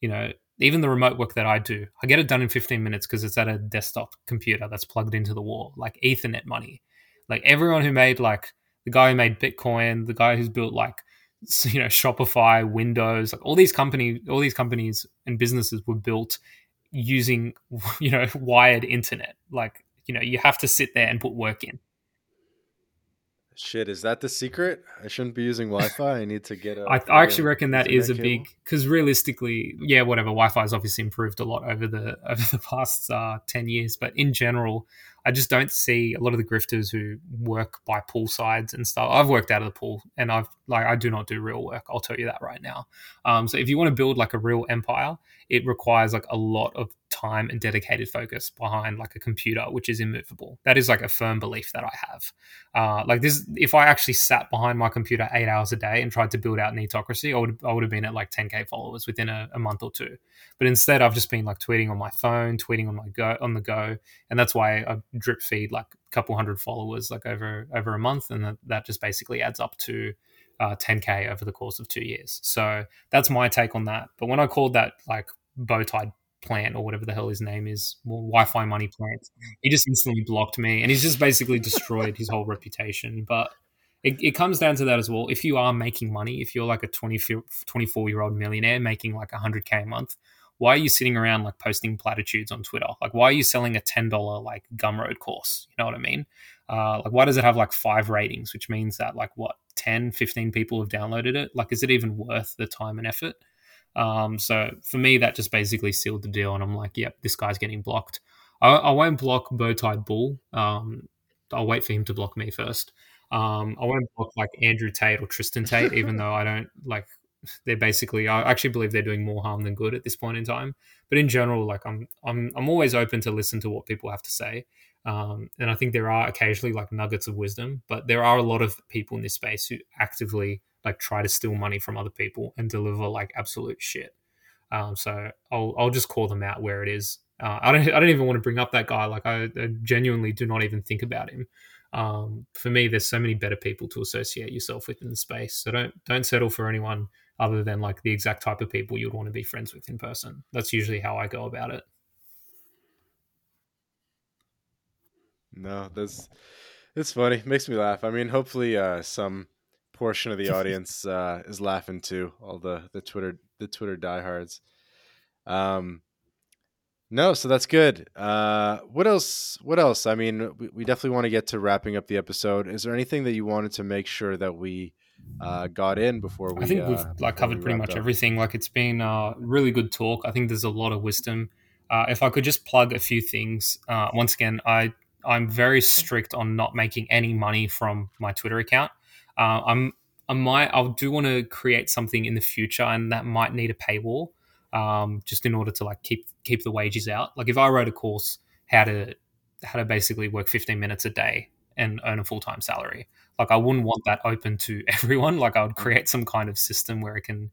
you know, even the remote work that I do, I get it done in 15 minutes because it's at a desktop computer that's plugged into the wall, like Ethernet money. Like, everyone who made, like, the guy who made Bitcoin, the guy who's built, like, you know, Shopify, Windows, like all these companies, all these companies and businesses were built using, (laughs) you know, wired internet. Like, you know, you have to sit there and put work in Shit, is that the secret? I shouldn't be using (laughs) Wi-Fi. I need to get a. I, I actually reckon that is a big because realistically, yeah, whatever. Wi-Fi has obviously improved a lot over the (laughs) over the past uh, ten years, but in general, I just don't see a lot of the grifters who work by pool sides and stuff. I've worked out of the pool, and I've like I do not do real work. I'll tell you that right now. Um, so if you want to build like a real empire, it requires like a lot of time and dedicated focus behind like a computer, which is immovable. That is like a firm belief that I have. Uh, like this, if I actually sat behind my computer eight hours a day and tried to build out Neetocracy, I would I would have been at like 10k followers within a, a month or two. But instead, I've just been like tweeting on my phone, tweeting on my go on the go, and that's why I drip feed like a couple hundred followers like over over a month, and that, that just basically adds up to uh, 10k over the course of two years. So that's my take on that. But when I called that like bow tie plant or whatever the hell his name is, well, Wi-Fi money plant, he just instantly blocked me, and he's just basically destroyed his whole reputation. But it, it comes down to that as well. If you are making money, if you're like a 20, 24 year old millionaire making like 100k a month, why are you sitting around like posting platitudes on Twitter? Like, why are you selling a ten dollar like Gumroad course? You know what I mean? Uh, like, why does it have like five ratings, which means that like what 10, 15 people have downloaded it? Like, is it even worth the time and effort? Um, so for me, that just basically sealed the deal, and I'm like, yep, this guy's getting blocked. I, I won't block BowTiedBull. Um, I'll wait for him to block me first. Um, I won't block like Andrew Tate or Tristan Tate, even though I don't like (laughs) they're basically I actually believe they're doing more harm than good at this point in time. But in general, like I'm I'm I'm always open to listen to what people have to say. Um, and I think there are occasionally like nuggets of wisdom, but there are a lot of people in this space who actively like try to steal money from other people and deliver like absolute shit. Um, so I'll I'll just call them out where it is. Uh, I don't I don't even want to bring up that guy. Like I, I genuinely do not even think about him. Um, for me, there's so many better people to associate yourself with in the space. So don't don't settle for anyone other than like the exact type of people you'd want to be friends with in person. That's usually how I go about it. No, that's it's funny. makes me laugh. I mean, hopefully, uh, some portion of the (laughs) audience uh, is laughing too. All the the Twitter the Twitter diehards. Um, no, so that's good. Uh, what else? What else? I mean, we, we definitely want to get to wrapping up the episode. Is there anything that you wanted to make sure that we uh, got in before we. I think we've uh, like covered pretty much up. everything. Like it's been a really good talk. I think there's a lot of wisdom. Uh, if I could just plug a few things, uh, once again, I I'm very strict on not making any money from my Twitter account. Uh, I'm I might I do want to create something in the future, and that might need a paywall, um, just in order to like keep keep the wagies out. Like if I wrote a course how to how to basically work 15 minutes a day and earn a full time salary. Like I wouldn't want that open to (laughs) everyone. Like I would create some kind of system where it can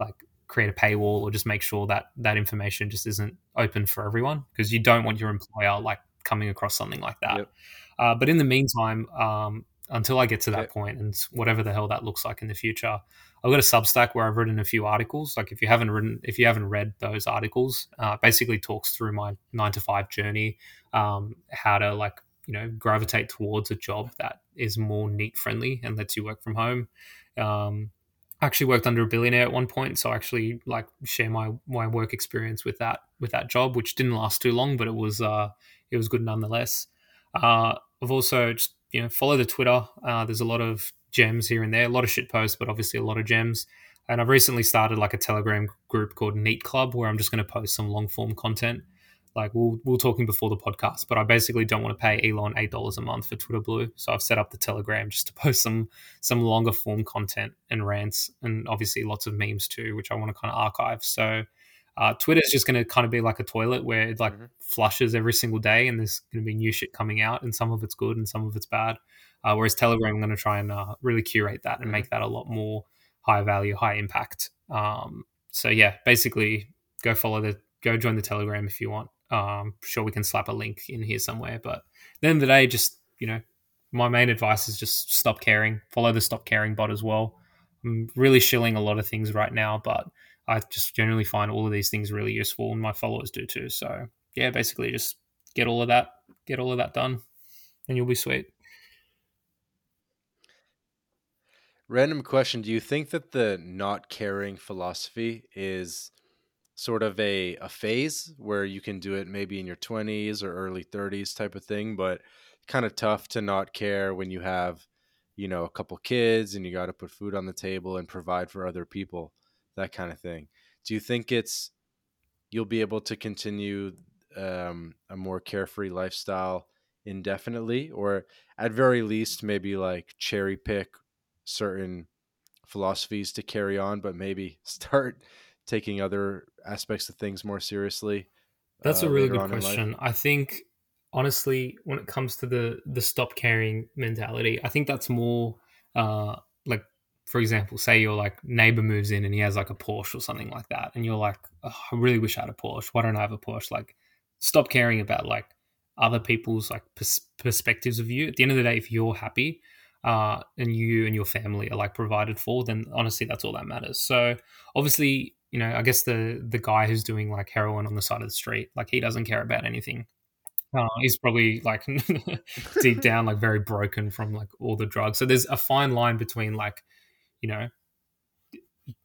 like create a paywall or just make sure that that information just isn't open for everyone because you don't want your employer like coming across something like that. Yep. Uh, but in the meantime, um, until I get to that point and whatever the hell that looks like in the future, I've got a Substack where I've written a few articles. Like if you haven't written, if you haven't read those articles, uh, basically talks through my nine to five journey, um, how to like you know gravitate towards a job that is more NEET friendly and lets you work from home. Um, I actually worked under a billionaire at one point, so I actually like share my my work experience with that with that job, which didn't last too long, but it was uh, it was good nonetheless. Uh, I've also just you know follow the Twitter. Uh, there's a lot of gems here and there, a lot of shit posts, but obviously a lot of gems. And I've recently started like a Telegram group called NEET Club, where I'm just going to post some long form content like we are we are talking before the podcast, but I basically don't want to pay Elon eight dollars a month for Twitter Blue, so I've set up the Telegram just to post some some longer form content and rants, and obviously lots of memes too, which I want to kind of archive. So uh, Twitter is just going to kind of be like a toilet where it like mm-hmm. flushes every single day, and there's going to be new shit coming out, and some of it's good and some of it's bad. Uh, whereas Telegram, I'm going to try and uh, really curate that and mm-hmm. make that a lot more high value, high impact. Um, so yeah, basically, go follow the go join the Telegram if you want. Um, sure, we can slap a link in here somewhere. But the end of the day, just you know, my main advice is just stop caring. Follow the stop caring bot as well. I'm really shilling a lot of things right now, but I just generally find all of these things really useful, and my followers do too. So yeah, basically just get all of that, get all of that done, and you'll be sweet. Random question: Do you think that the not caring philosophy is sort of a, a phase where you can do it maybe in your 20s or early 30s type of thing but kind of tough to not care when you have you know, a couple kids and you got to put food on the table and provide for other people, that kind of thing. Do you think it's you'll be able to continue um, a more carefree lifestyle indefinitely, or at very least, maybe like cherry pick certain philosophies to carry on, but maybe (laughs) start taking other aspects of things more seriously? That's uh, a really good question. I think honestly, when it comes to the the stop caring mentality, I think that's more uh, like, for example, say your like neighbor moves in and he has like a Porsche or something like that, and you're like, oh, I really wish I had a Porsche. Why don't I have a Porsche? Like, stop caring about like other people's like pers- perspectives of you. At the end of the day, if you're happy, uh, and you and your family are like provided for, then honestly, that's all that matters. So obviously, you know, I guess the the guy who's doing like heroin on the side of the street, like he doesn't care about anything. Uh, he's probably like (laughs) deep down, like very broken from like all the drugs. So there's a fine line between like, you know,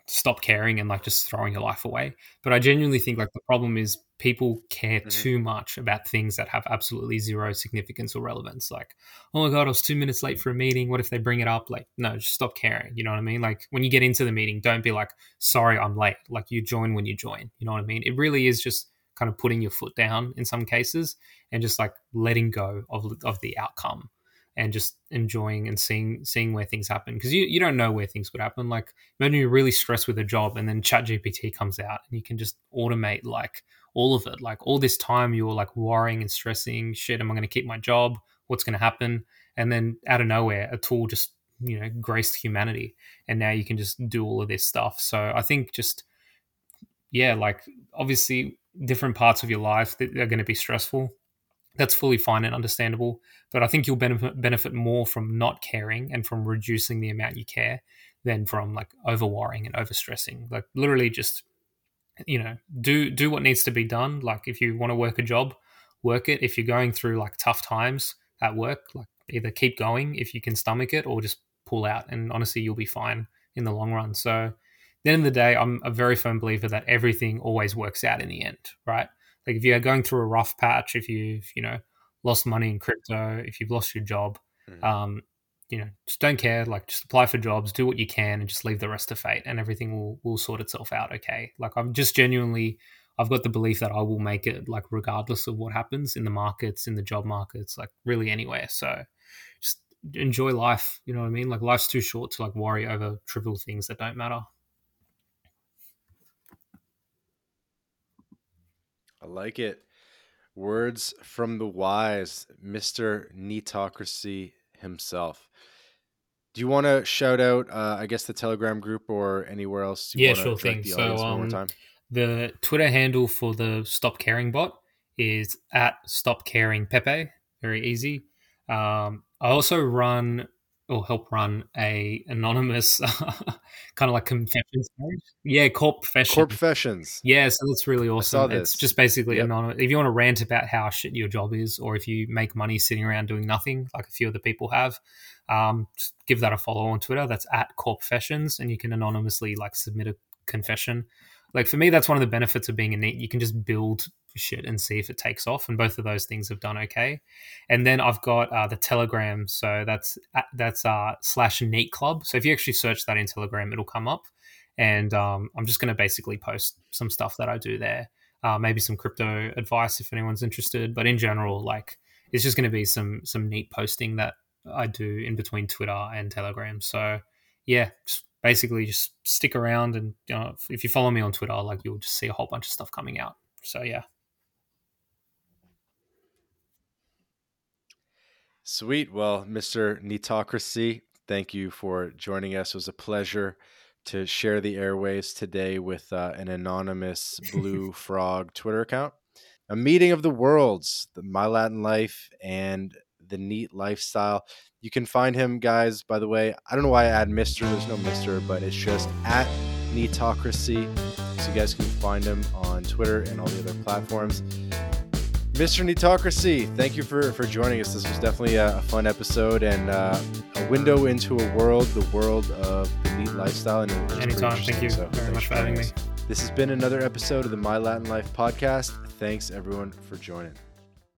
stop caring and like just throwing your life away. But I genuinely think like the problem is people care mm-hmm. too much about things that have absolutely zero significance or relevance. Like, oh my god, I was two minutes late for a meeting. What if they bring it up? Like, no, just stop caring. You know what I mean? Like when you get into the meeting, don't be like, sorry, I'm late. Like you join when you join. You know what I mean? It really is just kind of putting your foot down in some cases and just like letting go of of the outcome and just enjoying and seeing seeing where things happen because you, you don't know where things could happen. Like imagine you're really stressed with a job and then chat gpt comes out and you can just automate like all of it. Like all this time you were like worrying and stressing shit am i going to keep my job? What's going to happen? And then out of nowhere a tool just you know graced humanity and now you can just do all of this stuff. So i think just yeah like obviously different parts of your life that are going to be stressful that's fully fine and understandable. But I think you'll benefit benefit more from not caring and from reducing the amount you care than from like over worrying and over stressing. Like literally just you know, do do what needs to be done. Like if you want to work a job, work it. If you're going through like tough times at work, like either keep going if you can stomach it or just pull out and honestly you'll be fine in the long run. So at the end of the day, I'm a very firm believer that everything always works out in the end, right? Like if you're going through a rough patch, if you've you know lost money in crypto, if you've lost your job, mm-hmm. um, you know, just don't care. Like just apply for jobs, do what you can, and just leave the rest to fate, and everything will will sort itself out. Okay. Like I'm just genuinely. I've got the belief that I will make it like regardless of what happens in the markets, in the job markets, like really anywhere. So just enjoy life. You know what I mean? Like life's too short to like worry over trivial things that don't matter. I like it. Words from the wise, Mr. Neetocracy himself. Do you want to shout out, uh, I guess, the Telegram group or anywhere else? yeah, sure thing. So, um, the Twitter handle for the Stop Caring bot is at Stop Caring Pepe. Very easy. Um, I also run or help run a anonymous (laughs) kind of like confessions page. Yeah, corp professions. Corp professions. Yeah, so that's really awesome. It's just basically yep. anonymous. If you want to rant about how shit your job is, or if you make money sitting around doing nothing, like a few of the people have, um, just give that a follow on Twitter. That's at corp professions, and you can anonymously like submit a confession. Like for me, that's one of the benefits of being a NEET. You can just build shit and see if it takes off. And both of those things have done okay. And then I've got uh, the Telegram, so that's that's uh, slash NEET Club. So if you actually search that in Telegram, it'll come up. And um, I'm just going to basically post some stuff that I do there. Uh, maybe some crypto advice if anyone's interested. But in general, like it's just going to be some some NEET posting that I do in between Twitter and Telegram. So yeah, just basically just stick around and you know, if you follow me on Twitter, like you'll just see a whole bunch of stuff coming out. So yeah. Sweet. Well, Mr. Neetocracy, thank you for joining us. It was a pleasure to share the airways today with uh, an anonymous Blue (laughs) Frog Twitter account. A meeting of the worlds, the My Latin Life and the NEET Lifestyle. You can find him, guys, by the way. I don't know why I add Mr. There's no Mr., but it's just at Neetocracy. So you guys can find him on Twitter and all the other platforms. Mr. Neetocracy, thank you for, for joining us. This was definitely a, a fun episode and uh, a window into a world, the world of the NEET lifestyle. And Anytime. Thank you so very much for having me. This has been another episode of the My Latin Life podcast. Thanks, everyone, for joining.